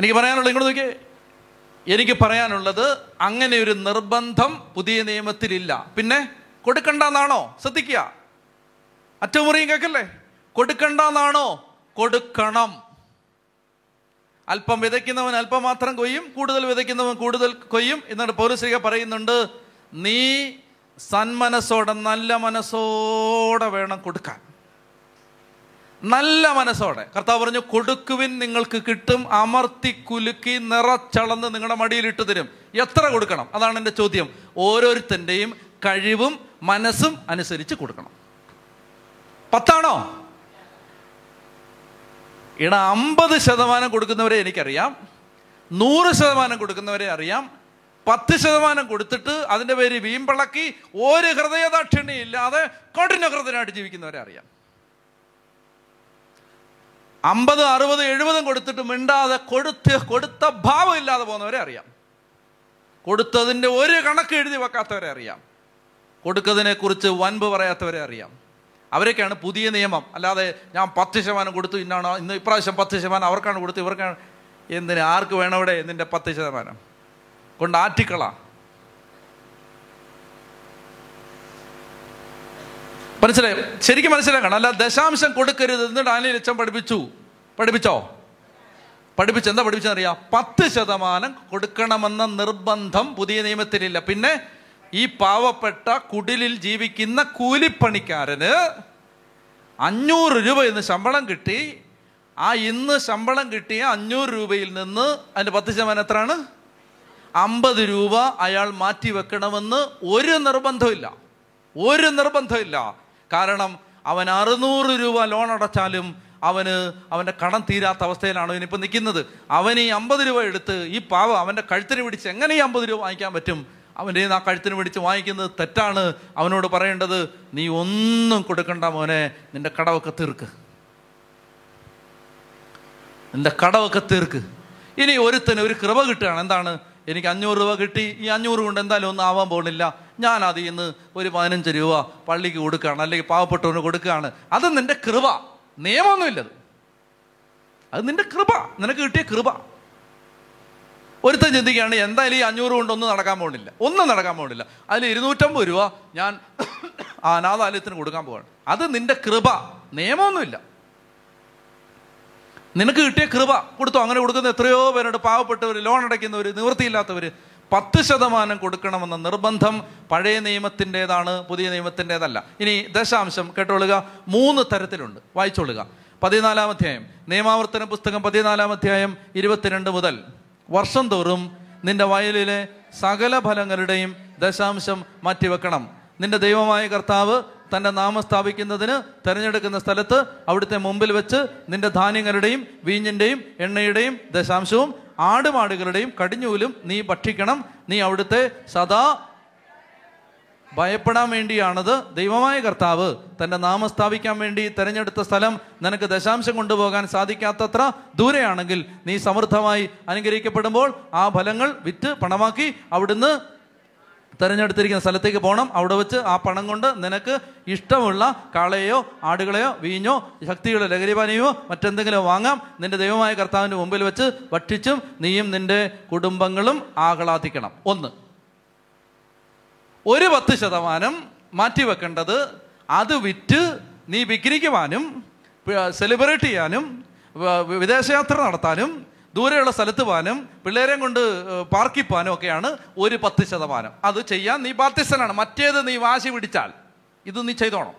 എനിക്ക് പറയാനുള്ളത് ഇങ്ങോട്ട് നോക്കിയേ. എനിക്ക് പറയാനുള്ളത് അങ്ങനെ ഒരു നിർബന്ധം പുതിയ നിയമത്തിലില്ല. പിന്നെ കൊടുക്കണ്ടെന്നാണോ? ശ്രദ്ധിക്കുക. അറ്റമുറിയും കേൾക്കല്ലേ? കൊടുക്കണ്ടെന്നാണോ? കൊടുക്കണം. അല്പം വിതയ്ക്കുന്നവൻ അല്പം മാത്രം കൊയ്യും കൂടുതൽ വിതയ്ക്കുന്നവൻ കൂടുതൽ കൊയ്യും എന്നിട്ട് പൗരസ്ത്രീക പറയുന്നുണ്ട്. നീ സന്മനസ്സോടെ നല്ല മനസ്സോടെ വേണം കൊടുക്കാൻ. നല്ല മനസ്സോടെ. കർത്താവ് പറഞ്ഞു കൊടുക്കുവിൻ നിങ്ങൾക്ക് കിട്ടും അമർത്തി കുലുക്കി നിറച്ചളന്ന് നിങ്ങളുടെ മടിയിൽ ഇട്ട് തരും. എത്ര കൊടുക്കണം? അതാണ് എന്റെ ചോദ്യം. ഓരോരുത്തന്റെയും കഴിവും മനസ്സും അനുസരിച്ച് കൊടുക്കണം. പത്താണോ? ഇട അമ്പത് ശതമാനം കൊടുക്കുന്നവരെ എനിക്കറിയാം. നൂറ് ശതമാനം കൊടുക്കുന്നവരെ അറിയാം. പത്ത് ശതമാനം കൊടുത്തിട്ട് അതിന്റെ പേര് വീമ്പിളക്കി ഒരു ഹൃദയദാക്ഷിണ്യം ഇല്ലാതെ കഠിന ഹൃദയനായിട്ട് ജീവിക്കുന്നവരെ അറിയാം. അമ്പത് അറുപത് എഴുപതും കൊടുത്തിട്ട് മിണ്ടാതെ കൊടുത്ത് കൊടുത്ത ഭാവം ഇല്ലാതെ പോകുന്നവരെ അറിയാം. കൊടുത്തതിന്റെ ഒരു കണക്ക് എഴുതി വെക്കാത്തവരെ അറിയാം. കൊടുക്കതിനെ കുറിച്ച് വൻപ് പറയാത്തവരെ അറിയാം. അവരൊക്കെയാണ് പുതിയ നിയമം. അല്ലാതെ ഞാൻ പത്ത് ശതമാനം കൊടുത്തു ഇന്നാണോ ഇന്ന് ഇപ്രാവശ്യം പത്ത് ശതമാനം അവർക്കാണ് കൊടുത്തു ഇവർക്കാണ് എന്തിന് ആർക്ക് വേണം ഇവിടെ നിന്റെ പത്ത് ശതമാനം? കൊണ്ട് ആറ്റിക്കള. മനസ്സിലായി? ശരിക്കും മനസ്സിലാക്കണം. അല്ല ദശാംശം കൊടുക്കരുത് എന്ന് ഡാനിയൽ അച്ഛൻ പഠിപ്പിച്ചു. പഠിപ്പിച്ചോ? പഠിപ്പിച്ച എന്താ പഠിപ്പിച്ചെന്നറിയാം? പത്ത് ശതമാനം കൊടുക്കണമെന്ന നിർബന്ധം പുതിയ നിയമത്തിലില്ല. പിന്നെ ഈ പാവപ്പെട്ട കുടിലിൽ ജീവിക്കുന്ന കൂലിപ്പണിക്കാരന് അഞ്ഞൂറ് രൂപ ഇന്ന് ശമ്പളം കിട്ടി. ആ ഇന്ന് ശമ്പളം കിട്ടിയ അഞ്ഞൂറ് രൂപയിൽ നിന്ന് അതിന്റെ പത്ത് ശതമാനം എത്രയാണ്? അമ്പത് രൂപ അയാൾ മാറ്റി വെക്കണമെന്ന് ഒരു നിർബന്ധമില്ല ഒരു നിർബന്ധമില്ല കാരണം അവൻ അറുന്നൂറ് രൂപ ലോൺ അടച്ചാലും അവന് അവന്റെ കടം തീരാത്ത അവസ്ഥയിലാണ് ഇനിയിപ്പോൾ നിൽക്കുന്നത്. അവൻ ഈ അമ്പത് രൂപ എടുത്ത് ഈ പാവ അവന്റെ കഴുത്തിന് പിടിച്ച് എങ്ങനെ ഈ അമ്പത് രൂപ വാങ്ങിക്കാൻ പറ്റും? അവന്റെ ആ കഴുത്തിന് പിടിച്ച് വാങ്ങിക്കുന്നത് തെറ്റാണ്. അവനോട് പറയേണ്ടത് നീ ഒന്നും കൊടുക്കണ്ട മോനെ നിന്റെ കടമൊക്കെ തീർക്ക്. നിന്റെ കടമൊക്കെ തീർക്ക്. ഇനി ഒരുത്തന് ഒരു കൃപ കിട്ടുകയാണ്. എന്താണ്? എനിക്ക് അഞ്ഞൂറ് രൂപ കിട്ടി. ഈ അഞ്ഞൂറ് കൊണ്ട് എന്തായാലും ഒന്നും ആവാൻ പോകുന്നില്ല. ഞാൻ അതിൽ നിന്ന് ഒരു പതിനഞ്ച് രൂപ പള്ളിക്ക് കൊടുക്കുകയാണ് അല്ലെങ്കിൽ പാവപ്പെട്ടവന് കൊടുക്കുകയാണ്. അത് നിന്റെ കൃപ. നിയമമൊന്നുമില്ലത് അത്. നിന്റെ കൃപ. നിനക്ക് കിട്ടിയ കൃപ. ഒരുത്തൻ ചിന്തിക്കുകയാണ് എന്തായാലും ഈ അഞ്ഞൂറ് കൊണ്ട് ഒന്നും നടക്കാൻ പോകുന്നില്ല. ഒന്നും നടക്കാൻ പോകുന്നില്ല. അതിൽ ഇരുന്നൂറ്റമ്പത് രൂപ ഞാൻ ആ അനാഥാലയത്തിന് കൊടുക്കാൻ പോവാണ്. അത് നിന്റെ കൃപ. നിയമമൊന്നുമില്ല. നിനക്ക് കിട്ടിയ കൃപ. കൊടുത്തു? അങ്ങനെ കൊടുക്കുന്ന എത്രയോ പേരോട് പാവപ്പെട്ടവർ ലോൺ അടയ്ക്കുന്നവർ നിവൃത്തിയില്ലാത്തവർ പത്ത് ശതമാനം കൊടുക്കണമെന്ന നിർബന്ധം പഴയ നിയമത്തിന്റേതാണ് പുതിയ നിയമത്തിന്റേതല്ല. ഇനി ദശാംശം കേട്ടോളുക. മൂന്ന് തരത്തിലുണ്ട്. വായിച്ചോളുക. പതിനാലാം അധ്യായം. നിയമാവർത്തന പുസ്തകം പതിനാലാം അധ്യായം ഇരുപത്തിരണ്ട് മുതൽ. വർഷം തോറും നിന്റെ വയലിലെ സകല ഫലങ്ങളുടെയും ദശാംശം മാറ്റിവെക്കണം. നിന്റെ ദൈവമായ കർത്താവ് തന്റെ നാമം സ്ഥാപിക്കുന്നതിന് തിരഞ്ഞെടുക്കുന്ന സ്ഥലത്ത് അവിടുത്തെ മുമ്പിൽ വെച്ച് നിന്റെ ധാന്യങ്ങളുടെയും വീഞ്ഞിന്റെയും എണ്ണയുടെയും ദശാംശവും ആടുമാടുകളുടെയും കടിഞ്ഞൂലും നീ ഭക്ഷിക്കണം. നീ അവിടുത്തെ സദാ ഭയപ്പെടാൻ വേണ്ടിയാണത് ദൈവമായ കർത്താവ്. തന്റെ നാമം സ്ഥാപിക്കാൻ വേണ്ടി തിരഞ്ഞെടുത്ത സ്ഥലം നിനക്ക് ദശാംശം കൊണ്ടുപോകാൻ സാധിക്കാത്തത്ര ദൂരെയാണെങ്കിൽ നീ സമൃദ്ധമായി അനുഗ്രഹിക്കപ്പെടുമ്പോൾ ആ ഫലങ്ങൾ വിറ്റ് പണമാക്കി അവിടുന്ന് തിരഞ്ഞെടുത്തിരിക്കുന്ന സ്ഥലത്തേക്ക് പോകണം അവിടെ വെച്ച് ആ പണം കൊണ്ട് നിനക്ക് ഇഷ്ടമുള്ള കാളയോ ആടുകളെയോ വീഞ്ഞോ ശക്തികളോ ലഹരിപാനയോ മറ്റെന്തെങ്കിലും വാങ്ങാം. നിന്റെ ദൈവമായ കർത്താവിന്റെ മുമ്പിൽ വെച്ച് ഭക്ഷിച്ചും നീയും നിന്റെ കുടുംബങ്ങളും ആഹ്ലാദിക്കണം. ഒന്ന് ഒരു പത്ത് ശതമാനം മാറ്റിവെക്കേണ്ടത് അത് വിറ്റ് നീ വിഗ്രഹിക്കുവാനും സെലിബ്രേറ്റ് ചെയ്യാനും വിദേശയാത്ര നടത്താനും ദൂരെയുള്ള സ്ഥലത്ത് പോകാനും പിള്ളേരെ കൊണ്ട് പാർക്കിൽ പോകാനും ഒക്കെയാണ് ഒരു പത്ത് ശതമാനം. അത് ചെയ്യാൻ നീ ബാധ്യസ്ഥനാണ്. മറ്റേത് നീ വാശി പിടിച്ചാൽ ഇത് നീ ചെയ്തോണം.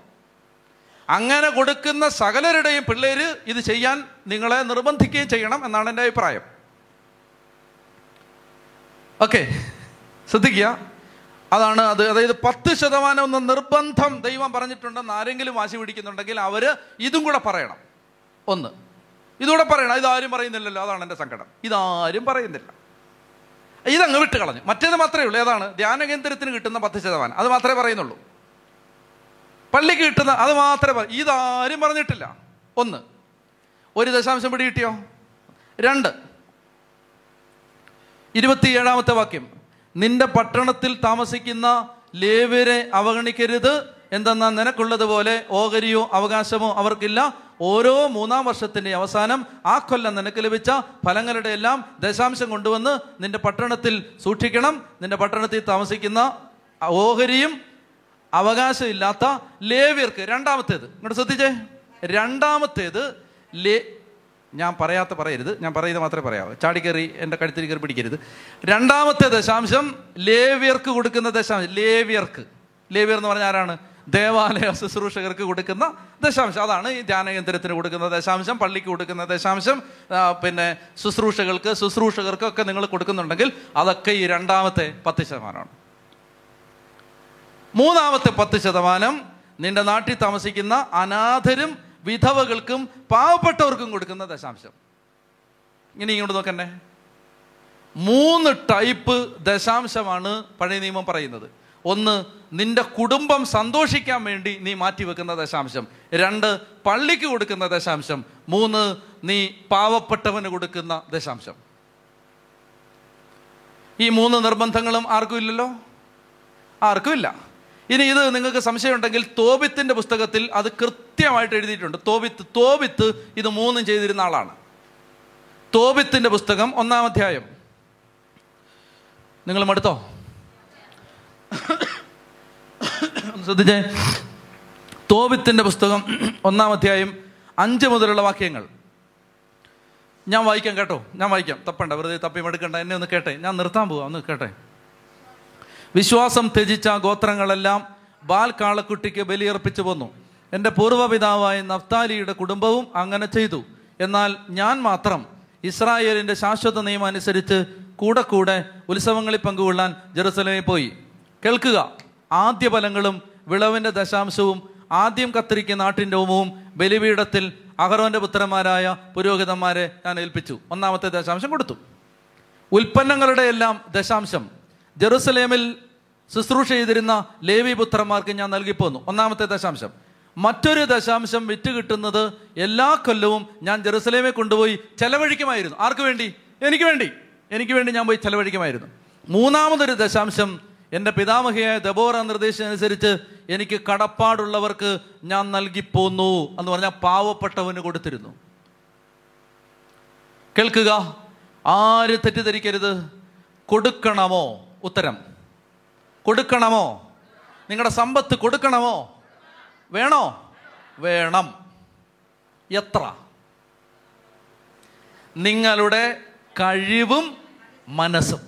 അങ്ങനെ കൊടുക്കുന്ന സകലരുടെയും പിള്ളേര് ഇത് ചെയ്യാൻ നിങ്ങളെ നിർബന്ധിക്കുകയും ചെയ്യണം എന്നാണ് എന്റെ അഭിപ്രായം. ഓക്കെ ശ്രദ്ധിക്കുക. അതാണ് അത്. അതായത് പത്ത് ശതമാനം എന്ന നിർബന്ധം ദൈവം പറഞ്ഞിട്ടുണ്ടെന്ന് ആരെങ്കിലും വാശി പിടിക്കുന്നുണ്ടെങ്കിൽ അവർ ഇതും കൂടെ പറയണം. ഒന്ന്. ഇതുകൂടെ പറയണം ഇതാരും പറയുന്നില്ലല്ലോ അതാണ് എന്റെ സങ്കടം. ഇതാരും പറയുന്നില്ല. ഇതങ്ങ് വിട്ട് കളഞ്ഞു മറ്റേത് മാത്രമേ ഉള്ളൂ. ഏതാണ്? ധ്യാന കേന്ദ്രത്തിന് കിട്ടുന്ന പത്ത് ശതമാനം. അത് മാത്രമേ പറയുന്നുള്ളൂ. പള്ളിക്ക് കിട്ടുന്ന അത് മാത്രമേ ഇതാരും പറഞ്ഞിട്ടില്ല. ഒന്ന്. ഒരു ദശാംശം പിടി കിട്ടിയോ? രണ്ട്. ഇരുപത്തിയേഴാമത്തെ വാക്യം. നിന്റെ പട്ടണത്തിൽ താമസിക്കുന്ന ലേവരെ അവഗണിക്കരുത്. എന്തെന്നാൽ നിനക്കുള്ളതുപോലെ ഓഹരിയോ അവകാശമോ അവർക്കില്ല. ഓരോ മൂന്നാം വർഷത്തിന്റെ അവസാനം ആ കൊല്ലം നിനക്ക് ലഭിച്ച ഫലങ്ങളുടെ എല്ലാം ദശാംശം കൊണ്ടുവന്ന് നിന്റെ പട്ടണത്തിൽ സൂക്ഷിക്കണം. നിന്റെ പട്ടണത്തിൽ താമസിക്കുന്ന ഓഹരിയും അവകാശമില്ലാത്ത ലേവ്യർക്ക് രണ്ടാമത്തേത്. ഇങ്ങോട്ട് ശ്രദ്ധിച്ചേ. രണ്ടാമത്തേത് ലേ ഞാൻ പറയാത്ത പറയരുത്. ഞാൻ പറയുന്നത് മാത്രമേ പറയാവൂ. ചാടിക്കറി എന്റെ കഴുത്തിൽ കയറി പിടിക്കരുത്. രണ്ടാമത്തെ ദശാംശം ലേവ്യർക്ക് കൊടുക്കുന്ന ദശാംശം. ലേവ്യർക്ക്. ലേവ്യർ എന്ന് പറഞ്ഞാൽ ആരാണ്? ദേവാലയ ശുശ്രൂഷകർക്ക് കൊടുക്കുന്ന ദശാംശം. അതാണ് ഈ ധ്യാനകേന്ദ്രത്തിന് കൊടുക്കുന്ന ദശാംശം പള്ളിക്ക് കൊടുക്കുന്ന ദശാംശം പിന്നെ ശുശ്രൂഷകൾക്ക് ശുശ്രൂഷകർക്കൊക്കെ നിങ്ങൾ കൊടുക്കുന്നുണ്ടെങ്കിൽ അതൊക്കെ ഈ രണ്ടാമത്തെ പത്ത് ശതമാനമാണ്. മൂന്നാമത്തെ പത്ത് ശതമാനം നിന്റെ നാട്ടിൽ താമസിക്കുന്ന അനാഥരും വിധവകൾക്കും പാവപ്പെട്ടവർക്കും കൊടുക്കുന്ന ദശാംശം. ഇനി ഇങ്ങോട്ട് നോക്കണ്ടേ? മൂന്ന് ടൈപ്പ് ദശാംശമാണ് പഴയ നിയമം പറയുന്നത്. ഒന്ന് നിന്റെ കുടുംബം സന്തോഷിക്കാൻ വേണ്ടി നീ മാറ്റിവെക്കുന്ന ദശാംശം. രണ്ട് പള്ളിക്ക് കൊടുക്കുന്ന ദശാംശം. മൂന്ന് നീ പാവപ്പെട്ടവന് കൊടുക്കുന്ന ദശാംശം. ഈ മൂന്ന് നിർബന്ധങ്ങളും ആർക്കും ഇല്ലല്ലോ ആർക്കും ഇല്ല ഇനി ഇത് നിങ്ങൾക്ക് സംശയമുണ്ടെങ്കിൽ തോബിത്തിന്റെ പുസ്തകത്തിൽ അത് കൃത്യമായിട്ട് എഴുതിയിട്ടുണ്ട്. തോബിത്ത് തോബിത്ത് ഇത് മൂന്നും ചെയ്തിരുന്ന ആളാണ്. തോബിത്തിന്റെ പുസ്തകം ഒന്നാം അധ്യായം. നിങ്ങൾ മടുത്തോ ശ്രദ്ധിച്ചേ. തോവിത്തിന്റെ പുസ്തകം ഒന്നാം അധ്യായം അഞ്ച് മുതലുള്ള വാക്യങ്ങൾ. ഞാൻ വായിക്കാം കേട്ടോ. ഞാൻ വായിക്കാം. തപ്പണ്ട വെറുതെ തപ്പി മടുക്കണ്ട എന്നെ ഒന്ന് കേട്ടെ. ഞാൻ നിർത്താൻ പോവാ. ഒന്ന് കേട്ടെ. വിശ്വാസം ത്യജിച്ച ഗോത്രങ്ങളെല്ലാം ബാൽ കാളക്കുട്ടിക്ക് ബലിയർപ്പിച്ചു പോന്നു. എന്റെ പൂർവപിതാവായ നഫ്താലിയുടെ കുടുംബവും അങ്ങനെ ചെയ്തു. എന്നാൽ ഞാൻ മാത്രം ഇസ്രായേലിന്റെ ശാശ്വത നിയമം അനുസരിച്ച് കൂടെ കൂടെ ഉത്സവങ്ങളിൽ പങ്കുകൊള്ളാൻ ജെറുസലേമിൽ പോയി. കേൾക്കുക. ആദ്യ ഫലങ്ങളും വിളവിന്റെ ദശാംശവും ആദ്യം കത്തിരിക്കുന്ന നാട്ടിന്റെ ഹോമവും ബലിപീഠത്തിൽ അഹറോന്റെ പുത്രന്മാരായ പുരോഹിതന്മാരെ ഞാൻ ഏൽപ്പിച്ചു. ഒന്നാമത്തെ ദശാംശം കൊടുത്തു. ഉൽപ്പന്നങ്ങളുടെ എല്ലാം ദശാംശം. ജെറുസലേമിൽ ശുശ്രൂഷ ചെയ്തിരുന്ന ലേവി പുത്രന്മാർക്ക് ഞാൻ നൽകിപ്പോന്നു. ഒന്നാമത്തെ ദശാംശം. മറ്റൊരു ദശാംശം വിറ്റ് കിട്ടുന്നത് എല്ലാ കൊല്ലവും ഞാൻ ജെറുസലേമെ കൊണ്ടുപോയി ചെലവഴിക്കുമായിരുന്നു. ആർക്ക് വേണ്ടി? എനിക്ക് വേണ്ടി. എനിക്ക് വേണ്ടി ഞാൻ പോയി ചെലവഴിക്കുമായിരുന്നു. മൂന്നാമതൊരു ദശാംശം എന്റെ പിതാമഹിയായ ദബോറ നിർദ്ദേശമനുസരിച്ച് എനിക്ക് കടപ്പാടുള്ളവർക്ക് ഞാൻ നൽകിപ്പോന്നു എന്ന് പറഞ്ഞാൽ പാവപ്പെട്ടവന് കൊടുത്തിരുന്നു. കേൾക്കുക ആര് തെറ്റിദ്ധരിക്കരുത്? കൊടുക്കണമോ? ഉത്തരം. കൊടുക്കണമോ? നിങ്ങളുടെ സമ്പത്ത് കൊടുക്കണമോ? വേണോ? വേണം. എത്ര? നിങ്ങളുടെ കഴിവും മനസ്സും.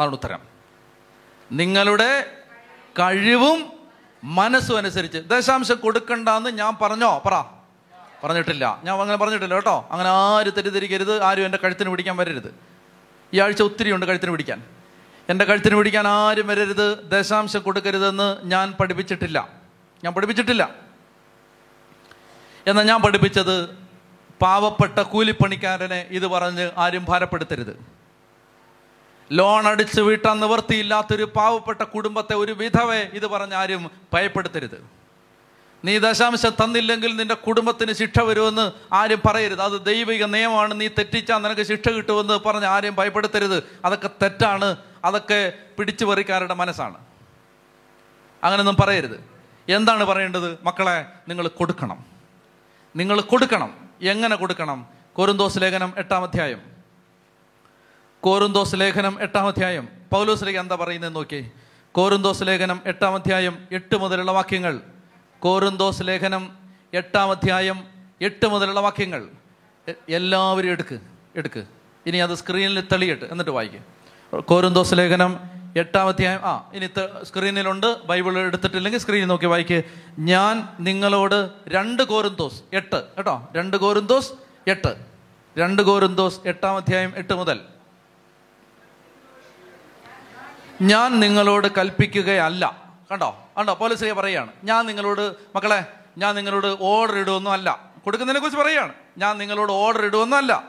അതാണ് ഉത്തരം. നിങ്ങളുടെ കഴിവും മനസ്സും അനുസരിച്ച്. ദശാംശം കൊടുക്കണ്ടെന്ന് ഞാൻ പറഞ്ഞോ? പറ. പറഞ്ഞിട്ടില്ല. ഞാൻ അങ്ങനെ പറഞ്ഞിട്ടില്ല കേട്ടോ. അങ്ങനെ ആരും തെറ്റിദ്ധരിക്കരുത്. ആരും എന്റെ കഴുത്തിന് പിടിക്കാൻ വരരുത്. ഈ ആഴ്ച ഒത്തിരി ഉണ്ട് കഴുത്തിന് പിടിക്കാൻ. എന്റെ കഴുത്തിന് പിടിക്കാൻ ആരും വരരുത്. ദശാംശം കൊടുക്കരുതെന്ന് ഞാൻ പഠിപ്പിച്ചിട്ടില്ല. ഞാൻ പഠിപ്പിച്ചിട്ടില്ല. എന്നാൽ ഞാൻ പഠിപ്പിച്ചത് പാവപ്പെട്ട കൂലിപ്പണിക്കാരനെ ഇത് പറഞ്ഞ് ആരും ഭാരപ്പെടുത്തരുത്. ലോൺ അടിച്ച് വീട്ടാൻ നിവർത്തിയില്ലാത്തൊരു പാവപ്പെട്ട കുടുംബത്തെ ഒരു വിധവെ ഇത് പറഞ്ഞ് ആരും ഭയപ്പെടുത്തരുത്. നീ ദശാംശം തന്നില്ലെങ്കിൽ നിന്റെ കുടുംബത്തിന് ശിക്ഷ വരുമെന്ന് ആരും പറയരുത്. അത് ദൈവിക നിയമമാണ്. നീ തെറ്റിച്ചാൽ നിനക്ക് ശിക്ഷ കിട്ടുമെന്ന് പറഞ്ഞ് ആരെയും ഭയപ്പെടുത്തരുത്. അതൊക്കെ തെറ്റാണ്. അതൊക്കെ പിടിച്ചു പറിക്കാരുടെ മനസ്സാണ്. അങ്ങനെയൊന്നും പറയരുത്. എന്താണ് പറയേണ്ടത്? മക്കളെ നിങ്ങൾ കൊടുക്കണം. നിങ്ങൾ കൊടുക്കണം. എങ്ങനെ കൊടുക്കണം? കൊരുന്തോസ് ലേഖനം എട്ടാം അധ്യായം. കോരുന്തോസ് ലേഖനം എട്ടാം അധ്യായം. പൗലോസ് ലേഖനം എന്താ പറയുന്നത് നോക്കി കോറുന്തോസ് ലേഖനം എട്ടാം അധ്യായം എട്ട് മുതലുള്ള വാക്യങ്ങൾ. കോറുന്തോസ് ലേഖനം എട്ടാം അധ്യായം എട്ട് മുതലുള്ള വാക്യങ്ങൾ. എല്ലാവരും എടുക്ക് എടുക്ക്. ഇനി അത് സ്ക്രീനിൽ തെളിയിട്ട് എന്നിട്ട് വായിക്കും. കോരുന്തോസ് ലേഖനം എട്ടാം അധ്യായം ആ ഇനി സ്ക്രീനിലുണ്ട് ബൈബിൾ എടുത്തിട്ടില്ലെങ്കിൽ സ്ക്രീനിൽ നോക്കി വായിക്കുക ഞാൻ നിങ്ങളോട് രണ്ട് കോരുന്തോസ് എട്ട് കേട്ടോ? രണ്ട് കോരുന്തോസ് എട്ട്. രണ്ട് കോരുന്തോസ് എട്ടാം അധ്യായം എട്ട് മുതൽ. ഞാൻ നിങ്ങളോട് കൽപ്പിക്കുകയല്ല. കണ്ടോ? കണ്ടോ? പോലീസിനെ പറയാണ്. ഞാൻ നിങ്ങളോട് മക്കളെ ഞാൻ നിങ്ങളോട് ഓർഡർ ഇടുമെന്നും അല്ല കൊടുക്കുന്നതിനെ കുറിച്ച് പറയാണ്. ഞാൻ നിങ്ങളോട് ഓർഡർ ഇടുമെന്നും അല്ല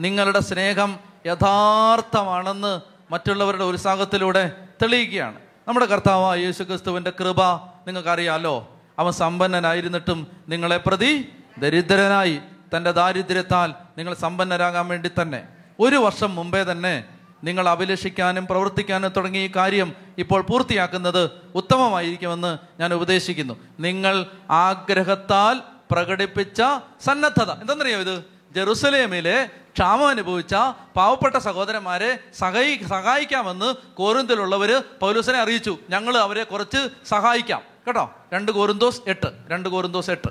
നിങ്ങളുടെ സ്നേഹം യഥാർത്ഥമാണെന്ന് മറ്റുള്ളവരുടെ ഉത്സാഹത്തിലൂടെ തെളിയിക്കുകയാണ്. നമ്മുടെ കർത്താവ് യേശു ക്രിസ്തുവിന്റെ കൃപ നിങ്ങൾക്കറിയാലോ? അവൻ സമ്പന്നനായിരുന്നിട്ടും നിങ്ങളെ പ്രതി ദരിദ്രനായി തന്റെ ദാരിദ്ര്യത്താൽ നിങ്ങൾ സമ്പന്നരാകാൻ വേണ്ടി തന്നെ. ഒരു വർഷം മുമ്പേ തന്നെ നിങ്ങൾ അഭിലഷിക്കാനും പ്രവർത്തിക്കാനും തുടങ്ങിയ ഈ കാര്യം ഇപ്പോൾ പൂർത്തിയാക്കുന്നത് ഉത്തമമായിരിക്കുമെന്ന് ഞാൻ ഉപദേശിക്കുന്നു. നിങ്ങൾ ആഗ്രഹത്താൽ പ്രകടിപ്പിച്ച സന്നദ്ധത. എന്തെന്നറിയോ ഇത്? ജെറുസലേമിലെ ക്ഷാമം അനുഭവിച്ച പാവപ്പെട്ട സഹോദരന്മാരെ സഹായി സഹായിക്കാമെന്ന് കോറിന്തിലുള്ളവർ പൗലൂസിനെ അറിയിച്ചു. ഞങ്ങൾ അവരെ കുറച്ച് സഹായിക്കാം. കേട്ടോ? രണ്ട് കോരുന്തോസ് എട്ട്. രണ്ട് കോരുന്തോസ് എട്ട്.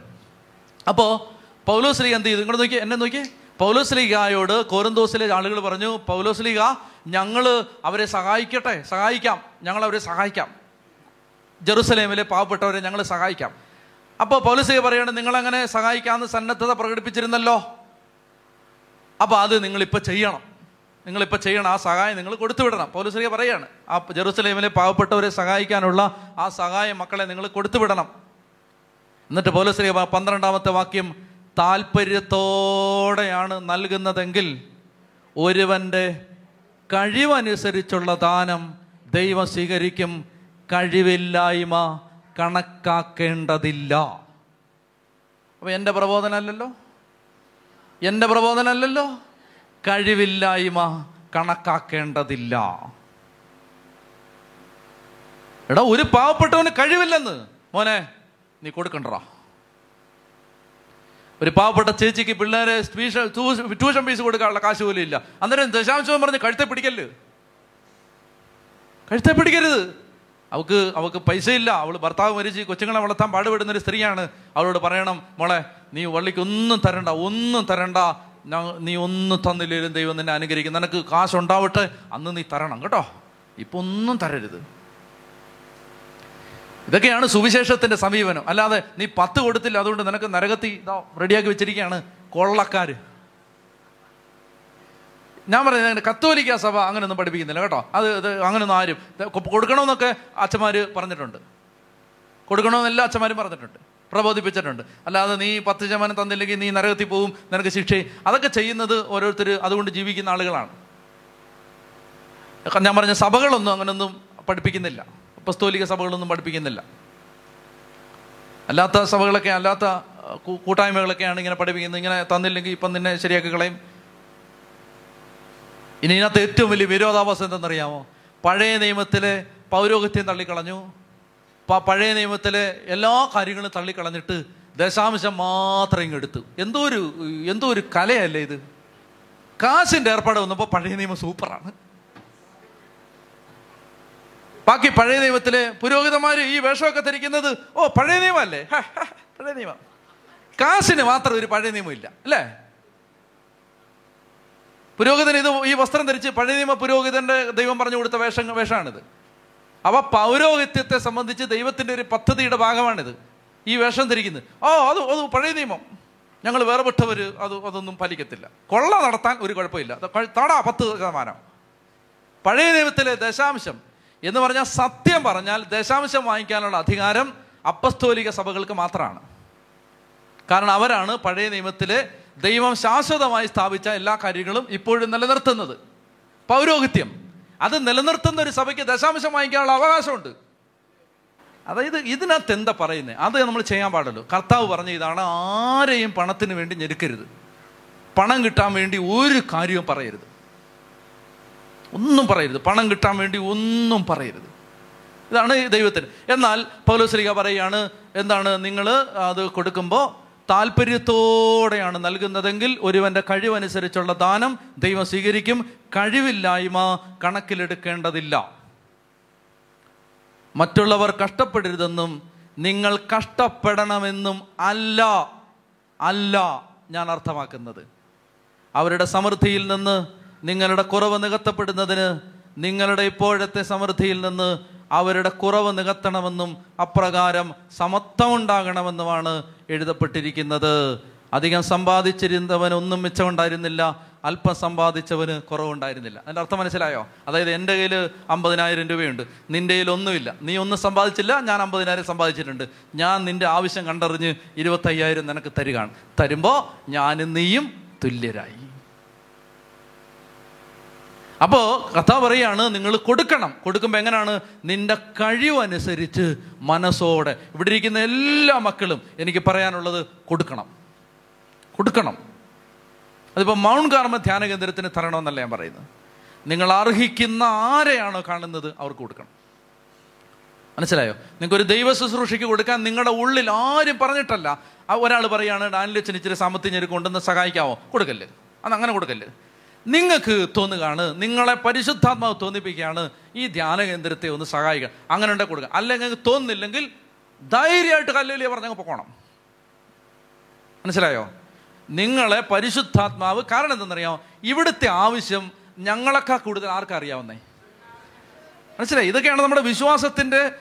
അപ്പോൾ പൗലോസ് ലീഗ് എന്ത് ചെയ്തു? ഇങ്ങോട്ട് നോക്കി എന്നെ നോക്കി പൗലോസ് ലീഗായോട് കോരന്തോസിലെ ആളുകൾ പറഞ്ഞു പൗലോസ്ലിഗ ഞങ്ങൾ അവരെ സഹായിക്കട്ടെ? സഹായിക്കാം. ഞങ്ങൾ അവരെ സഹായിക്കാം. ജെറുസലേമിലെ പാവപ്പെട്ടവരെ ഞങ്ങൾ സഹായിക്കാം. അപ്പോൾ പൗലോസ്ലിഗ പറയാണ് നിങ്ങളങ്ങനെ സഹായിക്കാമെന്ന് സന്നദ്ധത പ്രകടിപ്പിച്ചിരുന്നല്ലോ. അപ്പോൾ അത് നിങ്ങളിപ്പോൾ ചെയ്യണം. നിങ്ങളിപ്പോൾ ചെയ്യണം. ആ സഹായം നിങ്ങൾ കൊടുത്തുവിടണം വിടണം. പൗലോസ്ലിഗ പറയാണ് ആ ജെറുസലേമിലെ പാവപ്പെട്ടവരെ സഹായിക്കാനുള്ള ആ സഹായം മക്കളെ നിങ്ങൾ കൊടുത്തുവിടണം എന്നിട്ട് പൗലോസ്ലിഗ പ- പന്ത്രണ്ടാമത്തെ വാക്യം താല്പര്യത്തോടെയാണ് നൽകുന്നതെങ്കിൽ ഒരുവന്റെ കഴിവനുസരിച്ചുള്ള ദാനം ദൈവം സ്വീകരിക്കും. കഴിവില്ലായ്മ കണക്കാക്കേണ്ടതില്ല. അപ്പൊ എന്റെ പ്രബോധനമല്ലല്ലോ എന്റെ പ്രബോധനമല്ലല്ലോ കഴിവില്ലായ്മ കണക്കാക്കേണ്ടതില്ല. എടാ ഒരു പാവപ്പെട്ടവന് കഴിവില്ലെന്ന്. മോനെ നീ കൊടുക്കണ്ടടാ. ഒരു പാവപ്പെട്ട ചേച്ചിക്ക് പിള്ളേരെ ട്യൂഷൻ ട്യൂഷൻ ഫീസ് കൊടുക്കാനുള്ള കാശ് പോലും ഇല്ല. അന്നേരം ദശാംശം പറഞ്ഞ് കഴുത്തെ പിടിക്കല്ല്. കഴുത്തെ പിടിക്കരുത്. അവൾക്ക് അവൾക്ക് പൈസ ഇല്ല. അവൾ ഭർത്താവ് മരിച്ച് കൊച്ചുങ്ങളെ വളർത്താൻ പാടുപെടുന്ന ഒരു സ്ത്രീയാണ്. അവളോട് പറയണം മോളെ നീ വള്ളിക്ക് ഒന്നും തരണ്ട ഒന്നും തരണ്ട. നീ ഒന്നും തന്നില്ലേലും ദൈവം നിന്നെ അനുഗ്രഹിക്കും. നിനക്ക് കാശുണ്ടാവട്ടെ അന്ന് നീ തരണം. കേട്ടോ? ഇപ്പൊ ഒന്നും തരരുത്. ഇതൊക്കെയാണ് സുവിശേഷത്തിന്റെ സമീപനം. അല്ലാതെ നീ പത്ത് കൊടുത്തില്ല അതുകൊണ്ട് നിനക്ക് നരകത്തി ഇതാ റെഡിയാക്കി വെച്ചിരിക്കുകയാണ്. കൊള്ളക്കാര്. ഞാൻ പറയുന്നത് കത്തോലിക്ക സഭ അങ്ങനെയൊന്നും പഠിപ്പിക്കുന്നില്ല കേട്ടോ. അത് ഇത് അങ്ങനെയൊന്നും ആരും. കൊടുക്കണമെന്നൊക്കെ അച്ഛന്മാർ പറഞ്ഞിട്ടുണ്ട്. കൊടുക്കണമെന്ന് എല്ലാ അച്ഛന്മാരും പറഞ്ഞിട്ടുണ്ട്. പ്രബോധിപ്പിച്ചിട്ടുണ്ട്. അല്ലാതെ നീ പത്ത് ശതമാനം തന്നില്ലെങ്കിൽ നീ നരകത്തിൽ പോവും നിനക്ക് ശിക്ഷ. അതൊക്കെ ചെയ്യുന്നത് ഓരോരുത്തർ അതുകൊണ്ട് ജീവിക്കുന്ന ആളുകളാണ്. ഞാൻ പറഞ്ഞ സഭകളൊന്നും അങ്ങനൊന്നും പഠിപ്പിക്കുന്നില്ല. പസ്തോലിക സഭകളൊന്നും പഠിപ്പിക്കുന്നില്ല. അല്ലാത്ത സഭകളൊക്കെ അല്ലാത്ത കൂട്ടായ്മകളൊക്കെയാണ് ഇങ്ങനെ പഠിപ്പിക്കുന്നത്. ഇങ്ങനെ തന്നില്ലെങ്കിൽ ഇപ്പം നിന്നെ ശരിയാക്കി കളയും. ഇനി ഇതിനകത്ത് ഏറ്റവും വലിയ വിരോധാഭാസം എന്തെന്നറിയാമോ? പഴയ നിയമത്തിലെ പൗരോഹിത്യം തള്ളിക്കളഞ്ഞു. പഴയ നിയമത്തിലെ എല്ലാ കാര്യങ്ങളും തള്ളിക്കളഞ്ഞിട്ട് ദശാംശം മാത്രം ഇങ്ങെടുത്തു എന്തോ ഒരു എന്തോ ഒരു കലയല്ലേ ഇത്? കാശിന്റെ ഏർപ്പാട് വന്നപ്പോൾ പഴയ നിയമം സൂപ്പറാണ്. ബാക്കി പഴയ ദൈവത്തിലെ പുരോഹിതമാര് ഈ വേഷമൊക്കെ ധരിക്കുന്നത് ഓ പഴയ നിയമമല്ലേ? പഴയ നിയമം. കാശിന് മാത്രം ഒരു പഴയ നിയമം ഇല്ല അല്ലേ? പുരോഹിതൻ ഇത് ഈ വസ്ത്രം ധരിച്ച് പഴയ നിയമ പുരോഹിതന്റെ ദൈവം പറഞ്ഞു കൊടുത്ത വേഷം വേഷമാണിത്. അവ പൗരോഹിത്യത്തെ സംബന്ധിച്ച് ദൈവത്തിന്റെ ഒരു പദ്ധതിയുടെ ഭാഗമാണിത് ഈ വേഷം ധരിക്കുന്നത്. ഓ അത് അത് പഴയ നിയമം. ഞങ്ങൾ വേർപെട്ടവർ അത് അതൊന്നും പാലിക്കത്തില്ല. കൊള്ള നടത്താൻ ഒരു കുഴപ്പമില്ല. താടാ പത്ത് ശതമാനം. പഴയ ദൈവത്തിലെ ദശാംശം എന്ന് പറഞ്ഞാൽ സത്യം പറഞ്ഞാൽ ദശാംശം വാങ്ങിക്കാനുള്ള അധികാരം അപ്പസ്തോലിക സഭകൾക്ക് മാത്രമാണ്. കാരണം അവരാണ് പഴയ നിയമത്തിലെ ദൈവം ശാശ്വതമായി സ്ഥാപിച്ച എല്ലാ കാര്യങ്ങളും ഇപ്പോഴും നിലനിർത്തുന്നത്. പൗരോഹിത്യം. അത് നിലനിർത്തുന്ന ഒരു സഭയ്ക്ക് ദശാംശം വാങ്ങിക്കാനുള്ള അവകാശമുണ്ട്. അതായത് ഇതിനകത്ത് എന്താ പറയുന്നത് അത് നമ്മൾ ചെയ്യാൻ പാടുള്ളൂ. കർത്താവ് പറഞ്ഞ ഇതാണ് ആരെയും പണത്തിന് വേണ്ടി ഞെരുക്കരുത്. പണം കിട്ടാൻ വേണ്ടി ഒരു കാര്യവും പറയരുത്. ഒന്നും പറയരുത്. പണം കിട്ടാൻ വേണ്ടി ഒന്നും പറയരുത്. ഇതാണ് ദൈവത്തിന്. എന്നാൽ പൗലോസ്ലിക പറയുകയാണ് എന്താണ് നിങ്ങൾ അത് കൊടുക്കുമ്പോൾ താല്പര്യത്തോടെയാണ് നൽകുന്നതെങ്കിൽ ഒരുവന്റെ കഴിവനുസരിച്ചുള്ള ദാനം ദൈവം സ്വീകരിക്കും. കഴിവില്ലായ്മ കണക്കിലെടുക്കേണ്ടതില്ല. മറ്റുള്ളവർ കഷ്ടപ്പെടരുതെന്നും നിങ്ങൾ കഷ്ടപ്പെടണമെന്നും അല്ല അല്ല ഞാൻ അർത്ഥമാക്കുന്നത്. അവരുടെ സമൃദ്ധിയിൽ നിന്ന് നിങ്ങളുടെ കുറവ് നികത്തപ്പെടുന്നതിന് നിങ്ങളുടെ ഇപ്പോഴത്തെ സമൃദ്ധിയിൽ നിന്ന് അവരുടെ കുറവ് നികത്തണമെന്നും അപ്രകാരം സമത്വമുണ്ടാകണമെന്നുമാണ് എഴുതപ്പെട്ടിരിക്കുന്നത്. അധികം സമ്പാദിച്ചിരുന്നവന് ഒന്നും മിച്ചമുണ്ടായിരുന്നില്ല അല്പം സമ്പാദിച്ചവന് കുറവുണ്ടായിരുന്നില്ല. അതിന്റെ അർത്ഥം മനസ്സിലായോ? അതായത് എന്റെ കയ്യിൽ അമ്പതിനായിരം രൂപയുണ്ട്. നിന്റെ കയ്യിൽ ഒന്നുമില്ല. നീ ഒന്നും സമ്പാദിച്ചില്ല ഞാൻ അമ്പതിനായിരം സമ്പാദിച്ചിട്ടുണ്ട്. ഞാൻ നിന്റെ ആവശ്യം കണ്ടറിഞ്ഞ് ഇരുപത്തയ്യായിരം നിനക്ക് തരികയാണ്. തരുമ്പോൾ ഞാനും നീയും തുല്യരായി. അപ്പോൾ കഥ പറയാണ് നിങ്ങൾ കൊടുക്കണം. കൊടുക്കുമ്പോൾ എങ്ങനെയാണ് നിന്റെ കഴിവനുസരിച്ച് മനസ്സോടെ. ഇവിടെ ഇരിക്കുന്ന എല്ലാ മക്കളും എനിക്ക് പറയാനുള്ളത് കൊടുക്കണം. കൊടുക്കണം. അതിപ്പോൾ മൗണ്ട് കാർമ ധ്യാന കേന്ദ്രത്തിന് തരണമെന്നല്ല ഞാൻ പറയുന്നത്. നിങ്ങൾ അർഹിക്കുന്ന ആരെയാണോ കാണുന്നത് അവർക്ക് കൊടുക്കണം. മനസ്സിലായോ? നിങ്ങൾക്ക് ഒരു ദൈവ ശുശ്രൂഷയ്ക്ക് കൊടുക്കാൻ നിങ്ങളുടെ ഉള്ളിൽ ആരും പറഞ്ഞിട്ടല്ല. ഒരാൾ പറയാണ് ഡാനിലച്ചൻ ഇച്ചിരി സാമ്പത്തികം ഞെരുക്കൊണ്ടെന്ന് സഹായിക്കാമോ കൊടുക്കല്ലേ. അത് അങ്ങനെ കൊടുക്കല്ലേ. നിങ്ങൾക്ക് തോന്നുകയാണ് നിങ്ങളെ പരിശുദ്ധാത്മാവ് തോന്നിപ്പിക്കുകയാണ് ഈ ധ്യാന കേന്ദ്രത്തെ ഒന്ന് സഹായിക്കുക. അങ്ങനെ ഉണ്ടെ കൊടുക്കുക. അല്ലെങ്കിൽ തോന്നുന്നില്ലെങ്കിൽ ധൈര്യമായിട്ട് കല്ലേലിയ പറഞ്ഞങ്ങ് പോകണം മനസ്സിലായോ? നിങ്ങളെ പരിശുദ്ധാത്മാവ് കാരണം എന്തെന്നറിയാമോ ഇവിടുത്തെ ആവശ്യം ഞങ്ങളെക്കാൾ കൂടുതൽ ആർക്കറിയാവുന്നേ മനസ്സിലായി? ഇതൊക്കെയാണ് നമ്മുടെ വിശ്വാസത്തിന്റെ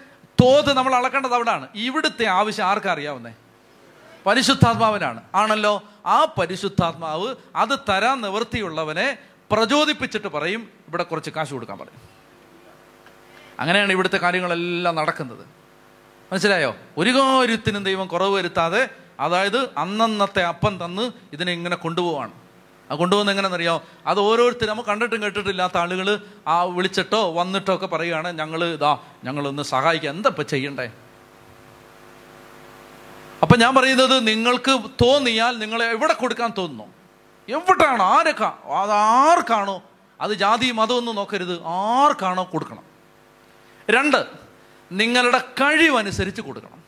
തോത് നമ്മൾ അളക്കേണ്ടത് അവിടാണ്. ഇവിടുത്തെ ആവശ്യം ആർക്കറിയാവുന്നേ പരിശുദ്ധാത്മാവിനാണ്. ആണല്ലോ? ആ പരിശുദ്ധാത്മാവ് അത് തരാൻ നിവൃത്തിയുള്ളവനെ പ്രചോദിപ്പിച്ചിട്ട് പറയും ഇവിടെ കുറച്ച് കാശ് കൊടുക്കാൻ പറയും. അങ്ങനെയാണ് ഇവിടുത്തെ കാര്യങ്ങളെല്ലാം നടക്കുന്നത്. മനസ്സിലായോ? ഒരു കാര്യത്തിനും ദൈവം കുറവ് വരുത്താതെ അതായത് അന്നന്നത്തെ അപ്പം തന്ന് ഇതിനെ ഇങ്ങനെ കൊണ്ടുപോവാണ്. ആ കൊണ്ടുപോകുന്ന എങ്ങനെയെന്നറിയാമോ അത് ഓരോരുത്തരും നമ്മൾ കണ്ടിട്ടും കേട്ടിട്ടില്ലാത്ത ആളുകൾ ആ വിളിച്ചിട്ടോ വന്നിട്ടോ ഒക്കെ പറയുകയാണ് ഞങ്ങൾ ഇതാ ഞങ്ങളൊന്ന് സഹായിക്കുക എന്താ ഇപ്പം ചെയ്യണ്ടേ? അപ്പൊ ഞാൻ പറയുന്നത് നിങ്ങൾക്ക് തോന്നിയാൽ നിങ്ങൾ എവിടെ കൊടുക്കാൻ തോന്നുന്നു? എവിടെയാണോ? ആരൊക്കെ? അത് ആർക്കാണോ? അത് ജാതി മതമൊന്നും നോക്കരുത്. ആർക്കാണോ കൊടുക്കണം? രണ്ട് നിങ്ങളുടെ കഴിവനുസരിച്ച് കൊടുക്കണം.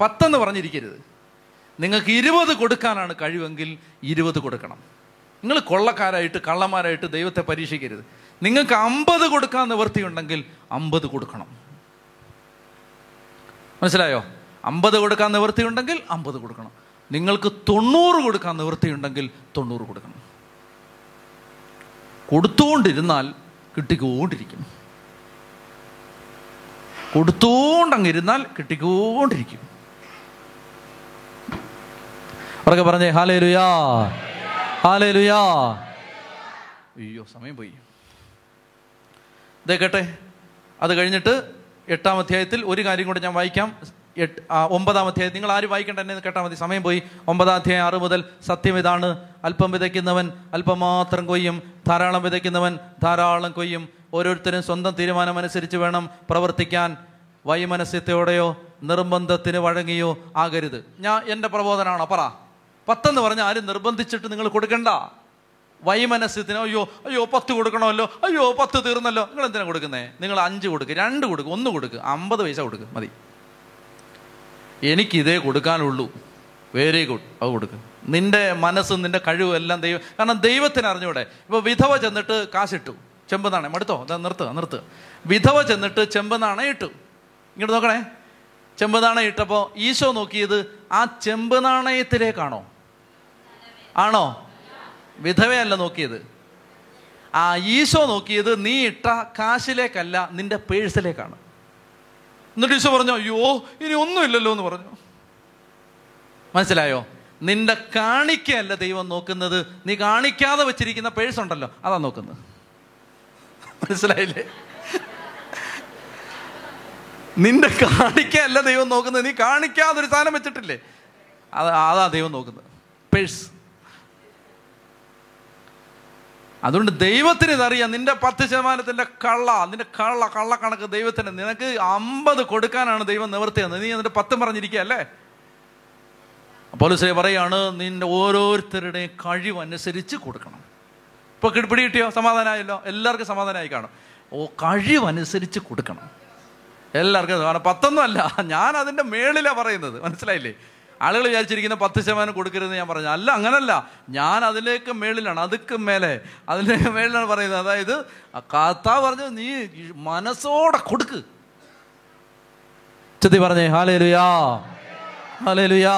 പത്തെന്ന് പറഞ്ഞിരിക്കരുത്. നിങ്ങൾക്ക് ഇരുപത് കൊടുക്കാനാണ് കഴിവെങ്കിൽ ഇരുപത് കൊടുക്കണം. നിങ്ങൾ കൊള്ളക്കാരായിട്ട് കള്ളന്മാരായിട്ട് ദൈവത്തെ പരീക്ഷിക്കരുത്. നിങ്ങൾക്ക് അമ്പത് കൊടുക്കാൻ നിവൃത്തിയുണ്ടെങ്കിൽ അമ്പത് കൊടുക്കണം. മനസ്സിലായോ? അമ്പത് കൊടുക്കാൻ നിവൃത്തിയുണ്ടെങ്കിൽ അമ്പത് കൊടുക്കണം. നിങ്ങൾക്ക് തൊണ്ണൂറ് കൊടുക്കാൻ നിവൃത്തിയുണ്ടെങ്കിൽ തൊണ്ണൂറ് കൊടുക്കണം. കൊടുത്തുകൊണ്ടിരുന്നാൽ കിട്ടിക്കൊണ്ടിരിക്കും. കൊടുത്തുകൊണ്ടങ്ങിരുന്നാൽ കിട്ടിക്കൊണ്ടിരിക്കും. അവരൊക്കെ പറഞ്ഞേ ഹാലേ ലുയാ ഹാലേ ലുയാ അയ്യോ സമയം പോയി. ഇതേ കേട്ടെ അത് കഴിഞ്ഞിട്ട് എട്ടാം അധ്യായത്തിൽ ഒരു കാര്യം കൂടെ ഞാൻ വായിക്കാം. എട്ട് ഒമ്പതാം അധ്യായം. നിങ്ങൾ ആര് വായിക്കണ്ട എന്നെ കേട്ടാൽ മതി. സമയം പോയി. ഒമ്പതാം അധ്യായം ആറ് മുതൽ സത്യം ഇതാണ്. അല്പം വിതയ്ക്കുന്നവൻ അല്പം മാത്രം കൊയ്യും. ധാരാളം വിതയ്ക്കുന്നവൻ ധാരാളം കൊയ്യും. ഓരോരുത്തരും സ്വന്തം തീരുമാനമനുസരിച്ച് വേണം പ്രവർത്തിക്കാൻ. വൈമനസ്യത്തോടെയോ നിർബന്ധത്തിന് വഴങ്ങിയോ ആകരുത്. ഞാൻ എന്റെ പ്രബോധനമാണ് പറ. പത്തെന്ന് പറഞ്ഞാൽ ആരും നിർബന്ധിച്ചിട്ട് നിങ്ങൾ കൊടുക്കണ്ട. വൈമനസ്യത്തിന് അയ്യോ അയ്യോ പത്ത് കൊടുക്കണമല്ലോ. അയ്യോ പത്ത് തീർന്നല്ലോ. നിങ്ങൾ എന്തിനാണ് കൊടുക്കുന്നത് നിങ്ങൾ അഞ്ച് കൊടുക്കുക രണ്ട് കൊടുക്ക് ഒന്ന് കൊടുക്ക് അമ്പത് പൈസ കൊടുക്ക്. മതി. എനിക്ക് ഇതേ കൊടുക്കാനുള്ളൂ. വെരി ഗുഡ് അത് കൊടുക്ക്. നിന്റെ മനസ്സും നിന്റെ കഴിവും എല്ലാം ദൈവം കാരണം ദൈവത്തിന് അറിഞ്ഞൂടെ ഇപ്പൊ വിധവ ചെന്നിട്ട് കാശിട്ടു. ചെമ്പ് നാണയം എടുത്തോ അതാ നിർത്തുക നിർത്തുക വിധവ ചെന്നിട്ട് ചെമ്പ് നാണയം ഇട്ടു. ഇങ്ങോട്ട് നോക്കണേ. ചെമ്പ് നാണയം ഇട്ടപ്പോൾ ഈശോ നോക്കിയത് ആ ചെമ്പ് നാണയത്തിലേക്കാണോ ആണോ? വിധവയല്ല നോക്കിയത്. ആ ഈശോ നോക്കിയത് നീ ഇട്ട കാശിലേക്കല്ല നിന്റെ പേഴ്സിലേക്കാണ്. എന്നിട്ട് ഈശോ പറഞ്ഞു അയ്യോ ഇനി ഒന്നുമില്ലല്ലോ എന്ന് പറഞ്ഞു. മനസ്സിലായോ? നിന്റെ കാണിക്കയല്ല ദൈവം നോക്കുന്നത്. നീ കാണിക്കാതെ വെച്ചിരിക്കുന്ന പേഴ്സ് ഉണ്ടല്ലോ അതാ നോക്കുന്നത്. മനസ്സിലായില്ലേ? നിന്റെ കാണിക്കയല്ല ദൈവം നോക്കുന്നത്. നീ കാണിക്കാതെ ഒരു സാധനം വെച്ചിട്ടില്ലേ? അത് അതാ ദൈവം നോക്കുന്നത്. പേഴ്സ്. അതുകൊണ്ട് ദൈവത്തിന് ഇതറിയാം. നിന്റെ പത്ത് ശതമാനത്തിന്റെ കള്ള നിന്റെ കള്ള കള്ള കണക്ക് ദൈവത്തിന് നിനക്ക് അമ്പത് കൊടുക്കാനാണ് ദൈവം നിവർത്തി തന്നത് നീ എന്നിട്ട് പത്തും പറഞ്ഞിരിക്കുകയല്ലേ പോലീസിലെ പറയാണ് നിന്റെ ഓരോരുത്തരുടെയും കഴിവനുസരിച്ച് കൊടുക്കണം. ഇപ്പോൾ പിടി കിട്ടിയോ സമാധാനമായല്ലോ എല്ലാവർക്കും സമാധാനമായി കാണും. ഓ കഴിവനുസരിച്ച് കൊടുക്കണം. എല്ലാവർക്കും പത്തൊന്നും അല്ല. ഞാൻ അതിന്റെ മേളിലാണ് പറയുന്നത്. മനസ്സിലായില്ലേ? ആളുകൾ വിചാരിച്ചിരിക്കുന്ന പത്ത് ശതമാനം കൊടുക്കരുതെന്ന് ഞാൻ പറഞ്ഞു. അല്ല അങ്ങനല്ല. ഞാൻ അതിലേക്ക് മേളിലാണ് അതുക്ക് മേലെ. അതിലേക്ക് മേളിലാണ് പറയുന്നത്. അതായത് കഥ പറഞ്ഞു നീ മനസ്സോടെ കൊടുക്ക്. ചെത്തി പറഞ്ഞേ ഹാലേ ലുയാ ഹാലേ ലുയാ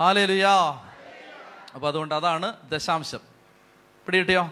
ഹാലേ ലുയാ അപ്പൊ അതുകൊണ്ട് അതാണ് ദശാംശം. പിടി കിട്ടിയോ